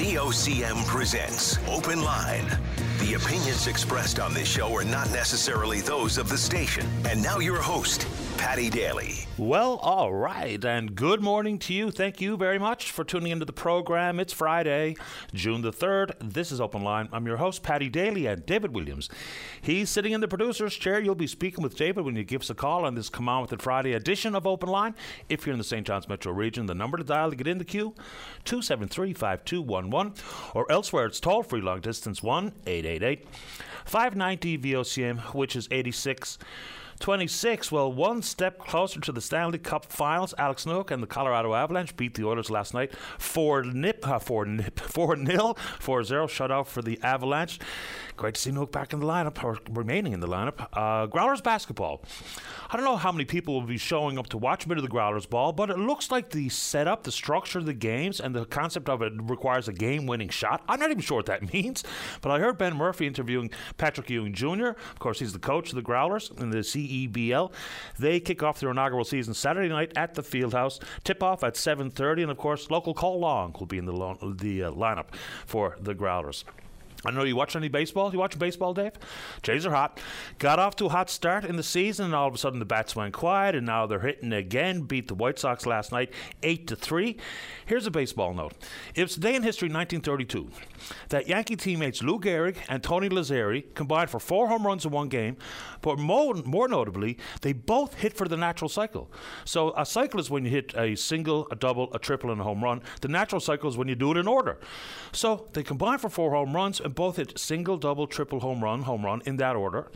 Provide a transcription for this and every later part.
VOCM presents Open Line. The opinions expressed on this show are not necessarily those of the station. And now your host, Paddy Daly. Well, all right, and good morning to you. Thank you very much for tuning into the program. It's Friday, June the 3rd. This is Open Line. I'm your host, Paddy Daly, and David Williams. He's sitting in the producer's chair. You'll be speaking with David when you give us a call on this Come On With It Friday edition of Open Line. If you're in the St. John's metro region, the number to dial to get in the queue, 273 5211, or elsewhere, it's toll free long distance 1 888 590 VOCM, which is 86. 26. Well, one step closer to the Stanley Cup Finals. Alex Newhook and the Colorado Avalanche beat the Oilers last night for nip, uh, for nip, four nil, four zero shutout for the Avalanche. Great to see Newhook back in the lineup or remaining in the lineup. Uh, Growlers basketball. I don't know how many people will be showing up to watch a bit of the Growlers ball, but it looks like the setup, the structure of the games, and the concept of it requires a game-winning shot. I'm not even sure what that means, but I heard Ben Murphy interviewing Patrick Ewing Jr. Of course, he's the coach of the Growlers in the CEBL. They kick off their inaugural season Saturday night at the Fieldhouse. Tip off at 7:30, and of course, local Cole Long will be in the lo- the uh, lineup for the Growlers. I know you watch any baseball. You watch baseball, Dave? Jays are hot. Got off to a hot start in the season, and all of a sudden the bats went quiet, and now they're hitting again. Beat the White Sox last night, eight to three. Here's a baseball note. It was a day in history, 1932, that Yankee teammates Lou Gehrig and Tony Lazzeri combined for four home runs in one game, but more, more notably, they both hit for the natural cycle. So a cycle is when you hit a single, a double, a triple, and a home run. The natural cycle is when you do it in order. So they combined for four home runs both hit single, double, triple, home run, home run in that order.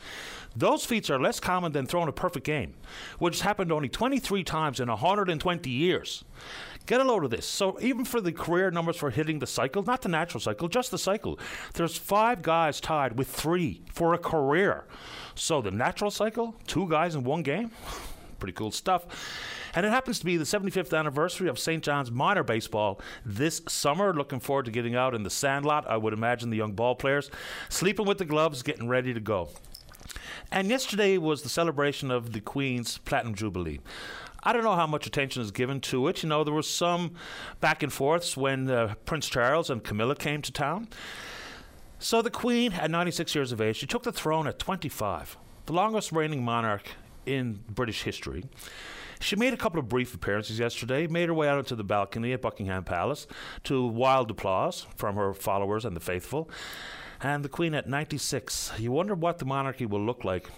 Those feats are less common than throwing a perfect game, which has happened only 23 times in 120 years. Get a load of this. So even for the career numbers for hitting the cycle, not the natural cycle, just the cycle, there's five guys tied with three for a career. So the natural cycle, two guys in one game, pretty cool stuff. And it happens to be the 75th anniversary of St. John's minor baseball this summer. Looking forward to getting out in the sandlot. I would imagine the young ball players sleeping with the gloves, getting ready to go. And yesterday was the celebration of the Queen's Platinum Jubilee. I don't know how much attention is given to it. You know, there was some back and forths when uh, Prince Charles and Camilla came to town. So the Queen, at 96 years of age, she took the throne at 25, the longest reigning monarch in British history. She made a couple of brief appearances yesterday, made her way out onto the balcony at Buckingham Palace to wild applause from her followers and the faithful. And the Queen at 96. You wonder what the monarchy will look like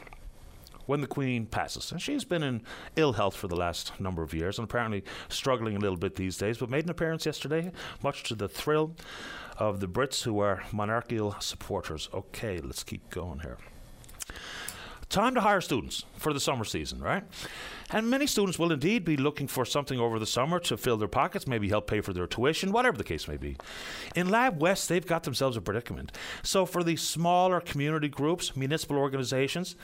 when the Queen passes. And she's been in ill health for the last number of years and apparently struggling a little bit these days, but made an appearance yesterday, much to the thrill of the Brits who are monarchical supporters. Okay, let's keep going here. Time to hire students for the summer season, right? And many students will indeed be looking for something over the summer to fill their pockets, maybe help pay for their tuition, whatever the case may be. In Lab West, they've got themselves a predicament. So for these smaller community groups, municipal organizations,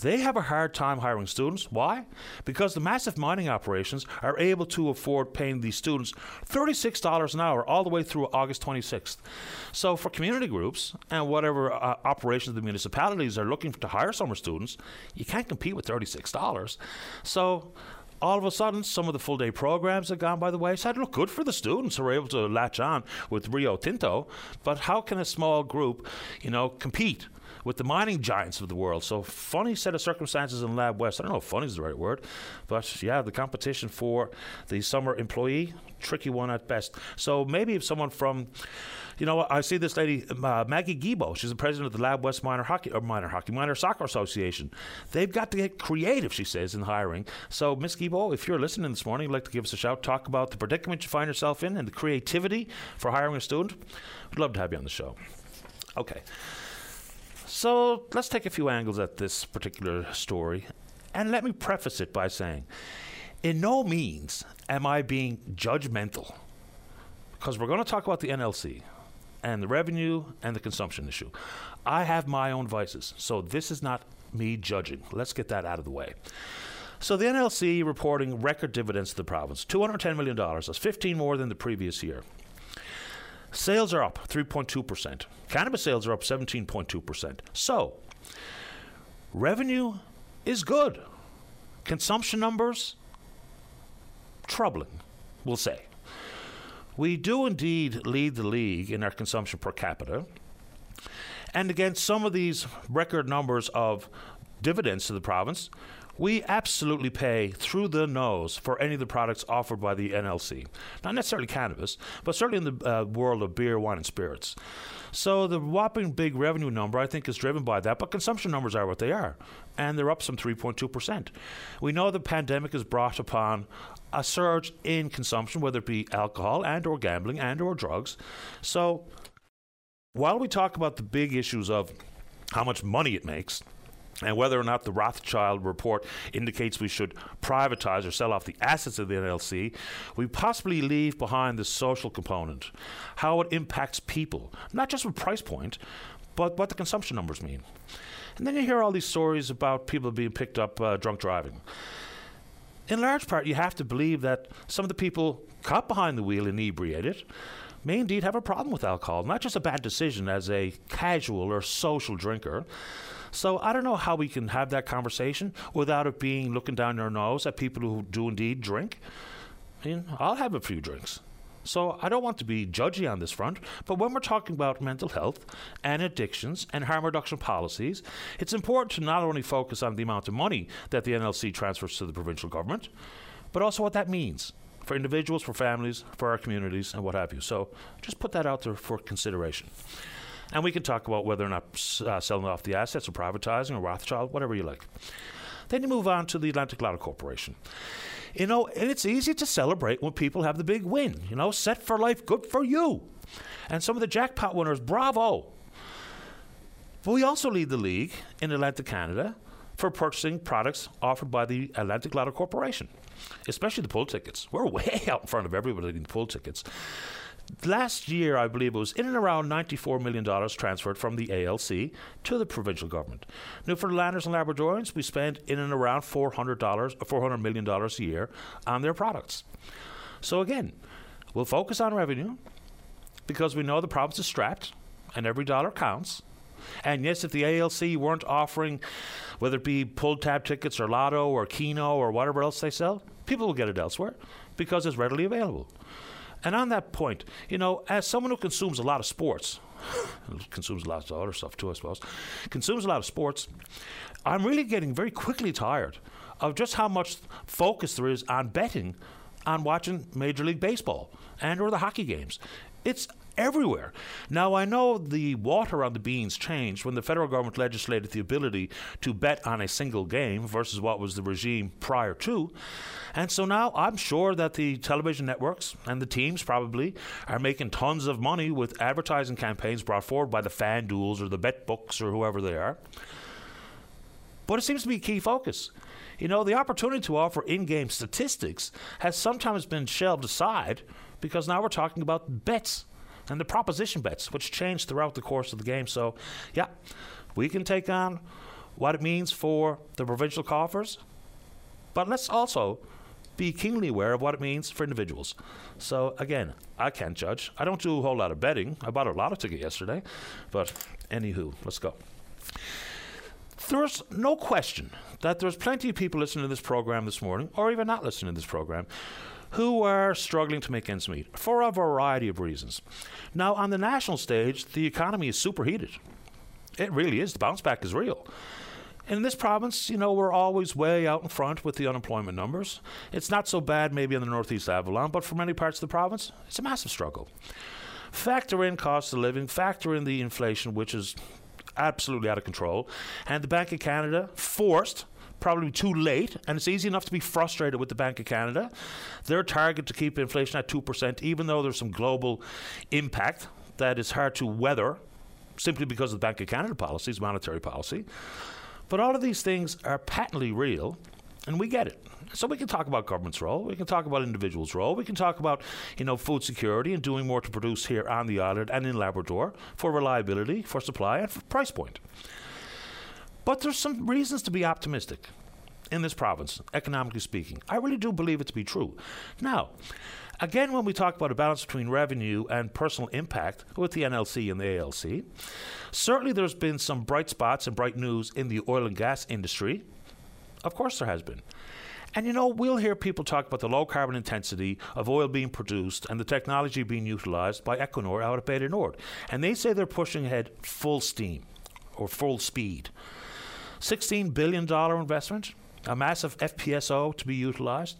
they have a hard time hiring students. Why? Because the massive mining operations are able to afford paying these students $36 an hour all the way through August 26th. So for community groups and whatever uh, operations the municipalities are looking to hire summer students, you can't compete with $36. So all of a sudden, some of the full day programs have gone by the wayside. Look good for the students who are able to latch on with Rio Tinto, but how can a small group, you know, compete? With the mining giants of the world. So, funny set of circumstances in Lab West. I don't know if funny is the right word, but yeah, the competition for the summer employee, tricky one at best. So, maybe if someone from you know, I see this lady, uh, Maggie Gibo. She's the president of the Lab West Minor Hockey or Minor Hockey Minor Soccer Association. They've got to get creative, she says, in hiring. So, Miss Gibo, if you're listening this morning, you'd like to give us a shout, talk about the predicament you find yourself in and the creativity for hiring a student. We'd love to have you on the show. Okay. So let's take a few angles at this particular story. And let me preface it by saying, in no means am I being judgmental, because we're going to talk about the NLC and the revenue and the consumption issue. I have my own vices, so this is not me judging. Let's get that out of the way. So the NLC reporting record dividends to the province, $210 million. That's 15 more than the previous year. Sales are up 3.2%. Cannabis sales are up 17.2%. So, revenue is good. Consumption numbers, troubling, we'll say. We do indeed lead the league in our consumption per capita. And against some of these record numbers of dividends to the province, we absolutely pay through the nose for any of the products offered by the NLC. Not necessarily cannabis, but certainly in the uh, world of beer, wine, and spirits. So the whopping big revenue number, I think, is driven by that, but consumption numbers are what they are, and they're up some 3.2%. We know the pandemic has brought upon a surge in consumption, whether it be alcohol and or gambling and or drugs. So while we talk about the big issues of how much money it makes, and whether or not the Rothschild report indicates we should privatize or sell off the assets of the NLC, we possibly leave behind the social component, how it impacts people, not just with price point, but what the consumption numbers mean. And then you hear all these stories about people being picked up uh, drunk driving. In large part, you have to believe that some of the people caught behind the wheel inebriated may indeed have a problem with alcohol, not just a bad decision as a casual or social drinker. So I don't know how we can have that conversation without it being looking down your nose at people who do indeed drink. I mean, I'll have a few drinks. So I don't want to be judgy on this front, but when we're talking about mental health and addictions and harm reduction policies, it's important to not only focus on the amount of money that the NLC transfers to the provincial government, but also what that means for individuals, for families, for our communities, and what have you. So just put that out there for consideration. And we can talk about whether or not uh, selling off the assets or privatizing or Rothschild, whatever you like. Then you move on to the Atlantic Lotto Corporation. You know, and it's easy to celebrate when people have the big win. You know, set for life, good for you. And some of the jackpot winners, bravo. But we also lead the league in Atlantic Canada for purchasing products offered by the Atlantic Lotto Corporation, especially the pull tickets. We're way out in front of everybody in pull tickets last year, I believe it was in and around $94 million transferred from the ALC to the provincial government. Newfoundlanders and Labradorians, we spend in and around $400, $400 million a year on their products. So again, we'll focus on revenue because we know the province is strapped and every dollar counts. And yes, if the ALC weren't offering, whether it be pull tab tickets or lotto or keno or whatever else they sell, people will get it elsewhere because it's readily available. And on that point, you know, as someone who consumes a lot of sports, consumes lots of other stuff too, I suppose, consumes a lot of sports, I'm really getting very quickly tired of just how much focus there is on betting on watching Major League Baseball and or the hockey games. It's everywhere. Now, I know the water on the beans changed when the federal government legislated the ability to bet on a single game versus what was the regime prior to. And so now I'm sure that the television networks and the teams probably are making tons of money with advertising campaigns brought forward by the FanDuels or the Bet Books or whoever they are. But it seems to be a key focus. You know, the opportunity to offer in game statistics has sometimes been shelved aside because now we're talking about bets and the proposition bets, which change throughout the course of the game. So, yeah, we can take on what it means for the provincial coffers, but let's also be keenly aware of what it means for individuals. So, again, I can't judge. I don't do a whole lot of betting. I bought a lotto ticket yesterday, but anywho, let's go. There's no question that there's plenty of people listening to this program this morning, or even not listening to this program, who are struggling to make ends meet for a variety of reasons. Now, on the national stage, the economy is superheated. It really is. The bounce back is real. In this province, you know, we're always way out in front with the unemployment numbers. It's not so bad maybe in the northeast Avalon, but for many parts of the province, it's a massive struggle. Factor in cost of living, factor in the inflation, which is absolutely out of control, and the Bank of Canada forced probably too late, and it's easy enough to be frustrated with the Bank of Canada. Their target to keep inflation at 2%, even though there's some global impact that is hard to weather simply because of the Bank of Canada policies, monetary policy. But all of these things are patently real, and we get it. So we can talk about government's role, we can talk about individuals' role, we can talk about, you know, food security and doing more to produce here on the island and in Labrador for reliability, for supply, and for price point. But there's some reasons to be optimistic in this province, economically speaking. I really do believe it to be true. Now, again, when we talk about a balance between revenue and personal impact with the NLC and the ALC, certainly there's been some bright spots and bright news in the oil and gas industry. Of course, there has been. And you know, we'll hear people talk about the low carbon intensity of oil being produced and the technology being utilized by Equinor out at du Nord. And they say they're pushing ahead full steam or full speed. $16 billion investment, a massive FPSO to be utilized,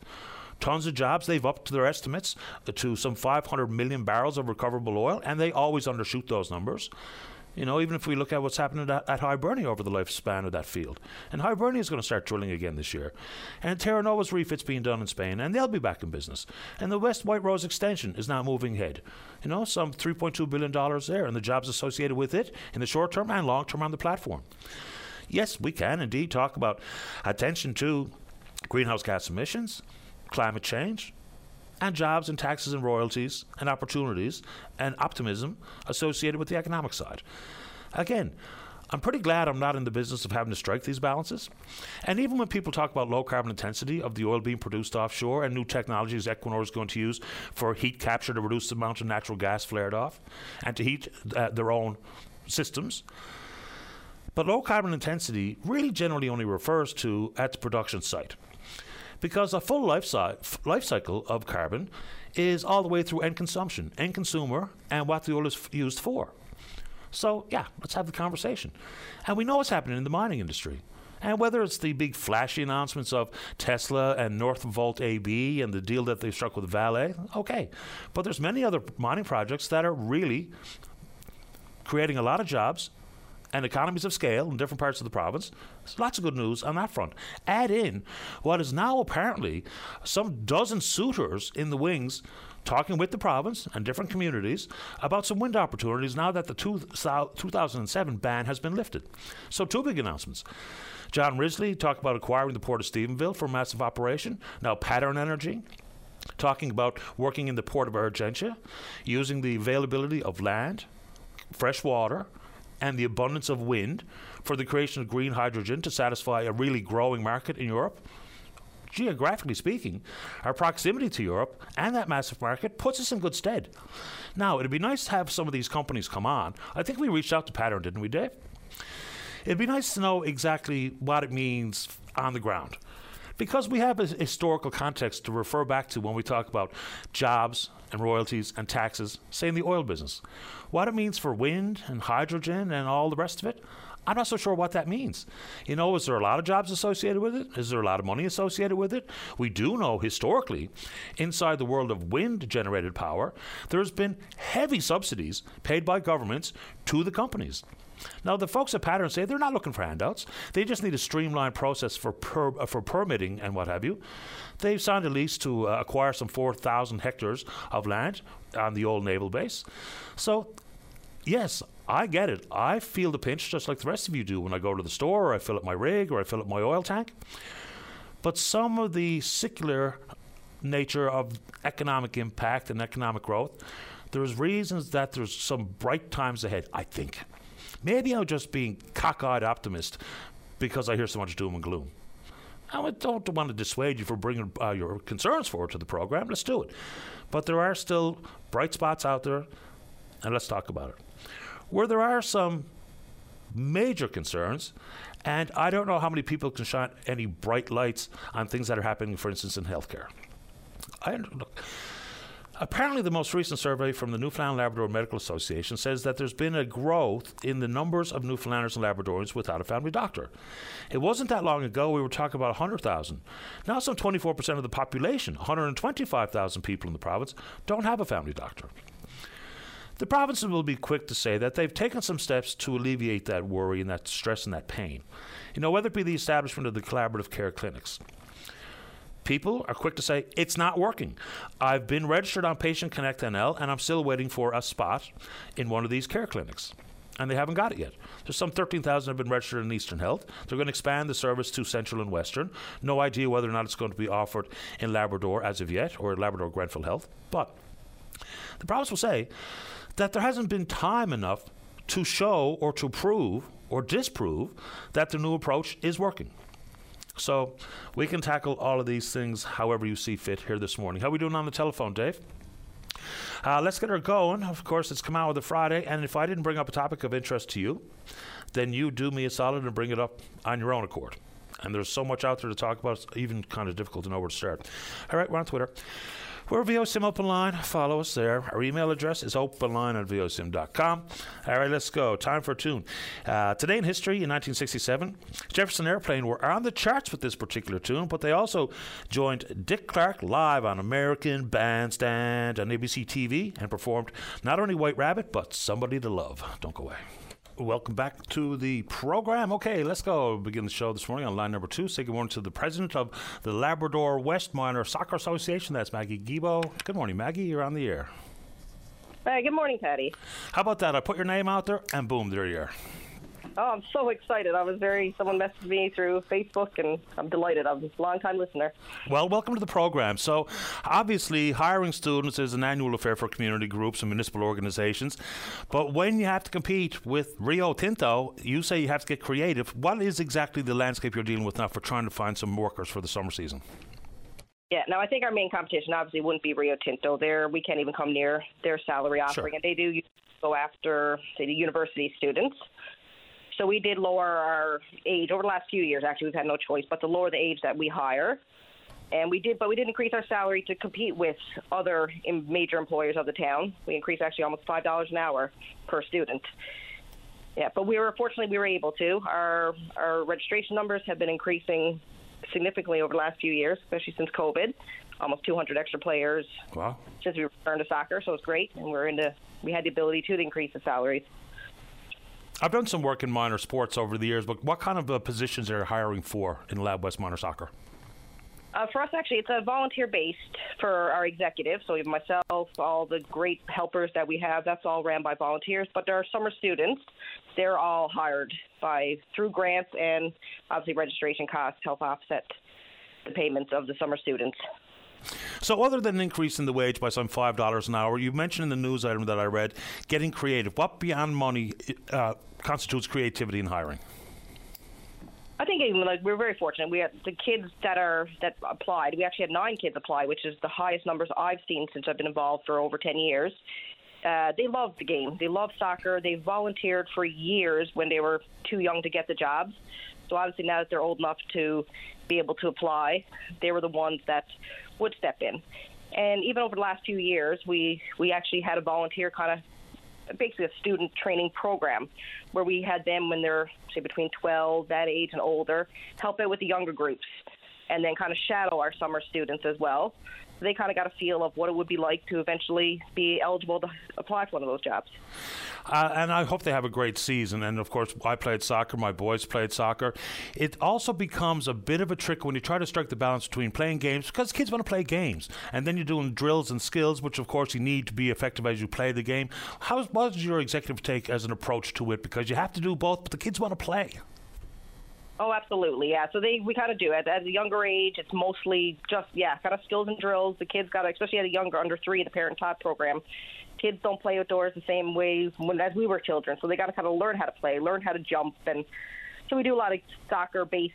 tons of jobs. They've upped their estimates to some 500 million barrels of recoverable oil, and they always undershoot those numbers. You know, even if we look at what's happening at, at Hibernia over the lifespan of that field. And Hibernia is going to start drilling again this year. And Terra Nova's refit's being done in Spain, and they'll be back in business. And the West White Rose extension is now moving ahead. You know, some $3.2 billion there, and the jobs associated with it in the short term and long term on the platform. Yes, we can indeed talk about attention to greenhouse gas emissions, climate change, and jobs and taxes and royalties and opportunities and optimism associated with the economic side. Again, I'm pretty glad I'm not in the business of having to strike these balances. And even when people talk about low carbon intensity of the oil being produced offshore and new technologies Equinor is going to use for heat capture to reduce the amount of natural gas flared off and to heat uh, their own systems. But low carbon intensity really generally only refers to at the production site because a full life, si- life cycle of carbon is all the way through end consumption, end consumer, and what the oil is f- used for. So, yeah, let's have the conversation. And we know what's happening in the mining industry. And whether it's the big flashy announcements of Tesla and Northvolt AB and the deal that they've struck with Vale, okay. But there's many other mining projects that are really creating a lot of jobs and economies of scale in different parts of the province. Lots of good news on that front. Add in what is now apparently some dozen suitors in the wings talking with the province and different communities about some wind opportunities now that the two, 2007 ban has been lifted. So, two big announcements. John Risley talked about acquiring the port of Stephenville for massive operation. Now, Pattern Energy talking about working in the port of Argentia, using the availability of land, fresh water, and the abundance of wind for the creation of green hydrogen to satisfy a really growing market in Europe. Geographically speaking, our proximity to Europe and that massive market puts us in good stead. Now, it'd be nice to have some of these companies come on. I think we reached out to Pattern, didn't we, Dave? It'd be nice to know exactly what it means on the ground because we have a historical context to refer back to when we talk about jobs and royalties and taxes, say in the oil business. What it means for wind and hydrogen and all the rest of it, I'm not so sure what that means. You know, is there a lot of jobs associated with it? Is there a lot of money associated with it? We do know historically, inside the world of wind generated power, there's been heavy subsidies paid by governments to the companies. Now, the folks at Pattern say they're not looking for handouts. They just need a streamlined process for per, uh, for permitting and what have you. They've signed a lease to uh, acquire some 4,000 hectares of land on the old naval base. So, yes, I get it. I feel the pinch just like the rest of you do when I go to the store or I fill up my rig or I fill up my oil tank. But some of the secular nature of economic impact and economic growth, there's reasons that there's some bright times ahead, I think. Maybe I'm just being cockeyed optimist because I hear so much doom and gloom. I don't want to dissuade you from bringing uh, your concerns forward to the program. Let's do it. But there are still bright spots out there, and let's talk about it. Where there are some major concerns, and I don't know how many people can shine any bright lights on things that are happening, for instance, in healthcare. I look. Apparently, the most recent survey from the Newfoundland Labrador Medical Association says that there's been a growth in the numbers of Newfoundlanders and Labradorians without a family doctor. It wasn't that long ago we were talking about 100,000. Now, some 24% of the population, 125,000 people in the province, don't have a family doctor. The provinces will be quick to say that they've taken some steps to alleviate that worry and that stress and that pain. You know, whether it be the establishment of the collaborative care clinics, people are quick to say, it's not working. I've been registered on Patient Connect NL and I'm still waiting for a spot in one of these care clinics. And they haven't got it yet. There's some 13,000 have been registered in Eastern Health. They're going to expand the service to Central and Western. No idea whether or not it's going to be offered in Labrador as of yet or Labrador Grenfell Health. But the province will say that there hasn't been time enough to show or to prove or disprove that the new approach is working. So we can tackle all of these things however you see fit here this morning. How are we doing on the telephone, Dave? Uh, let's get her going. Of course, it's come out with a Friday, and if I didn't bring up a topic of interest to you, then you do me a solid and bring it up on your own accord. And there's so much out there to talk about, it's even kind of difficult to know where to start. All right, we're on Twitter. We're VOCM Open Line. Follow us there. Our email address is openline at vocm.com. All right, let's go. Time for a tune. Uh, today in history, in 1967, Jefferson Airplane were on the charts with this particular tune, but they also joined Dick Clark live on American Bandstand on ABC TV and performed not only White Rabbit, but Somebody to Love. Don't go away. Welcome back to the program. Okay, let's go begin the show this morning on line number two. Say good morning to the president of the Labrador West Minor Soccer Association. That's Maggie Gibo. Good morning, Maggie. You're on the air. Hi, good morning, Paddy. How about that? I put your name out there, and boom, there you are. Oh, I'm so excited. I was very, someone messaged me through Facebook, and I'm delighted. I'm a long time listener. Well, welcome to the program. So, obviously, hiring students is an annual affair for community groups and municipal organizations. But when you have to compete with Rio Tinto, you say you have to get creative. What is exactly the landscape you're dealing with now for trying to find some workers for the summer season? Yeah, now I think our main competition obviously wouldn't be Rio Tinto. There, we can't even come near their salary offering, Sure. and they do go after, say, the university students. So we did lower our age over the last few years. Actually, we've had no choice but to lower the age that we hire, and we did, but we did increase our salary to compete with other major employers of the town. We increased actually almost five dollars an hour per student. Yeah, but we were fortunately we were able to. Our our registration numbers have been increasing significantly over the last few years, especially since COVID. Almost 200 extra players Wow. since we returned to soccer, so it's great, and we're into we had the ability to increase the salaries. I've done some work in minor sports over the years, but what kind of uh, positions are you hiring for in Lab West Minor Soccer? Uh, for us, actually, it's a volunteer based for our executive. So, we have myself, all the great helpers that we have, that's all ran by volunteers. But there are summer students, they're all hired by through grants and obviously registration costs help offset the payments of the summer students. So, other than increasing the wage by some five dollars an hour, you mentioned in the news item that I read getting creative. What beyond money uh, constitutes creativity in hiring? I think like we're very fortunate. We had the kids that are that applied. We actually had nine kids apply, which is the highest numbers I've seen since I've been involved for over ten years. Uh, they love the game. They love soccer. They volunteered for years when they were too young to get the jobs. So obviously now that they're old enough to be able to apply, they were the ones that would step in. And even over the last few years, we we actually had a volunteer kind of basically a student training program where we had them when they're say between 12 that age and older help out with the younger groups and then kind of shadow our summer students as well they kind of got a feel of what it would be like to eventually be eligible to apply for one of those jobs Uh, and I hope they have a great season. And of course, I played soccer, my boys played soccer. It also becomes a bit of a trick when you try to strike the balance between playing games, because kids want to play games, and then you're doing drills and skills, which of course you need to be effective as you play the game. How what is your executive take as an approach to it? Because you have to do both, but the kids want to play. Oh, absolutely, yeah. So they we kind of do it at a younger age. It's mostly just yeah, kind of skills and drills. The kids got, to especially at a younger under three, the parent taught program. Kids don't play outdoors the same way when as we were children, so they got to kind of learn how to play, learn how to jump, and so we do a lot of soccer-based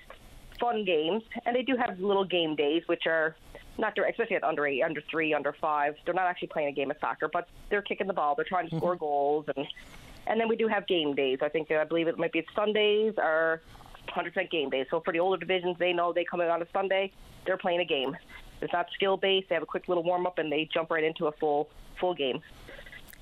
fun games, and they do have little game days, which are not direct, especially at under eight, under three, under five. They're not actually playing a game of soccer, but they're kicking the ball. They're trying to mm-hmm. score goals, and and then we do have game days. I think I believe it might be Sundays or 100% game day. So for the older divisions, they know they come in on a Sunday, they're playing a game. It's not skill based. They have a quick little warm up and they jump right into a full full game.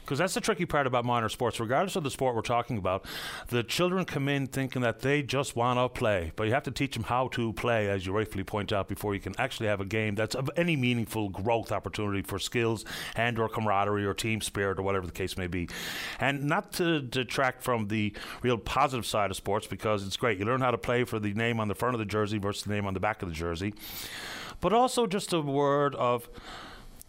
Because that's the tricky part about minor sports. Regardless of the sport we're talking about, the children come in thinking that they just want to play. But you have to teach them how to play, as you rightfully point out, before you can actually have a game that's of any meaningful growth opportunity for skills and or camaraderie or team spirit or whatever the case may be. And not to detract from the real positive side of sports, because it's great. You learn how to play for the name on the front of the jersey versus the name on the back of the jersey. But also just a word of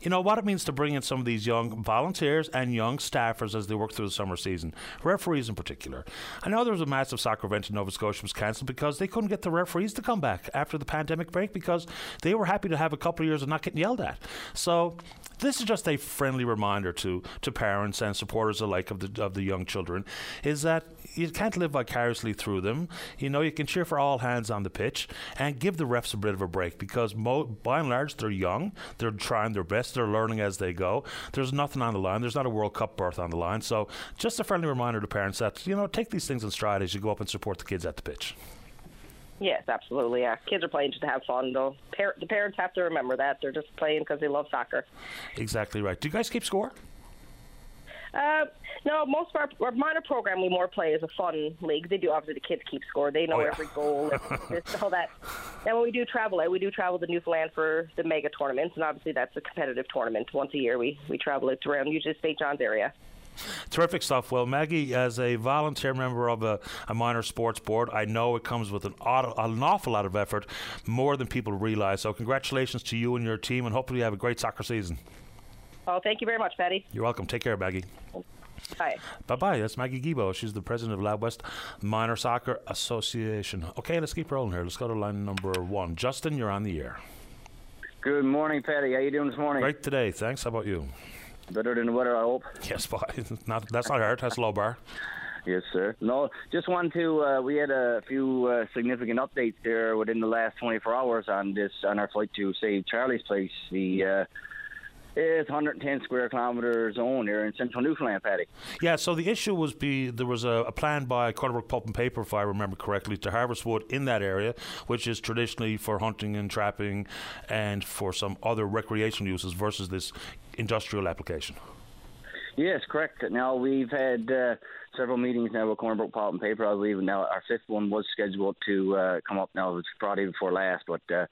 you know what it means to bring in some of these young volunteers and young staffers as they work through the summer season, referees in particular. I know there was a massive soccer event in Nova Scotia was cancelled because they couldn't get the referees to come back after the pandemic break because they were happy to have a couple of years of not getting yelled at. So this is just a friendly reminder to, to parents and supporters alike of the of the young children, is that you can't live vicariously through them. You know, you can cheer for all hands on the pitch and give the refs a bit of a break because mo- by and large they're young, they're trying their best, they're learning as they go. There's nothing on the line. There's not a World Cup berth on the line. So just a friendly reminder to parents that you know take these things in stride as you go up and support the kids at the pitch. Yes, absolutely. Yeah, kids are playing just to have fun, though. Par- the parents have to remember that they're just playing because they love soccer. Exactly right. Do you guys keep score? Uh, no, most of our, our minor program we more play as a fun league. They do obviously the kids keep score. They know Oh, yeah. every goal and this, all that. And when we do travel out, we do travel to Newfoundland for the mega tournaments, and obviously that's a competitive tournament. Once a year, we we travel out around usually St. John's area. Terrific stuff. Well, Maggie, as a volunteer member of a, a minor sports board, I know it comes with an, odd, an awful lot of effort, more than people realise. So, congratulations to you and your team, and hopefully, you have a great soccer season. Oh, thank you very much, Paddy. You're welcome. Take care, Maggie. Bye. Bye bye. That's Maggie Gibo. She's the president of Lab West Minor Soccer Association. Okay, let's keep rolling here. Let's go to line number one. Justin, you're on the air. Good morning, Paddy. How are you doing this morning? Great today. Thanks. How about you? Better than the weather, I hope. Yes, boy. Not, that's not hard. That's low bar. Yes, sir. No, just wanted to. Uh, we had a few uh, significant updates there within the last 24 hours on this on our flight to save Charlie's place. The uh, it's 110 square kilometer zone here in central Newfoundland, Paddy. Yeah, so the issue was be there was a, a plan by Corner Brook Pulp and Paper, if I remember correctly, to harvest wood in that area, which is traditionally for hunting and trapping and for some other recreational uses versus this industrial application. Yes, correct. Now we've had uh, several meetings now with Corner Brook Pulp and Paper. I believe now our fifth one was scheduled to uh, come up now. It was Friday before last, but uh,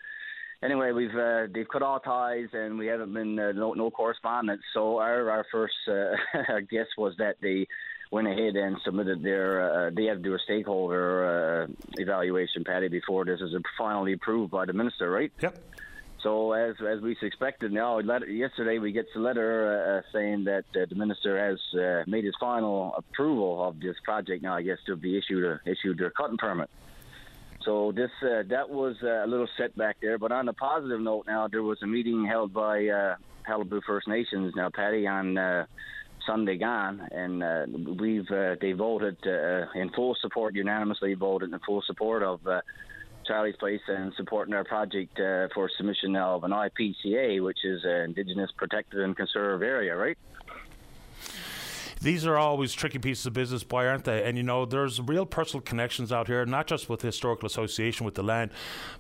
anyway, we've uh, they've cut all ties and we haven't been uh, no no correspondence. So our our first uh, guess was that they went ahead and submitted their uh, they had to do a stakeholder uh, evaluation, Paddy, before this is finally approved by the minister, right? Yep. So as as we expected, now yesterday we get the letter uh, saying that uh, the minister has uh, made his final approval of this project. Now I guess to be issued a issued their cutting permit. So this uh, that was uh, a little setback there. But on a positive note, now there was a meeting held by uh, Qalipu First Nations now, Paddy, on uh, Sunday gone, and uh, we've uh, they voted uh, in full support, unanimously voted in full support of. Charlie's Place and supporting our project uh, for submission now of an IPCA, which is an Indigenous Protected and Conserved Area, right? These are always tricky pieces of business, boy, aren't they? And you know, there's real personal connections out here, not just with historical association with the land,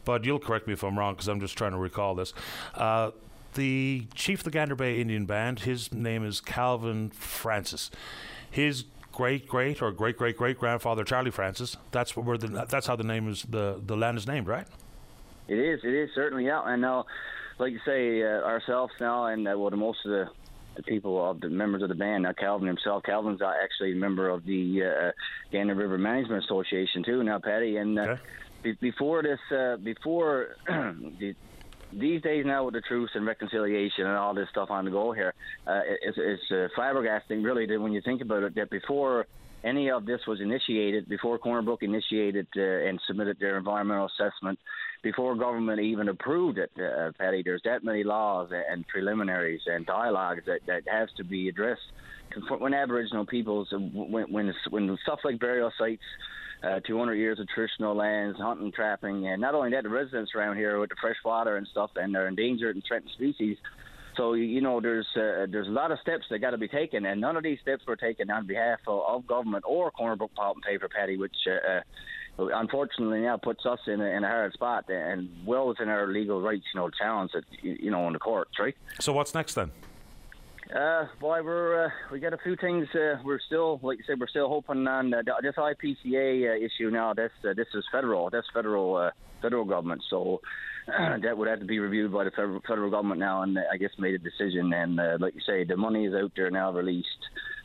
but you'll correct me if I'm wrong because I'm just trying to recall this. Uh, the chief of the Gander Bay Indian Band, his name is Calvin Francis. His great great or great great great grandfather Charlie Francis. That's where the that's how the name is the the land is named, right? It is. It is certainly out. And now, like you say, uh, ourselves now, and uh, well, the most of the, the people of the members of the band. Now, Calvin himself. Calvin's uh, actually a member of the uh, Gander River Management Association too. Now, Paddy, and uh, Okay. be- before this, uh, before the. These days now with the truth and reconciliation and all this stuff on the go here, uh, it's, it's uh, flabbergasting really that when you think about it that before any of this was initiated, before Corner Brook initiated uh, and submitted their environmental assessment, before government even approved it, uh, Paddy, there's that many laws and preliminaries and dialogues that, that has to be addressed. When Aboriginal peoples, when, when, when stuff like burial sites, uh, 200 years of traditional lands, hunting, trapping, and not only that, the residents around here with the fresh water and stuff, and they're endangered and threatened species. So you know, there's uh, there's a lot of steps that got to be taken, and none of these steps were taken on behalf of, of government or Corner Brook Pulp and Paper, Paddy, which uh, uh, unfortunately now puts us in a, in a hard spot and well within our legal rights, you know, to challenge it, you you know, in the courts, right? So what's next then? Uh, boy, we're uh, we got a few things. Uh, we're still, like you said, we're still hoping on uh, this IPCA uh, issue. Now, this uh, this is federal. That's federal uh, federal government. So that would have to be reviewed by the federal, federal government now, and uh, I guess made a decision. And uh, like you say, the money is out there now, released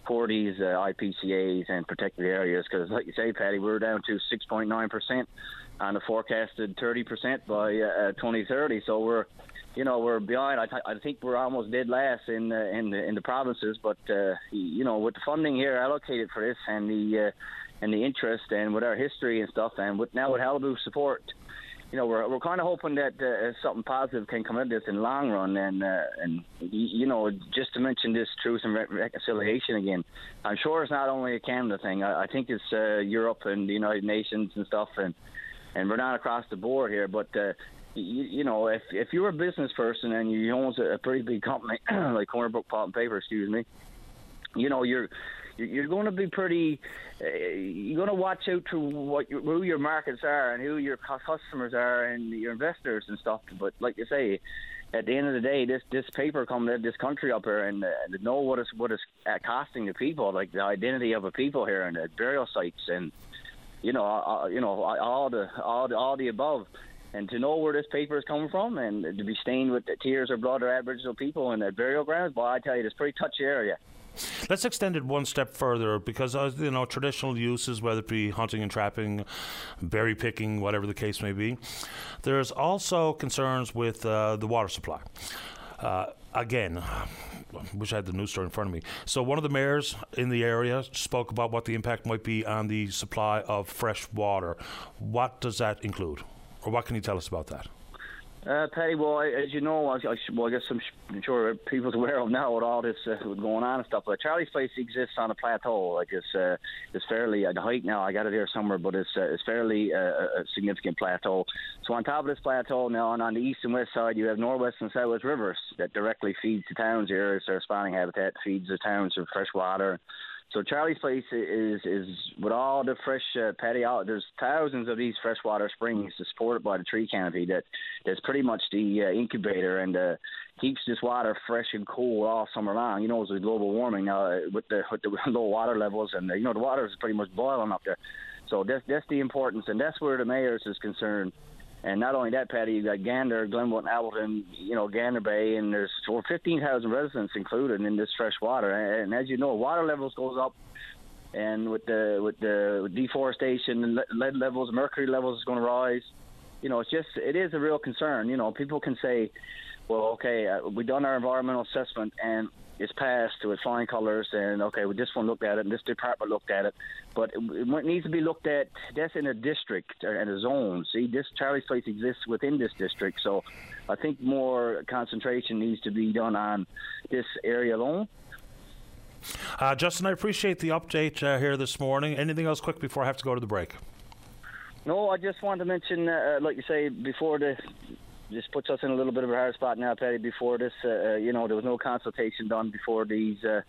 for these uh, IPCA's and protected areas. Because, like you say, Paddy, we're down to 6.9 percent on the forecasted 30 percent by uh, 2030. So we're you know we're behind. I, th- I think we're almost dead last in in the in the provinces. But uh, you know, with the funding here allocated for this and the uh, and the interest and with our history and stuff, and with now with Qalipu support, you know, we're we're kind of hoping that uh, something positive can come out of this in the long run. And uh, and you know, just to mention this truth and re- reconciliation again, I'm sure it's not only a Canada thing. I, I think it's uh, Europe and the United Nations and stuff, and and we're not across the board here, but. Uh, you, you know, if if you're a business person and you own a, pretty big company like Corner Brook Pulp and Paper, excuse me, you know, you're you're going to be pretty. Uh, you're going to watch out to what your, who your markets are and who your customers are and your investors and stuff. But like you say, at the end of the day, this this paper come this country up here and uh, know what is what is costing the people, like the identity of a people here and the burial sites and you know uh you know all the all the all the above. And to know where this paper is coming from and to be stained with the tears of blood of Aboriginal people in their burial grounds, well, I tell you, it's a pretty touchy area. Let's extend it one step further because uh, you know traditional uses, whether it be hunting and trapping, berry picking, whatever the case may be. There's also concerns with uh, the water supply. Uh, again, wish I had the news story in front of me. So, one of the mayors in the area spoke about what the impact might be on the supply of fresh water. What does that include? What can you tell us about that? Uh, Paddy, well, as you know, I, I, well, I guess I'm, I'm sure people's aware of now with all this uh, going on and stuff. But Charlie's place exists on a plateau. Like it's uh, it's fairly at the height now. I got it here somewhere, but it's uh, it's fairly uh, a significant plateau. So on top of this plateau now, and on the east and west side, you have northwest and southwest rivers that directly feed the towns here. It's their spawning habitat feeds the towns with fresh water. So Charlie's Place is is with all the fresh uh, out. There's thousands of these freshwater springs supported by the tree canopy that that's pretty much the uh, incubator and uh, keeps this water fresh and cool all summer long. You know, with global warming now uh, with the with the low water levels and uh, you know the water is pretty much boiling up there. So that's that's the importance and that's where the mayors is concerned and not only that, Paddy, you got Gander, Glenwood, and Appleton, you know, Gander Bay, and there's over 15,000 residents included in this fresh water. And as you know, water levels goes up, and with the with the deforestation, lead levels, mercury levels is going to rise. You know, it's just it is a real concern. You know, people can say, well, okay, uh, we've done our environmental assessment, and it's passed with flying colours, and okay, well, this one looked at it, and this department looked at it, but it needs to be looked at. That's in a district and a zone. See, this Charlie's Place exists within this district, so I think more concentration needs to be done on this area alone. Uh, Justin, I appreciate the update uh, here this morning. Anything else quick before I have to go to the break? No, I just wanted to mention, uh, like you say, before the this puts us in a little bit of a hard spot now, Paddy. Before this, uh, uh, you know, there was no consultation done before these, uh,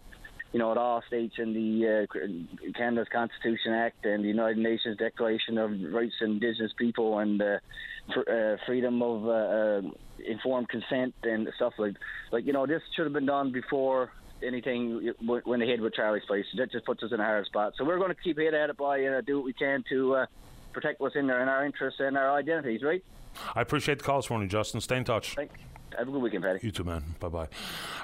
you know, at all states in the uh, Canada's Constitution Act and the United Nations Declaration of Rights of Indigenous People and uh, fr- uh, freedom of uh, uh, informed consent and stuff like, like you know, this should have been done before anything when they hit with Charlie's place. That just puts us in a hard spot. So we're going to keep hit at it by uh, do what we can to protect what's in there and our interests and our identities, right? I appreciate the call this morning, Justin. Stay in touch. Thanks. Have a good weekend, Paddy. You too, man. Bye bye. All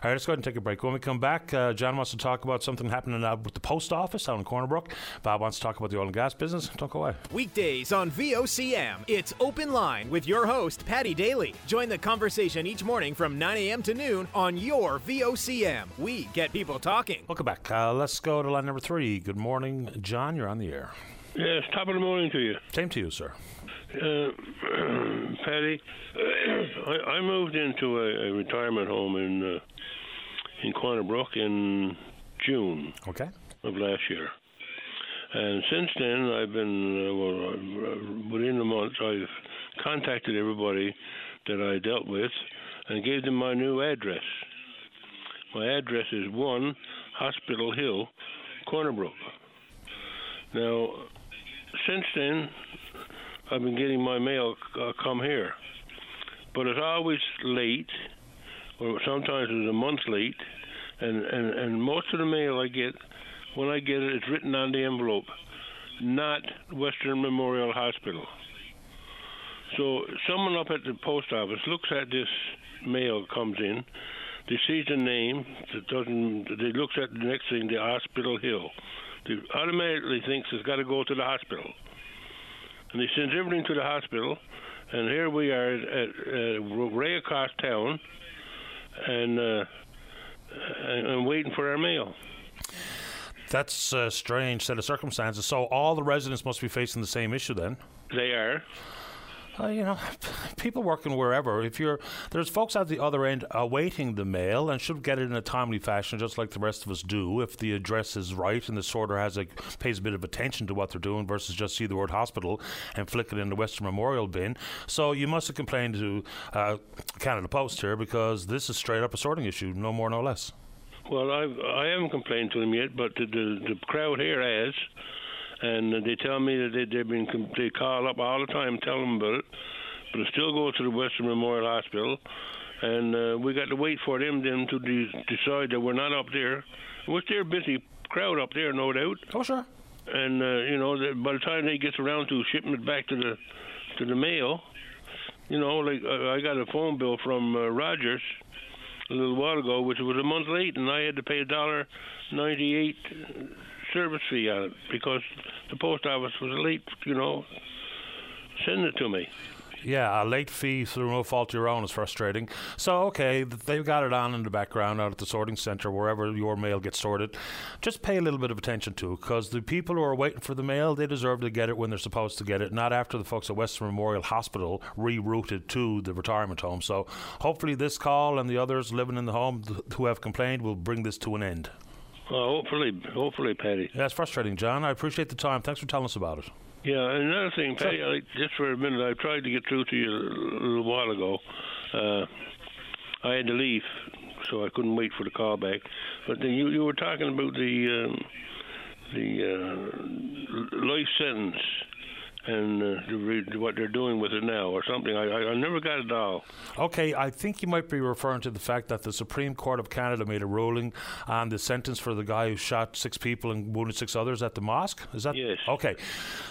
right, let's go ahead and take a break. When we come back, uh, John wants to talk about something happening out with the post office out in Corner Brook. Bob wants to talk about the oil and gas business. Don't go away. Weekdays on VOCM, it's Open Line with your host, Paddy Daly. Join the conversation each morning from 9 a.m. to noon on your VOCM. We get people talking. Welcome back. Uh, let's go to line number three. Good morning, John. You're on the air. Yes, top of the morning to you. Same to you, sir. Uh, Paddy, I, I, moved into a, a, retirement home in uh, in Corner Brook in June okay. of last year, and since then I've been uh, well within the month I've contacted everybody that I dealt with and gave them my new address. My address is one Hospital Hill, Corner Brook. Now, since then, I've been getting my mail uh, come here, but it's always late, or sometimes it's a month late, and, and and most of the mail I get, when I get it, it's written on the envelope, not Western Memorial Hospital. So someone up at the post office looks at this mail comes in, they sees the name, it doesn't. They looks at the next thing, the Hospital Hill. They automatically thinks it's got to go to the hospital and they sent everything to the hospital. And here we are at, at way across town, and, uh, and, and waiting for our mail. That's a strange set of circumstances. So all the residents must be facing the same issue then. They are. Uh, you know, people working wherever. If you're there's folks at the other end awaiting the mail and should get it in a timely fashion, just like the rest of us do. If the address is right and the sorter has a pays a bit of attention to what they're doing versus just see the word hospital and flick it in the Western Memorial bin. So you must have complained to uh, Canada Post here because this is straight up a sorting issue, no more, no less. Well, I've I haven't complained to them yet, but the the, the crowd here has, and they tell me that they, they've been they call up all the time, tell them about it, but it still goes to the Western Memorial Hospital, and uh, we got to wait for them then to de- decide that we're not up there, which they're busy crowd up there, no doubt. Oh, sure. And uh, you know, the, by the time they get around to shipping it back to the to the mail, you know, like uh, I got a phone bill from uh, Rogers a little while ago, which was a month late, and I had to pay a dollar ninety-eight service fee on it because the post office was late, you know, sending it to me. Yeah, a late fee through no fault of your own is frustrating. So, okay, they've got it on in the background out at the sorting centre, wherever your mail gets sorted. Just pay a little bit of attention to because the people who are waiting for the mail, they deserve to get it when they're supposed to get it, not after the folks at Western Memorial Hospital rerouted to the retirement home. So, hopefully, this call and the others living in the home th- who have complained will bring this to an end. Well, hopefully, hopefully, Paddy. Yeah, it's frustrating, John. I appreciate the time. Thanks for telling us about it. Yeah, and another thing, Paddy, I, just for a minute, I tried to get through to you a little while ago. Uh, I had to leave, so I couldn't wait for the call back. But then you you were talking about the um, the uh, life sentence and uh, what they're doing with it now, or something. I, I I never got it all. Okay, I think you might be referring to the fact that the Supreme Court of Canada made a ruling on the sentence for the guy who shot six people and wounded six others at the mosque. Is that Yes. Okay.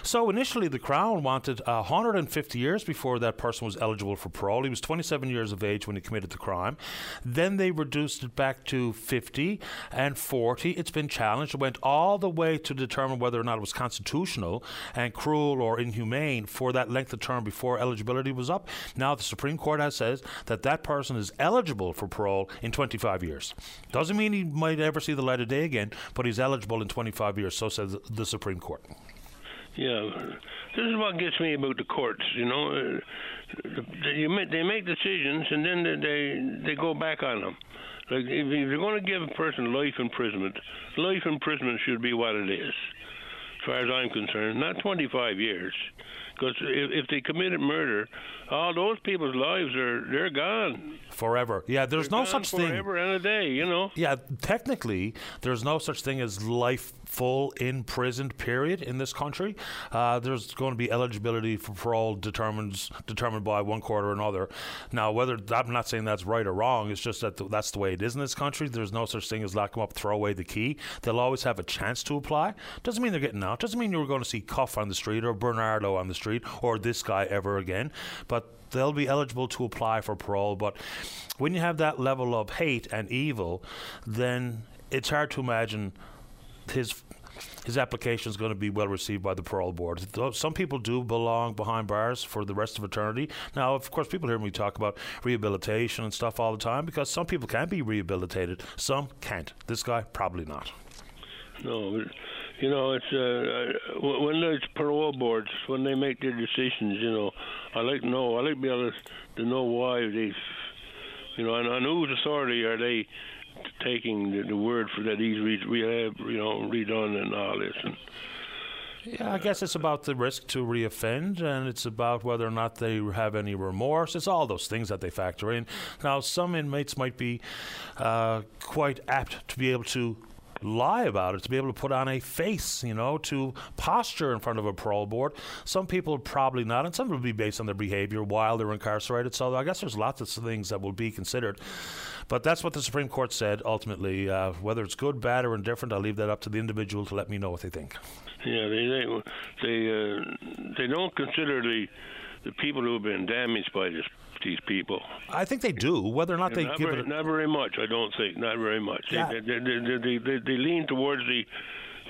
So initially, the Crown wanted 150 years before that person was eligible for parole. He was 27 years of age when he committed the crime. Then they reduced it back to 50 and 40. It's been challenged. It went all the way to determine whether or not it was constitutional and cruel or inhumane for that length of term before eligibility was up. Now the Supreme Court has says that that person is eligible for parole in 25 years. Doesn't mean he might ever see the light of day again, but he's eligible in 25 years. So says the Supreme Court. Yeah, this is what gets me about the courts. You know, you make, they make decisions and then they they, go back on them. Like if you're going to give a person life imprisonment, life imprisonment should be what it is, far as I'm concerned. Not 25 years, because if, if they committed murder, all those people's lives are they're gone. Forever. Yeah, there's no Gone such thing. forever and a day. You know. Yeah, technically, there's no such thing as life full imprisoned period in this country. Uh, there's going to be eligibility for parole determines determined by one court or another. Now, whether I'm not saying that's right or wrong, it's just that th- that's the way it is in this country. There's no such thing as lock them up, throw away the key. They'll always have a chance to apply. Doesn't mean they're getting out. Doesn't mean you're going to see Cuff on the street or Bernardo on the street or this guy ever again. But they'll be eligible to apply for parole. But when you have that level of hate and evil, then it's hard to imagine his his application is going to be well received by the parole board. Some people do belong behind bars for the rest of eternity. Now, of course, people hear me talk about rehabilitation and stuff all the time because some people can be rehabilitated, some can't. This guy probably not. No, you know, it's uh, uh, when there's parole boards when they make their decisions. You know, I like to know. I like to be able to, know why they, you know, and on whose authority are they taking the, the word for that he's re- rehab, you know, redone and all this. And Yeah, I guess it's about the risk to reoffend, and it's about whether or not they have any remorse. It's all those things that they factor in. Now, some inmates might be uh, quite apt to be able to lie about it, to be able to put on a face, you know, to posture in front of a parole board. Some people are probably not, and some will be based on their behavior while they're incarcerated. So I guess there's lots of things that will be considered. But that's what the Supreme Court said ultimately. Uh, whether it's good, bad, or indifferent, I'll leave that up to the individual to let me know what they think. yeah, they they they, uh, they don't consider the the people who have been damaged by this these people. I think they do. Whether or not they not, give very, it. A, not very much, I don't think. Not very much. Yeah. They, they, they, they, they, they, they lean towards the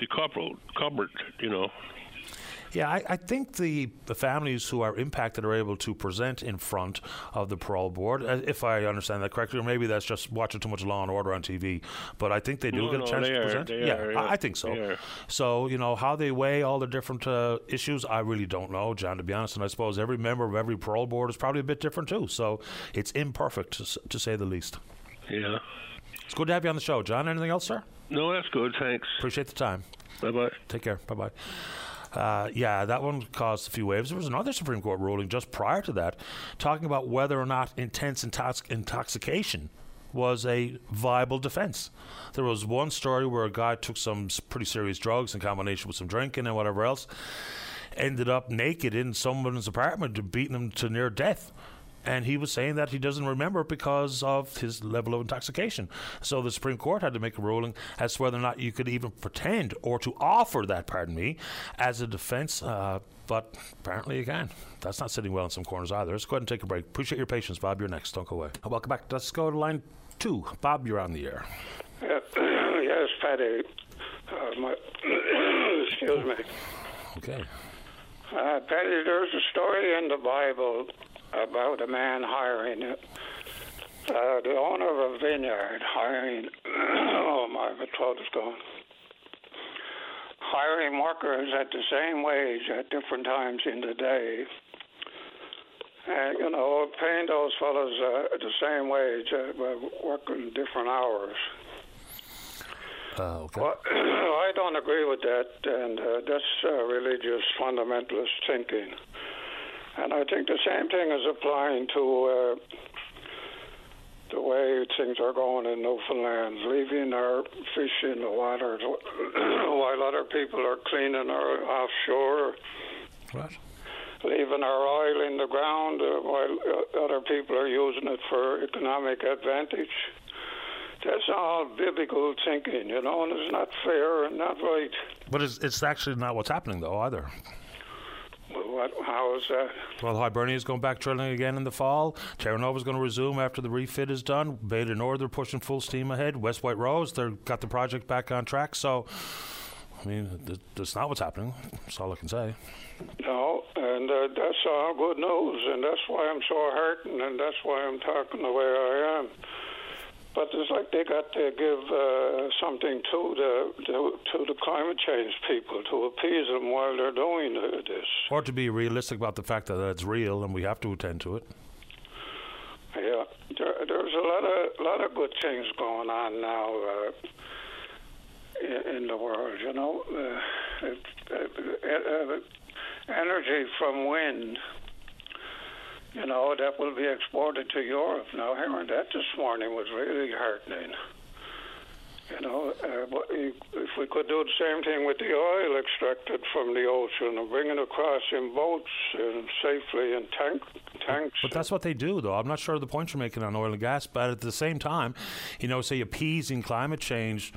the couple, cupboard, you know. Yeah, I, I think the, the families who are impacted are able to present in front of the parole board, uh, if I understand that correctly, or maybe that's just watching too much Law and Order on TV. But I think they do No, get a no, chance to are, present. yeah, are, I, yeah, I think so. So you know how they weigh all the different uh, issues. I really don't know, John. To be honest, and I suppose every member of every parole board is probably a bit different too. So it's imperfect to, to say the least. Yeah. It's good to have you on the show, John. Anything else, sir? No, that's good. Thanks. Appreciate the time. Bye bye. Take care. Bye bye. Uh, yeah, that one caused a few waves. There was another Supreme Court ruling just prior to that talking about whether or not intense intox- intoxication was a viable defense. There was one story where a guy took some pretty serious drugs in combination with some drinking and whatever else, ended up naked in someone's apartment, beating him to near death and he was saying that he doesn't remember because of his level of intoxication. So the Supreme Court had to make a ruling as to whether or not you could even pretend or to offer that, pardon me, as a defense. Uh, but apparently you can. That's not sitting well in some corners either. Let's go ahead and take a break. Appreciate your patience, Bob. You're next. Don't go away. Welcome back. Let's go to line two. Bob, you're on the air. Uh, yes, Paddy. Uh, my excuse me. Okay. Uh, Paddy, there's a story in the Bible about a man hiring uh, the owner of a vineyard hiring. oh my, the throat is gone. Hiring workers at the same wage at different times in the day. And, you know, paying those fellows uh, the same wage, uh, working different hours. Uh, okay. Well, I don't agree with that, and uh, that's uh, religious fundamentalist thinking. And I think the same thing is applying to uh, the way things are going in Newfoundland, leaving our fish in the water while other people are cleaning our offshore. What? Leaving our oil in the ground uh, while uh, other people are using it for economic advantage. That's all biblical thinking, you know, and it's not fair and not right. But it's, it's actually not what's happening, though, either. What? How is that? Well, Hibernia is going back drilling again in the fall. Terra Nova is going to resume after the refit is done. Bay du Nord they're pushing full steam ahead. West White Rose they've got the project back on track. So, I mean, that's not what's happening. That's all I can say. No, and uh, that's all good news, and that's why I'm so hurting, and that's why I'm talking the way I am. But it's like they got to give uh, something to the to, to, the climate change people to appease them while they're doing this. Or to be realistic about the fact that it's real and we have to attend to it. Yeah, there, there's a lot of lot of good things going on now uh, in, the world. You know, uh, uh, energy from wind you know, that will be exported to Europe. Now, hearing that this morning was really heartening. You know, uh, if we could do the same thing with the oil extracted from the ocean and bring it across in boats and safely in tank, tanks. But that's what they do, though. I'm not sure of the point you're making on oil and gas, but at the same time, you know, say appeasing climate change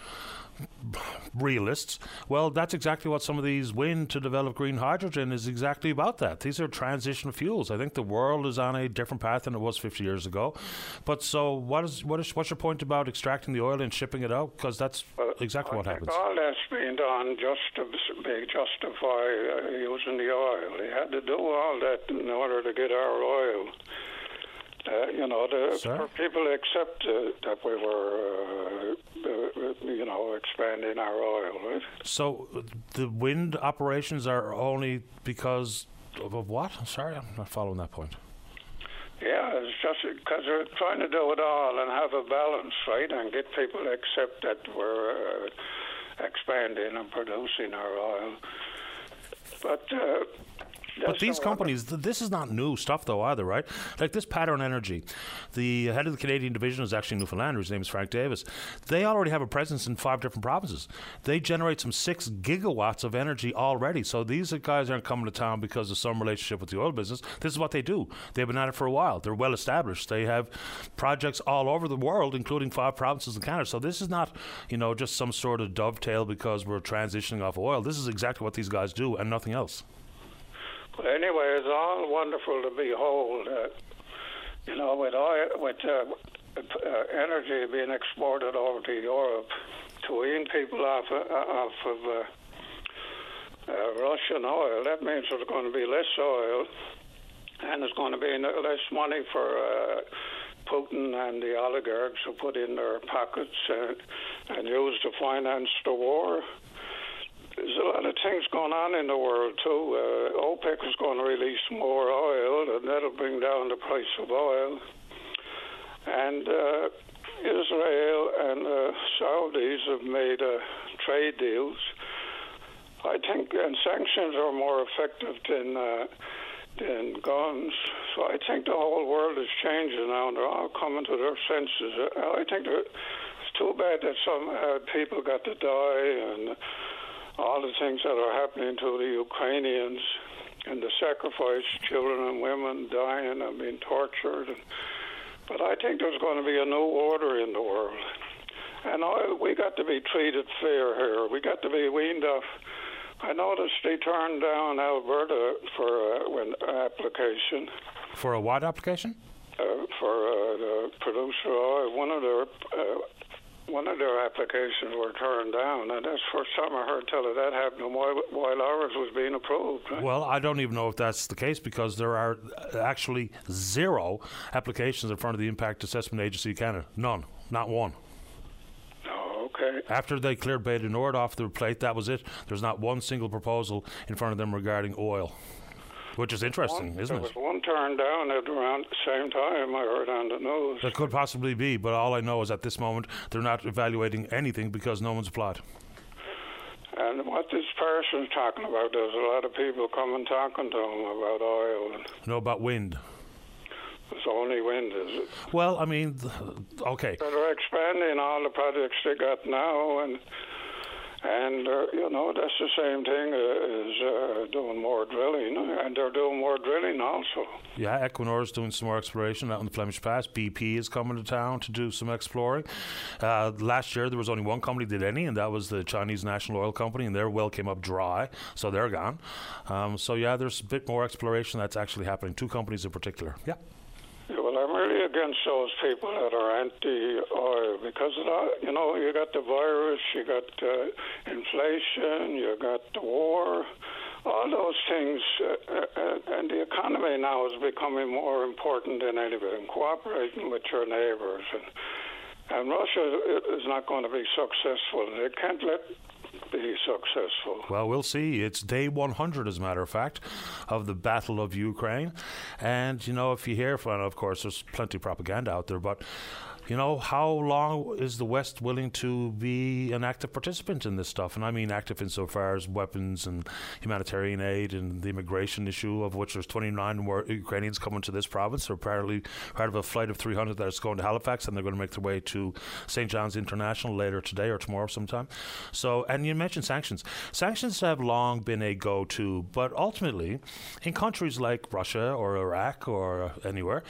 realists, well, that's exactly what some of these wind to develop green hydrogen is exactly about that. These are transition fuels. I think the world is on a different path than it was 50 years ago. But so, what is what is what's your point about extracting the oil and shipping it out? Because that's well, exactly I what happens. All that's being done just to be justify uh, using the oil. They had to do all that in order to get our oil. Uh, you know, the, for people to accept uh, that we were, uh, uh, you know, expanding our oil. Right? So the wind operations are only because of, of what? Sorry, I'm not following that point. Yeah, it's just because we're trying to do it all and have a balance, right, and get people to accept that we're uh, expanding and producing our oil. But uh, but these companies, th- this is not new stuff, though, either, right? Like this Pattern Energy, the head of the Canadian division is actually Newfoundlander. His name is Frank Davis. They already have a presence in five different provinces. They generate some six gigawatts of energy already. So these guys aren't coming to town because of some relationship with the oil business. This is what they do. They've been at it for a while. They're well established. They have projects all over the world, including five provinces in Canada. So this is not, you know, just some sort of dovetail because we're transitioning off oil. This is exactly what these guys do and nothing else. Anyway, it's all wonderful to behold. Uh, you know, with oil, with uh, uh, energy being exported over to Europe, to wean people off uh, off of uh, uh, Russian oil, that means there's going to be less oil, and there's going to be less money for. Putin and the oligarchs who put in their pockets and, and use to finance the war there's a lot of things going on in the world too. Uh, OPEC is going to release more oil, and that'll bring down the price of oil. And uh, Israel and uh, Saudis have made uh, trade deals. I think, and sanctions are more effective than uh, than guns. So I think the whole world is changing now, and they're all coming to their senses. I think it's too bad that some uh, people got to die, and all the things that are happening to the Ukrainians, and the sacrifice, children and women dying and being tortured. But I think there's going to be a new order in the world, and I, we got to be treated fair here. We got to be weaned off I noticed they turned down Alberta for uh, an application. For a what application? Uh, for uh, the producer oil. One of their uh, one of their applications were turned down, and that's the first time I heard tell of that happening while, while ours was being approved. Right? Well, I don't even know if that's the case because there are actually zero applications in front of the Impact Assessment Agency of Canada. None, not one. Oh, okay. After they cleared Bay du Nord off their plate, that was it. There's not one single proposal in front of them regarding oil. Which is interesting, one, isn't it? there it? was one turned down at around the same time I heard on the news. That could possibly be, but all I know is at this moment they're not evaluating anything because no one's applied. And what this person's talking about, there's a lot of people coming talking to him about oil. And no, about wind. It's only wind, is it? Well, I mean, okay. They're expanding all the projects they got now, and and uh, you know that's the same thing as uh, doing more drilling, and they're doing more drilling also. Yeah, Equinor is doing some more exploration out in the Flemish Pass. BP is coming to town to do some exploring. Uh, last year there was only one company did any, and that was the Chinese National Oil Company, and their well came up dry, so they're gone. Um, so yeah, there's a bit more exploration that's actually happening. Two companies in particular. Yeah. Against those people that are anti-oil because you know you got the virus, you got uh, inflation, you got the war, all those things, uh, uh, and the economy now is becoming more important than anything. Cooperating with your neighbors and. And Russia is not going to be successful. They can't let be successful. Well, we'll see. It's day 100, as a matter of fact, of the Battle of Ukraine. And, you know, if you hear from, of course, there's plenty of propaganda out there, but you know, how long is the West willing to be an active participant in this stuff? And I mean active insofar as weapons and humanitarian aid and the immigration issue, of which there's 29 more Ukrainians coming to this province. They're apparently part of a flight of 300 that's going to Halifax, and they're going to make their way to St. John's International later today or tomorrow sometime. So, and you mentioned sanctions. Sanctions have long been a go-to, but ultimately, in countries like Russia or Iraq or anywhere,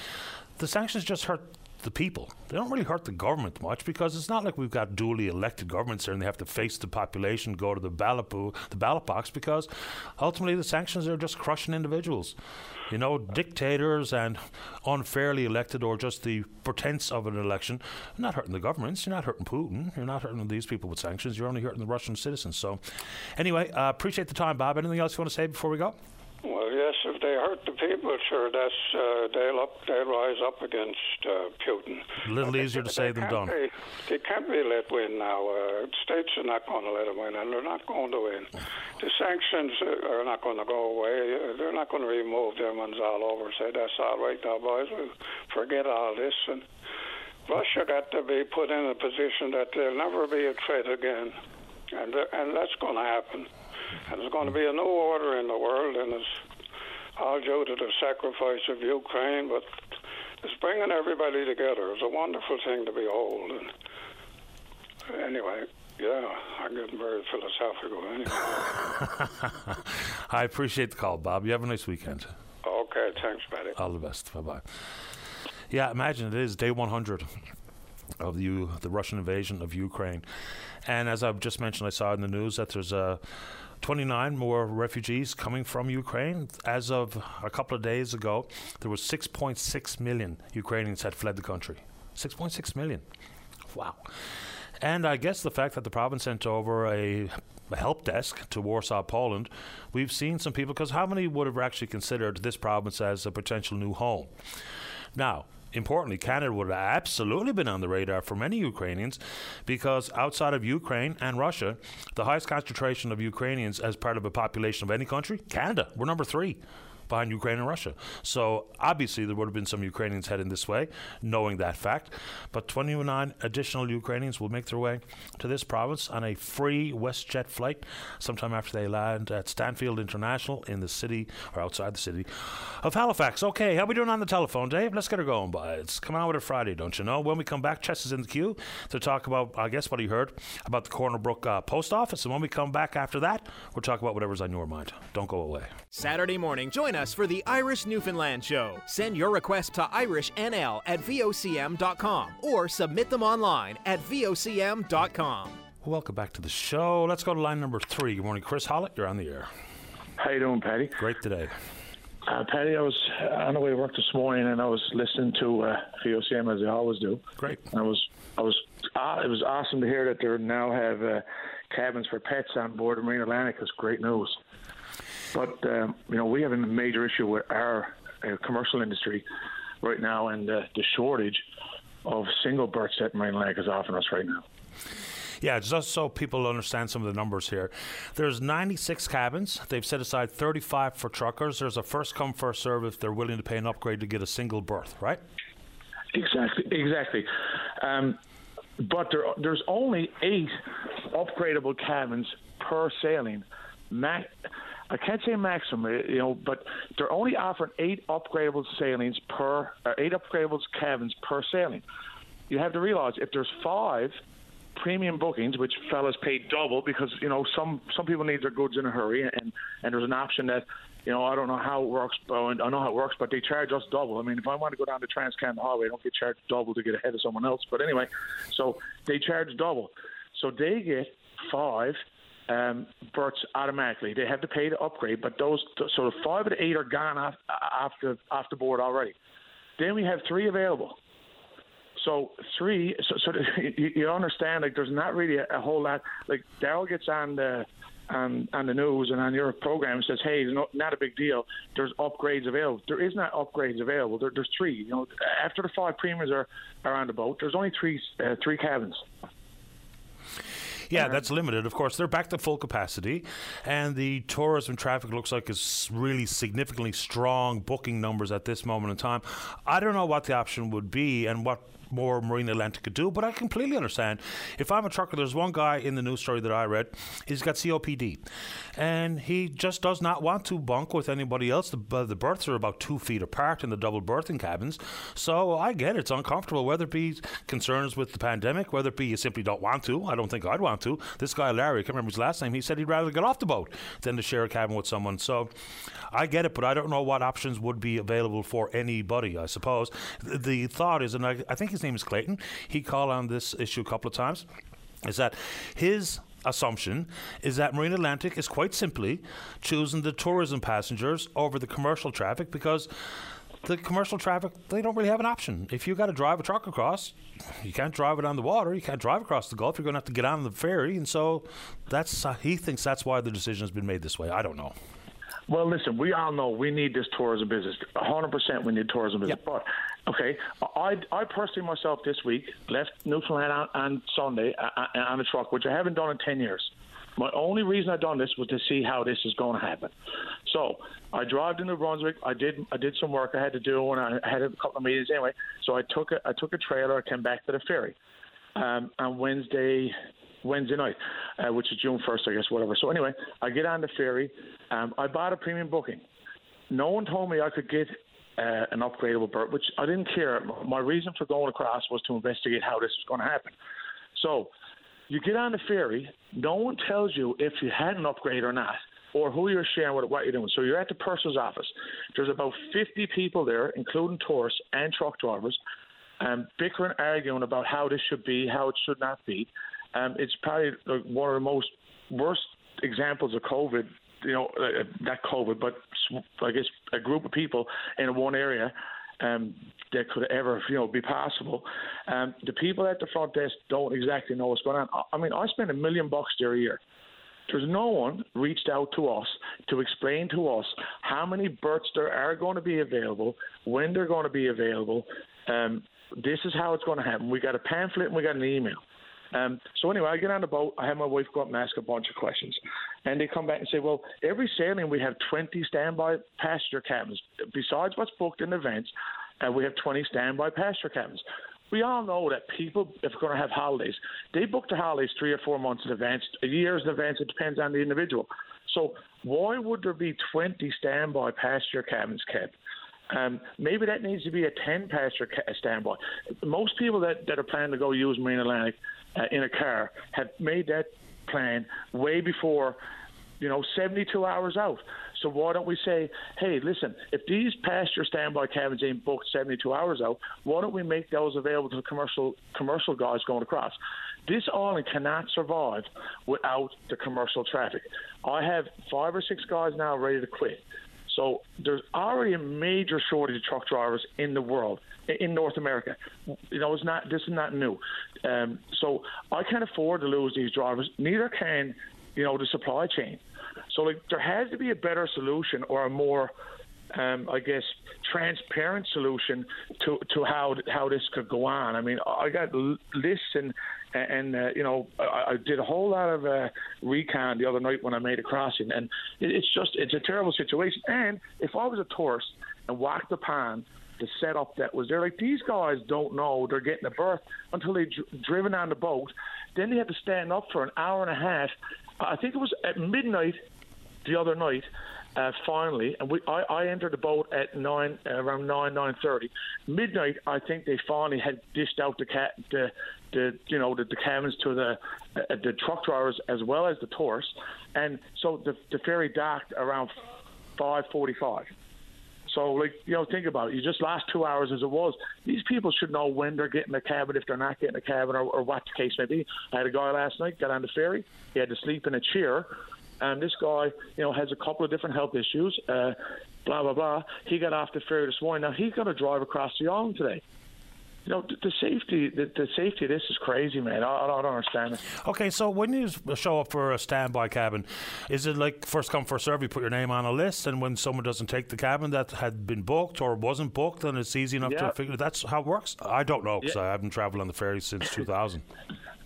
the sanctions just hurt the people. They don't really hurt the government much because it's not like we've got duly elected governments there and they have to face the population, go to the ballot booth, the ballot box, because ultimately the sanctions are just crushing individuals. You know, dictators and unfairly elected or just the pretense of an election, you're not hurting the governments. You're not hurting Putin. You're not hurting these people with sanctions. You're only hurting the Russian citizens. So, anyway, uh, appreciate the time, Bob. Anything else you want to say before we go? Well, yes, if they hurt the people, sure, that's uh, they'll up, they'll rise up against uh, Putin. A little easier to say than done. Be, they can't be let win now. Uh, states are not going to let them win, and they're not going to win. The sanctions are not going to go away. They're not going to remove them ones all over. Say that's all right now, boys. We'll forget all this and. Russia got to be put in a position that there'll never be a threat again, and and that's going to happen. And there's going to be a new order in the world, and it's all due to the sacrifice of Ukraine, but it's bringing everybody together. It's a wonderful thing to behold. And anyway, yeah, I'm getting very philosophical anyway. I appreciate the call, Bob. You have a nice weekend. Okay, thanks, Paddy. All the best. Bye bye. Yeah, imagine it is day 100 of the, the Russian invasion of Ukraine. And as I've just mentioned, I saw in the news that there's a 29 more refugees coming from Ukraine. As of a couple of days ago, there was 6.6 million Ukrainians had fled the country. 6.6 million. Wow. And I guess the fact that the province sent over a help desk to Warsaw, Poland, we've seen some people, because how many would have actually considered this province as a potential new home? Now, importantly, Canada would have absolutely been on the radar for many Ukrainians because outside of Ukraine and Russia, the highest concentration of Ukrainians as part of a population of any country, Canada. We're number three. Behind Ukraine and Russia. So obviously there would have been some Ukrainians heading this way, knowing that fact. But 29 additional Ukrainians will make their way to this province on a free WestJet flight sometime after they land at Stanfield International in the city or outside the city of Halifax. Okay, how are we doing on the telephone, Dave? Let's get her going, boys. It's coming out with a Friday, don't you know? When we come back, Chess is in the queue to talk about, I guess, what he heard about the Corner Brook uh, post office. And when we come back after that, we'll talk about whatever's on your mind. Don't go away. Saturday morning, join us for the Irish Newfoundland Show. Send your request to irishnl at vocm.com or submit them online at vocm.com. Welcome back to the show. Let's go to line number three. Good morning, Chris Hollett. You're on the air. How you doing, Paddy? Great today. Uh, Paddy, I was on the way to work this morning, and I was listening to uh, VOCM as I always do. Great. And I was, I was, uh, it was awesome to hear that they now have uh, cabins for pets on board the Marine Atlantic. It's great news. But um, you know, we have a major issue with our uh, commercial industry right now, and uh, the shortage of single berths set Marine Atlantic is offering us right now. Yeah, just so people understand some of the numbers here. There's 96 cabins. They've set aside 35 for truckers. There's a first come, first serve if they're willing to pay an upgrade to get a single berth, right? Exactly, exactly. Um, but there, there's only eight upgradable cabins per sailing. I can't say maximum, you know, but they're only offering eight upgradable sailings per, uh, eight upgradable cabins per sailing. You have to realize if there's five premium bookings, which fellas pay double because you know some some people need their goods in a hurry, and and there's an option that you know I don't know how it works, but I know how it works, but they charge us double. I mean, if I want to go down the Transcan Highway, I don't get charged double to get ahead of someone else. But anyway, so they charge double, so they get five um, automatically. They have to pay to upgrade, but those so the five the eight are gone off off the off the board already. Then we have three available. So three, so, so you, you understand like there's not really a, a whole lot. Like Daryl gets on the on, on the news and on your program and says, "Hey, no, not a big deal. There's upgrades available. There is not upgrades available. There, there's three. You know, after the five premiums are, are on the boat, there's only three uh, three cabins." Yeah, that's limited. Of course, they're back to full capacity, and the tourism traffic looks like it's really significantly strong booking numbers at this moment in time. I don't know what the option would be and what more Marine Atlantic could do, but I completely understand. If I'm a trucker, there's one guy in the news story that I read, he's got COPD, and he just does not want to bunk with anybody else. The, uh, the berths are about two feet apart in the double berthing cabins, so I get it. It's uncomfortable, whether it be concerns with the pandemic, whether it be you simply don't want to. I don't think I'd want to. This guy, Larry, I can't remember his last name, he said he'd rather get off the boat than to share a cabin with someone. So I get it, but I don't know what options would be available for anybody, I suppose. The, the thought is, and I, I think his name is Clayton, he called on this issue a couple of times, is that his assumption is that Marine Atlantic is quite simply choosing the tourism passengers over the commercial traffic because the commercial traffic they don't really have an option. If you got to drive a truck across, you can't drive it on the water. You can't drive across the Gulf. You're going to have to get on the ferry, and so that's uh, he thinks that's why the decision has been made this way. I don't know. Well, listen, we all know we need this tourism business. 100% we need tourism business. Yep. But, okay, I, I personally myself this week left Newfoundland on, on Sunday uh, uh, on a truck, which I haven't done in 10 years. My only reason I done this was to see how this is going to happen. So I drove to New Brunswick. I did I did some work I had to do, and I had a couple of meetings anyway. So I took a I took a trailer, I came back to the ferry. Um, on Wednesday Wednesday night, uh, which is June 1st, I guess, whatever. So anyway, I get on the ferry. Um, I bought a premium booking. No one told me I could get uh, an upgradable berth, which I didn't care. My reason for going across was to investigate how this was going to happen. So you get on the ferry. No one tells you if you had an upgrade or not or who you're sharing with, what you're doing. So you're at the purser's office. There's about 50 people there, including tourists and truck drivers, um, bickering, arguing about how this should be, how it should not be. Um, it's probably one of the most worst examples of COVID. You know, uh, not COVID, but I guess a group of people in one area um, that could ever, you know, be possible. Um, the people at the front desk don't exactly know what's going on. I mean, I spend a million bucks there a year. There's no one reached out to us to explain to us how many berths there are going to be available, when they're going to be available. Um, this is how it's going to happen. We got a pamphlet and we got an email. Um, so anyway, I get on the boat. I have my wife go up and ask a bunch of questions, and they come back and say, well, every sailing we have 20 standby passenger cabins. Besides what's booked in advance, uh, we have 20 standby passenger cabins. We all know that people, if they're going to have holidays, they book the holidays three or four months in advance, year's in advance. It depends on the individual. So why would there be 20 standby passenger cabins kept? Um, maybe that needs to be a 10 passenger ca- standby. Most people that, that are planning to go use Marine Atlantic uh, in a car have made that plan way before, you know, 72 hours out. So why don't we say, hey, listen, if these passenger standby cabins ain't booked 72 hours out, why don't we make those available to commercial commercial guys going across? This island cannot survive without the commercial traffic. I have five or six guys now ready to quit. So there's already a major shortage of truck drivers in the world, in North America. You know, it's not this is not new. Um, so I can't afford to lose these drivers. Neither can, you know, the supply chain. So like there has to be a better solution or a more um, I guess, transparent solution to, to how how this could go on. I mean, I got lists and and uh, you know I, I, did a whole lot of uh, recon the other night when I made a crossing, and it, it's just it's a terrible situation. And if I was a tourist and walked upon the setup that was there, like these guys don't know they're getting a berth until they dr- driven on the boat. Then they had to stand up for an hour and a half. I think it was at midnight the other night uh, finally, and we, I, I, entered the boat at nine, uh, around nine nine thirty, midnight. I think they finally had dished out the cat, the, the you know the, the cabins to the uh, the truck drivers as well as the tourists, and so the, the ferry docked around five forty five. So, like, you know, think about it. You just lost two hours as it was. These people should know when they're getting a cabin, if they're not getting a cabin, or, or what the case may be. I had a guy last night, got on the ferry. He had to sleep in a chair and this guy, you know, has a couple of different health issues. Uh, blah blah blah. He got off the ferry this morning. Now he's got to drive across the island today. You know, the, the safety, the, the, safety of this is crazy, man. I, I, don't understand it. Okay, so when you show up for a standby cabin, is it like first come first serve? You put your name on a list, and when someone doesn't take the cabin that had been booked or wasn't booked, then it's easy enough yeah. to figure. That's how it works. I don't know because yeah. I haven't traveled on the ferry since 2000.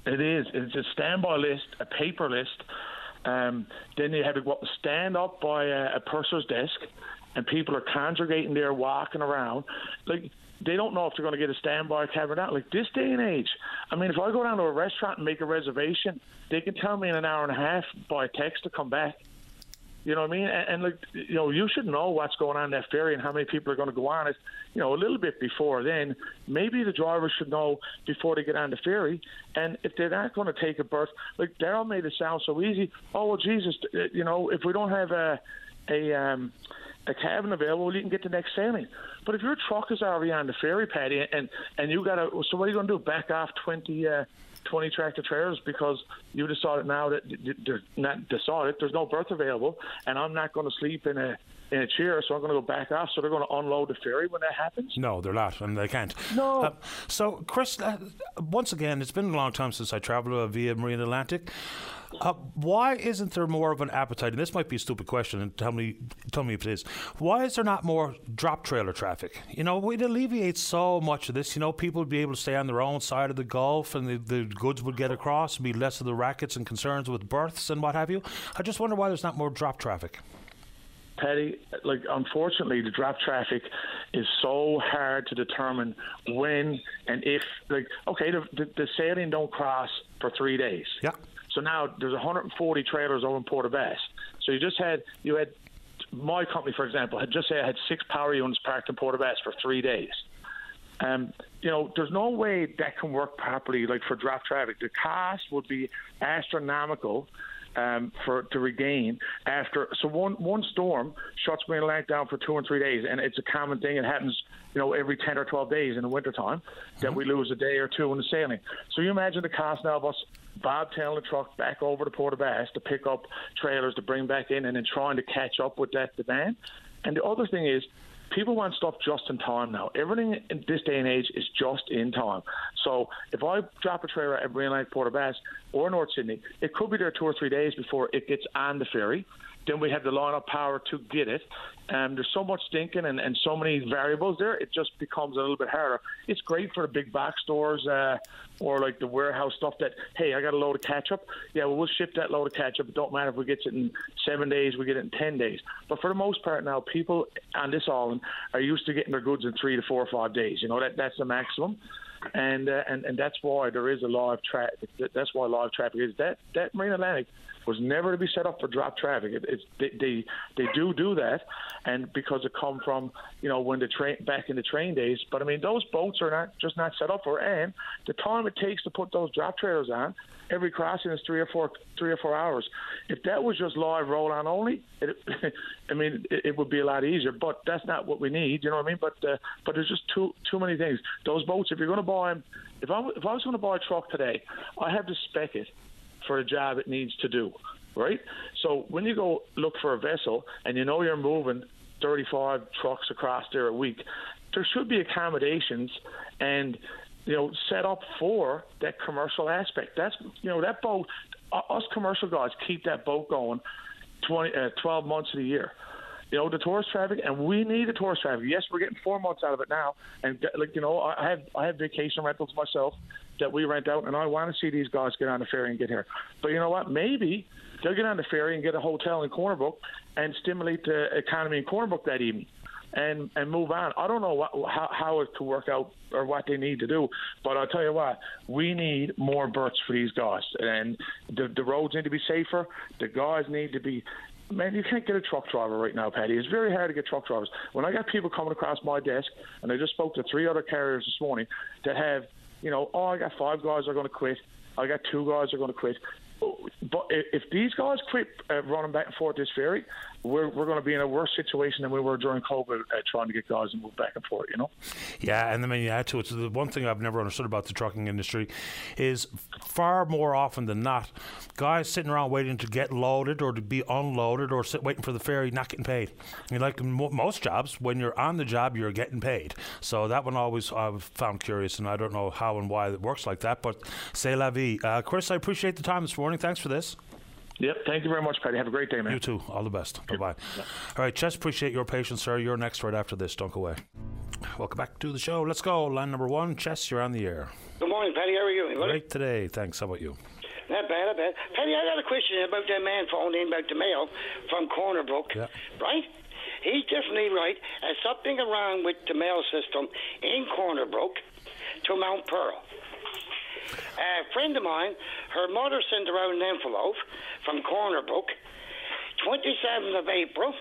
It is. It's a standby list, a paper list um, then you have to stand up by a, a purser's desk, and people are congregating there, walking around. Like they don't know if they're going to get a standby cab or not. Like this day and age, I mean, if I go down to a restaurant and make a reservation, they can tell me in an hour and a half by text to come back. You know what I mean? And, and like, you know, you should know what's going on in that ferry and how many people are going to go on it. You know, a little bit before then. Maybe the drivers should know before they get on the ferry. And if they're not going to take a berth, like Daryl made it sound so easy. Oh well, Jesus, uh, you know, if we don't have a a um, a cabin available, you can get the next sailing. But if your truck is already on the ferry, Paddy, and and you got to, so what are you going to do? Back off twenty. Uh, 20 tractor trailers because you decided now that they're not decided there's no berth available and I'm not going to sleep in a in a chair, so I'm going to go back off. So they're going to unload the ferry when that happens. No, they're not, and they can't. No. Uh, so, Chris, uh, once again, it's been a long time since I travelled via Marine Atlantic. Uh, why isn't there more of an appetite? And this might be a stupid question, and tell me, tell me if it is. Why is there not more drop trailer traffic? You know, we'd alleviate so much of this. You know, people would be able to stay on their own side of the Gulf, and the, the goods would get across, and be less of the rackets and concerns with berths and what have you. I just wonder why there's not more drop traffic. Like unfortunately, the drop traffic is so hard to determine when and if. Like, okay, the, the, the sailing don't cross for three days. Yeah. So now there's 140 trailers over in Port aux Basques. So you just had you had my company, for example, had just say I had six power units parked in Port aux Basques for three days. Um, you know, there's no way that can work properly, like for drop traffic. The cost would be astronomical um, for to regain after. So one one storm shuts Marine Atlantic down for two and three days, and it's a common thing. It happens, you know, every ten or twelve days in the wintertime mm-hmm. that we lose a day or two in the sailing. So you imagine the cost now of us bobtailing the truck back over to Port aux Basques to pick up trailers to bring back in, and then trying to catch up with that demand. And the other thing is, people want stuff just in time now. Everything in this day and age is just in time. So if I drop a trailer at Marine Port aux Basques or North Sydney, it could be there two or three days before it gets on the ferry. Then we have the line-up power to get it. And there's so much thinking and, and so many variables there, it just becomes a little bit harder. It's great for the big back stores uh, or like the warehouse stuff that, hey, I got a load of ketchup. Yeah, well, we'll ship that load of ketchup. It don't matter if we get it in seven days, we get it in 10 days. But for the most part now, people on this island are used to getting their goods in three to four or five days. You know, that that's the maximum and uh, and and that's why there is a live traffic. That's why live traffic is that that Marine Atlantic was never to be set up for drop traffic. It, it's they, they they do do that, and because it come from you know when the train back in the train days. But I mean those boats are not just not set up for, and the time it takes to put those drop trailers on. Every crossing is three or four three or four hours. If that was just live roll on only, it, I mean it, it, would be a lot easier. But that's not what we need. You know what I mean? But uh, but there's just too too many things. Those boats, if you're going to buy them, if I if I was going to buy a truck today, I have to spec it for the job it needs to do, right? So when you go look for a vessel and you know you're moving 35 trucks across there a week, there should be accommodations and you know set up for that commercial aspect. That's you know that boat. Us commercial guys keep that boat going 20, uh, 12 months of the year you know, the tourist traffic, and we need the tourist traffic. Yes, we're getting four months out of it now, and uh, like you know, I have I have vacation rentals myself, that we rent out, and I want to see these guys get on the ferry and get here. But you know what? Maybe they'll get on the ferry and get a hotel in Corner Brook and stimulate the economy in Corner Brook that evening. And, and move on. I don't know what, how, how it could work out or what they need to do, but I'll tell you what, we need more berths for these guys, and the, the roads need to be safer. The guys need to be man, you can't get a truck driver right now, Paddy. It's very hard to get truck drivers. When I got people coming across my desk, and I just spoke to three other carriers this morning that have you know, oh, I got five guys are going to quit. I got two guys are going to quit. But if these guys quit uh, running back and forth this ferry, we're, we're going to be in a worse situation than we were during COVID uh, trying to get guys to move back and forth, you know? Yeah, and then when you add to it, so the one thing I've never understood about the trucking industry is far more often than not, guys sitting around waiting to get loaded or to be unloaded or sit waiting for the ferry not getting paid. I mean, like most jobs, when you're on the job, you're getting paid. So that one always I've found curious, and I don't know how and why it works like that, but c'est la vie. Uh, Chris, I appreciate the time this morning. Thanks for this. Yep. Thank you very much, Paddy. Have a great day, man. You too. All the best. Bye bye. All right, Chess, appreciate your patience, sir. You're next right after this. Don't go away. Welcome back to the show. Let's go. Line number one. Chess, you're on the air. Good morning, Paddy. How are you? Great today. Thanks. How about you? Not bad, not bad. Paddy, I got a question about that man phoned in about the mail from Corner Brook. Yeah. Right? He's definitely right. There's something wrong with the mail system in Corner Brook to Mount Pearl. A friend of mine, her mother sent her out an envelope from Corner Brook, 27th of April.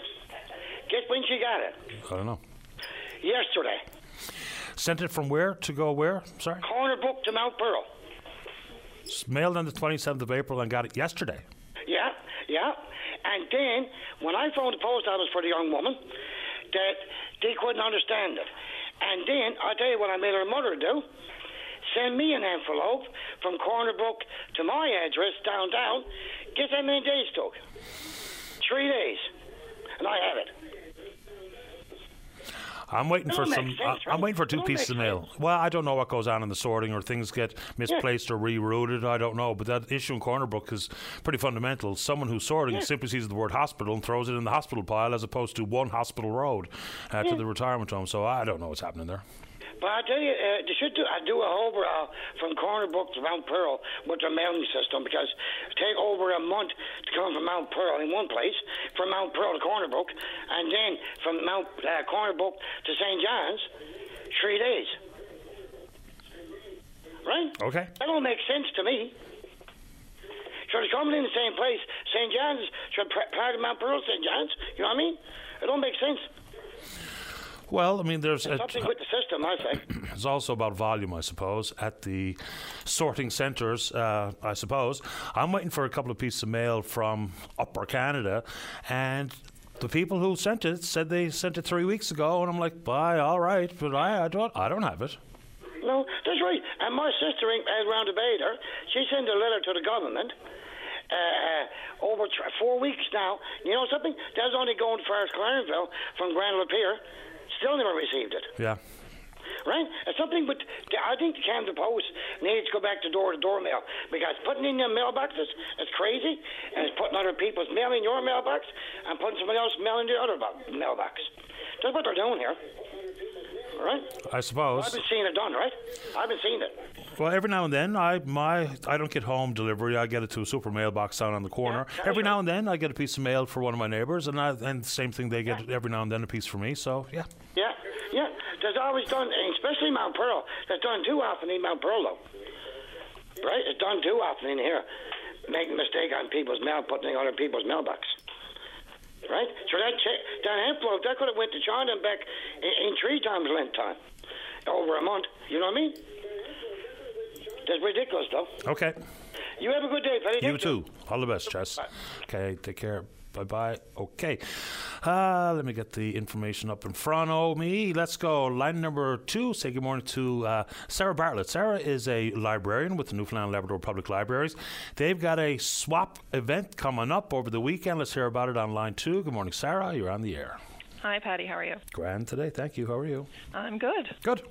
Guess when she got it? I don't know. Yesterday. Sent it from where to go where? Sorry? Corner Brook to Mount Pearl. It's mailed on the 27th of April and got it yesterday. Yeah, yeah. And then, when I phoned the post office for the young woman, that they couldn't understand it. And then, I'll tell you what I made her mother do send me an envelope from Corner Brook to my address downtown. Guess how many days took? Three days. And I have it. I'm waiting for some. sense, uh, I'm waiting for two Don't pieces of mail. Well, I don't know what goes on in the sorting, or things get misplaced or rerouted. I don't know, but that issue in Corner Brook is pretty fundamental. Someone who's sorting Yeah. simply sees the word hospital and throws it in the hospital pile, as opposed to one hospital road uh, to the retirement home. So I don't know what's happening there. But I tell you, uh, they should do. I do a over uh, from Corner Brook to Mount Pearl with the mailing system because it take over a month to come from Mount Pearl in one place, from Mount Pearl to Corner Brook, and then from Mount uh, Corner Brook to St. John's, three days. Right? Okay. That don't make sense to me. So they're coming in the same place. St. John's, so part of Mount Pearl, St. John's. You know what I mean? It don't make sense. Well, I mean, there's a, Something with the system, I say. it's also about volume, I suppose, at the sorting centres. Uh, I suppose I'm waiting for a couple of pieces of mail from Upper Canada, and the people who sent it said they sent it three weeks ago, and I'm like, bye, all right, but I, I don't, I don't have it. No, that's right. And my sister in uh, round about her, she sent a letter to the government. Uh, uh, over tr- four weeks now. You know something? That's only going far as Clarenville from Grand Pier. Still never received it. Yeah. Right? It's something, but I think the Canada Post needs to go back to door to door mail because putting in their mailboxes is crazy, and it's putting other people's mail in your mailbox and putting somebody else's mail in the other bo- mailbox. That's what they're doing here. Right? I suppose. I've been seeing it done, right? I've been seeing it. Well, every now and then, I my I don't get home delivery. I get it to a super mailbox down on the corner. Yeah, every now and then, I get a piece of mail for one of my neighbours, and I, and same thing. They get every now and then a piece for me. So yeah, Yeah, yeah. There's always done, especially Mount Pearl. There's done too often in Mount Pearl, though. Right? It's done too often in here, making mistake on people's mail, putting it other people's mailbox. Right? So that che- that envelope, that could have went to John and Beck in, in three times length time, over a month. You know what I mean? That's ridiculous, though. okay. You have a good day, Paddy. You too. All the best, Jess. Okay, take care. Bye bye. Okay. Uh, let me get the information up in front of me. Let's go. Line number two. Say good morning to uh, Sarah Bartlett. Sarah is a librarian with the Newfoundland Labrador Public Libraries. They've got a swap event coming up over the weekend. Let's hear about it on line two. Good morning, Sarah. You're on the air. Hi, Paddy. How are you? Grand today. Thank you. How are you? I'm good. Good.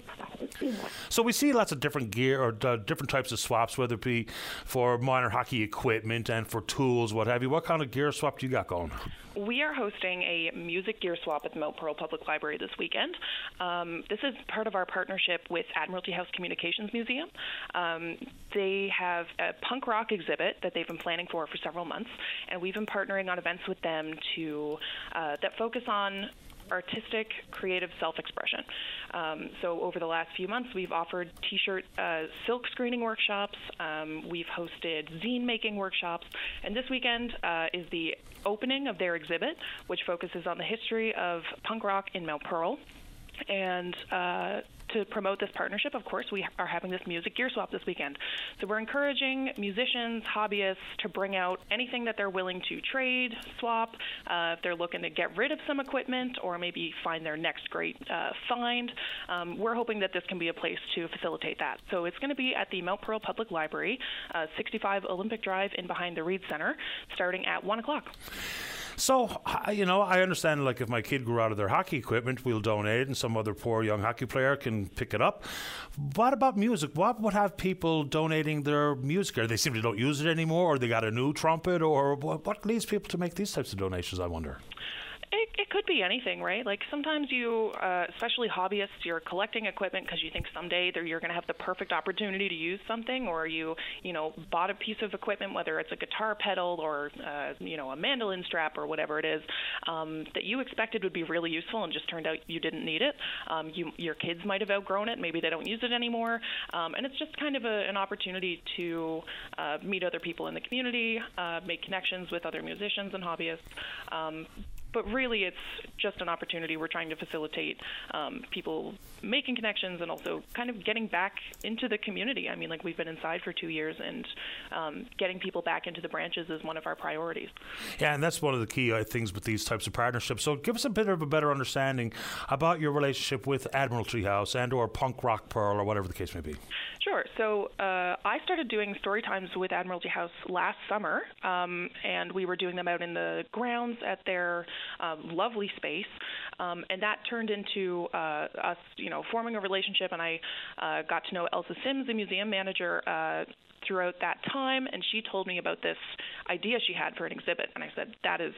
So we see lots of different gear or uh, different types of swaps, whether it be for minor hockey equipment and for tools, what have you. What kind of gear swap do you got going? We are hosting a music gear swap at the Mount Pearl Public Library this weekend. Um, this is part of our partnership with Admiralty House Communications Museum. Um, they have a punk rock exhibit that they've been planning for for several months, and we've been partnering on events with them to uh, that focus on artistic, creative self-expression. Um, so over the last few months, we've offered T-shirt uh, silk screening workshops. Um, we've hosted zine making workshops, and this weekend uh, is the opening of their exhibit, which focuses on the history of punk rock in Mount Pearl. And uh, to promote this partnership, of course, we are having this music gear swap this weekend. So we're encouraging musicians, hobbyists to bring out anything that they're willing to trade, swap. Uh, if they're looking to get rid of some equipment or maybe find their next great uh, find, um, we're hoping that this can be a place to facilitate that. So it's going to be at the Mount Pearl Public Library, uh, 65 Olympic Drive in behind the Reid Center, starting at 1 o'clock. So, you know, I understand, like, if my kid grew out of their hockey equipment, we'll donate it and some other poor young hockey player can pick it up. What about music? What would have people donating their music? Or they simply don't use it anymore, or they got a new trumpet, or what, what leads people to make these types of donations, I wonder? It, it could be anything, right? Like sometimes you, uh, especially hobbyists, you're collecting equipment because you think someday you're going to have the perfect opportunity to use something, or you, you know, bought a piece of equipment, whether it's a guitar pedal or, uh, you know, a mandolin strap or whatever it is, um, that you expected would be really useful and just turned out you didn't need it. Um, you, your kids might have outgrown it, maybe they don't use it anymore, um, and it's just kind of a, an opportunity to uh, meet other people in the community, uh, make connections with other musicians and hobbyists. But really it's just an opportunity we're trying to facilitate um, people making connections and also kind of getting back into the community i mean like we've been inside for two years and um, getting people back into the branches is one of our priorities Yeah, and that's one of the key uh, things with these types of partnerships. So, give us a bit of a better understanding about your relationship with Admiralty House and or Punk Rock Pearl or whatever the case may be. Sure. So uh, I started doing story times with Admiralty House last summer, um, and we were doing them out in the grounds at their um, lovely space, um, and that turned into uh, us, you know, forming a relationship. And I uh, got to know Elsa Sims, the museum manager. Uh, throughout that time and she told me about this idea she had for an exhibit and I said that is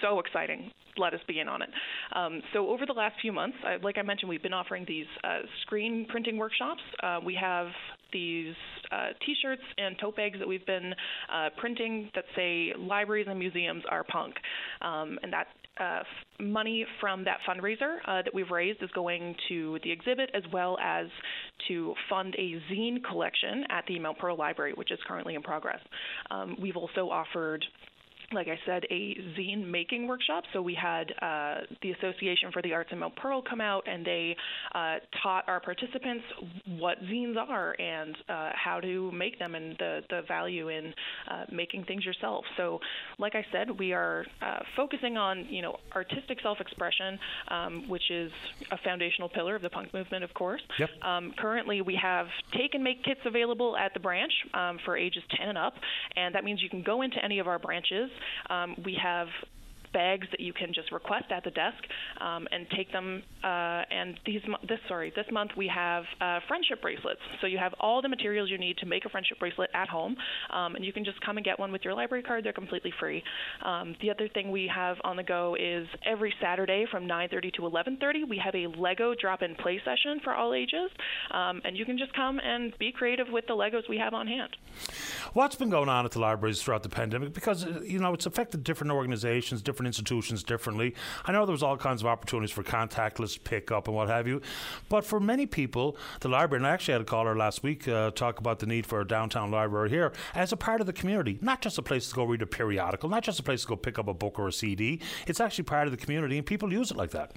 so exciting. Let us be in on it. Um, so over the last few months, I, like I mentioned, we've been offering these uh, screen printing workshops. Uh, we have these uh, T-shirts and tote bags that we've been uh, printing that say "Libraries and Museums are punk," um, and that uh, money from that fundraiser uh, that we've raised is going to the exhibit as well as to fund a zine collection at the Mount Pearl Library, which is currently in progress. Um, we've also offered like I said, a zine making workshop. So we had uh, the Association for the Arts in Mount Pearl come out and they uh, taught our participants what zines are and uh, how to make them and the, the value in uh, making things yourself. So, like I said, we are uh, focusing on you know artistic self-expression, um, which is a foundational pillar of the punk movement, of course. Yep. Um, currently, we have take and make kits available at the branch um, for ages 10 and up, and that means you can go into any of our branches. Um, we have bags that you can just request at the desk um, and take them. Uh, and these this sorry this month we have uh, friendship bracelets. So you have all the materials you need to make a friendship bracelet at home, um, and you can just come and get one with your library card. They're completely free. Um, the other thing we have on the go is every Saturday from 9:30 to 11:30 we have a Lego drop-in play session for all ages, um, and you can just come and be creative with the Legos we have on hand. What's been going on at the libraries throughout the pandemic? Because uh, you know it's affected different organizations, different institutions differently. I know there was all kinds of opportunities for contactless pickup and what have you, but for many people, the library. And I actually had a caller last week uh, talk about the need for a downtown library here as a part of the community, not just a place to go read a periodical, not just a place to go pick up a book or a CD. It's actually part of the community, and people use it like that.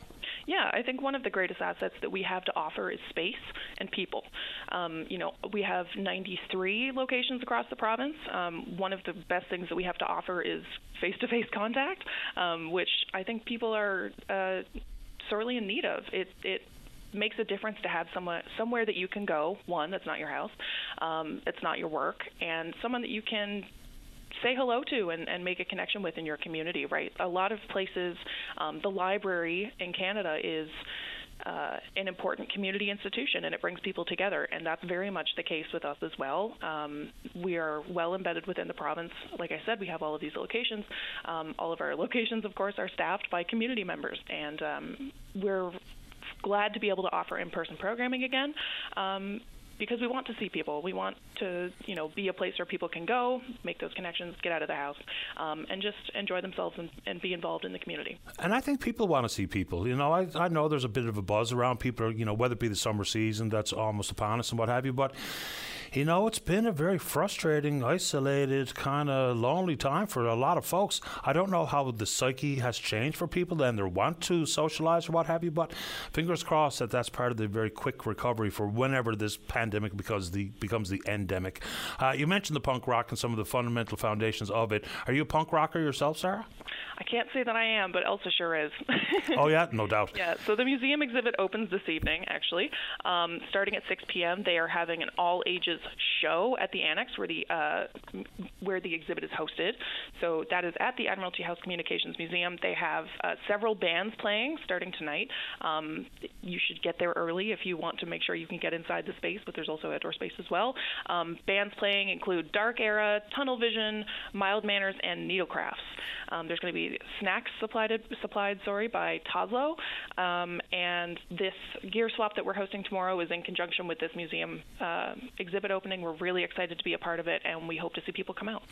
Yeah, I think one of the greatest assets that we have to offer is space and people. Um, you know, we have 93 locations across the province. Um, one of the best things that we have to offer is face-to-face contact, um, which I think people are uh, sorely in need of. It it makes a difference to have someone somewhere that you can go. One, that's not your house, um, it's not your work, and someone that you can say hello to and, and make a connection with in your community, right? A lot of places, um, the library in Canada is uh, an important community institution and it brings people together, and that's very much the case with us as well. Um, we are well embedded within the province. Like I said, we have all of these locations. Um, all of our locations, of course, are staffed by community members, and um, we're glad to be able to offer in-person programming again. Because we want to see people. We want to, you know, be a place where people can go, make those connections, get out of the house, um, and just enjoy themselves and, and, be involved in the community. And I think people want to see people. You know, I, I know there's a bit of a buzz around people, you know, whether it be the summer season that's almost upon us and what have you, but you know, it's been a very frustrating, isolated, kind of lonely time for a lot of folks. I don't know how the psyche has changed for people and they want to socialize or what have you, but fingers crossed that that's part of the very quick recovery for whenever this pandemic becomes the becomes the endemic. Uh, you mentioned the punk rock and some of the fundamental foundations of it. Are you a punk rocker yourself, Sarah? I can't say that I am, but Elsa sure is. oh yeah, no doubt. Yeah. So the museum exhibit opens this evening. Actually, um, starting at 6 p.m., they are having an all ages show at the annex where the uh, where the exhibit is hosted. So that is at the Admiralty House Communications Museum. They have uh, several bands playing starting tonight. Um, you should get there early if you want to make sure you can get inside the space, but there's also outdoor space as well. Um, bands playing include Dark Era, Tunnel Vision, Mild Manners, and Needlecrafts. Um, there's going to be snacks supplied supplied sorry by Toslow, um, and this gear swap that we're hosting tomorrow is in conjunction with this museum uh, exhibit opening. We're really excited to be a part of it, and we hope to see people come out.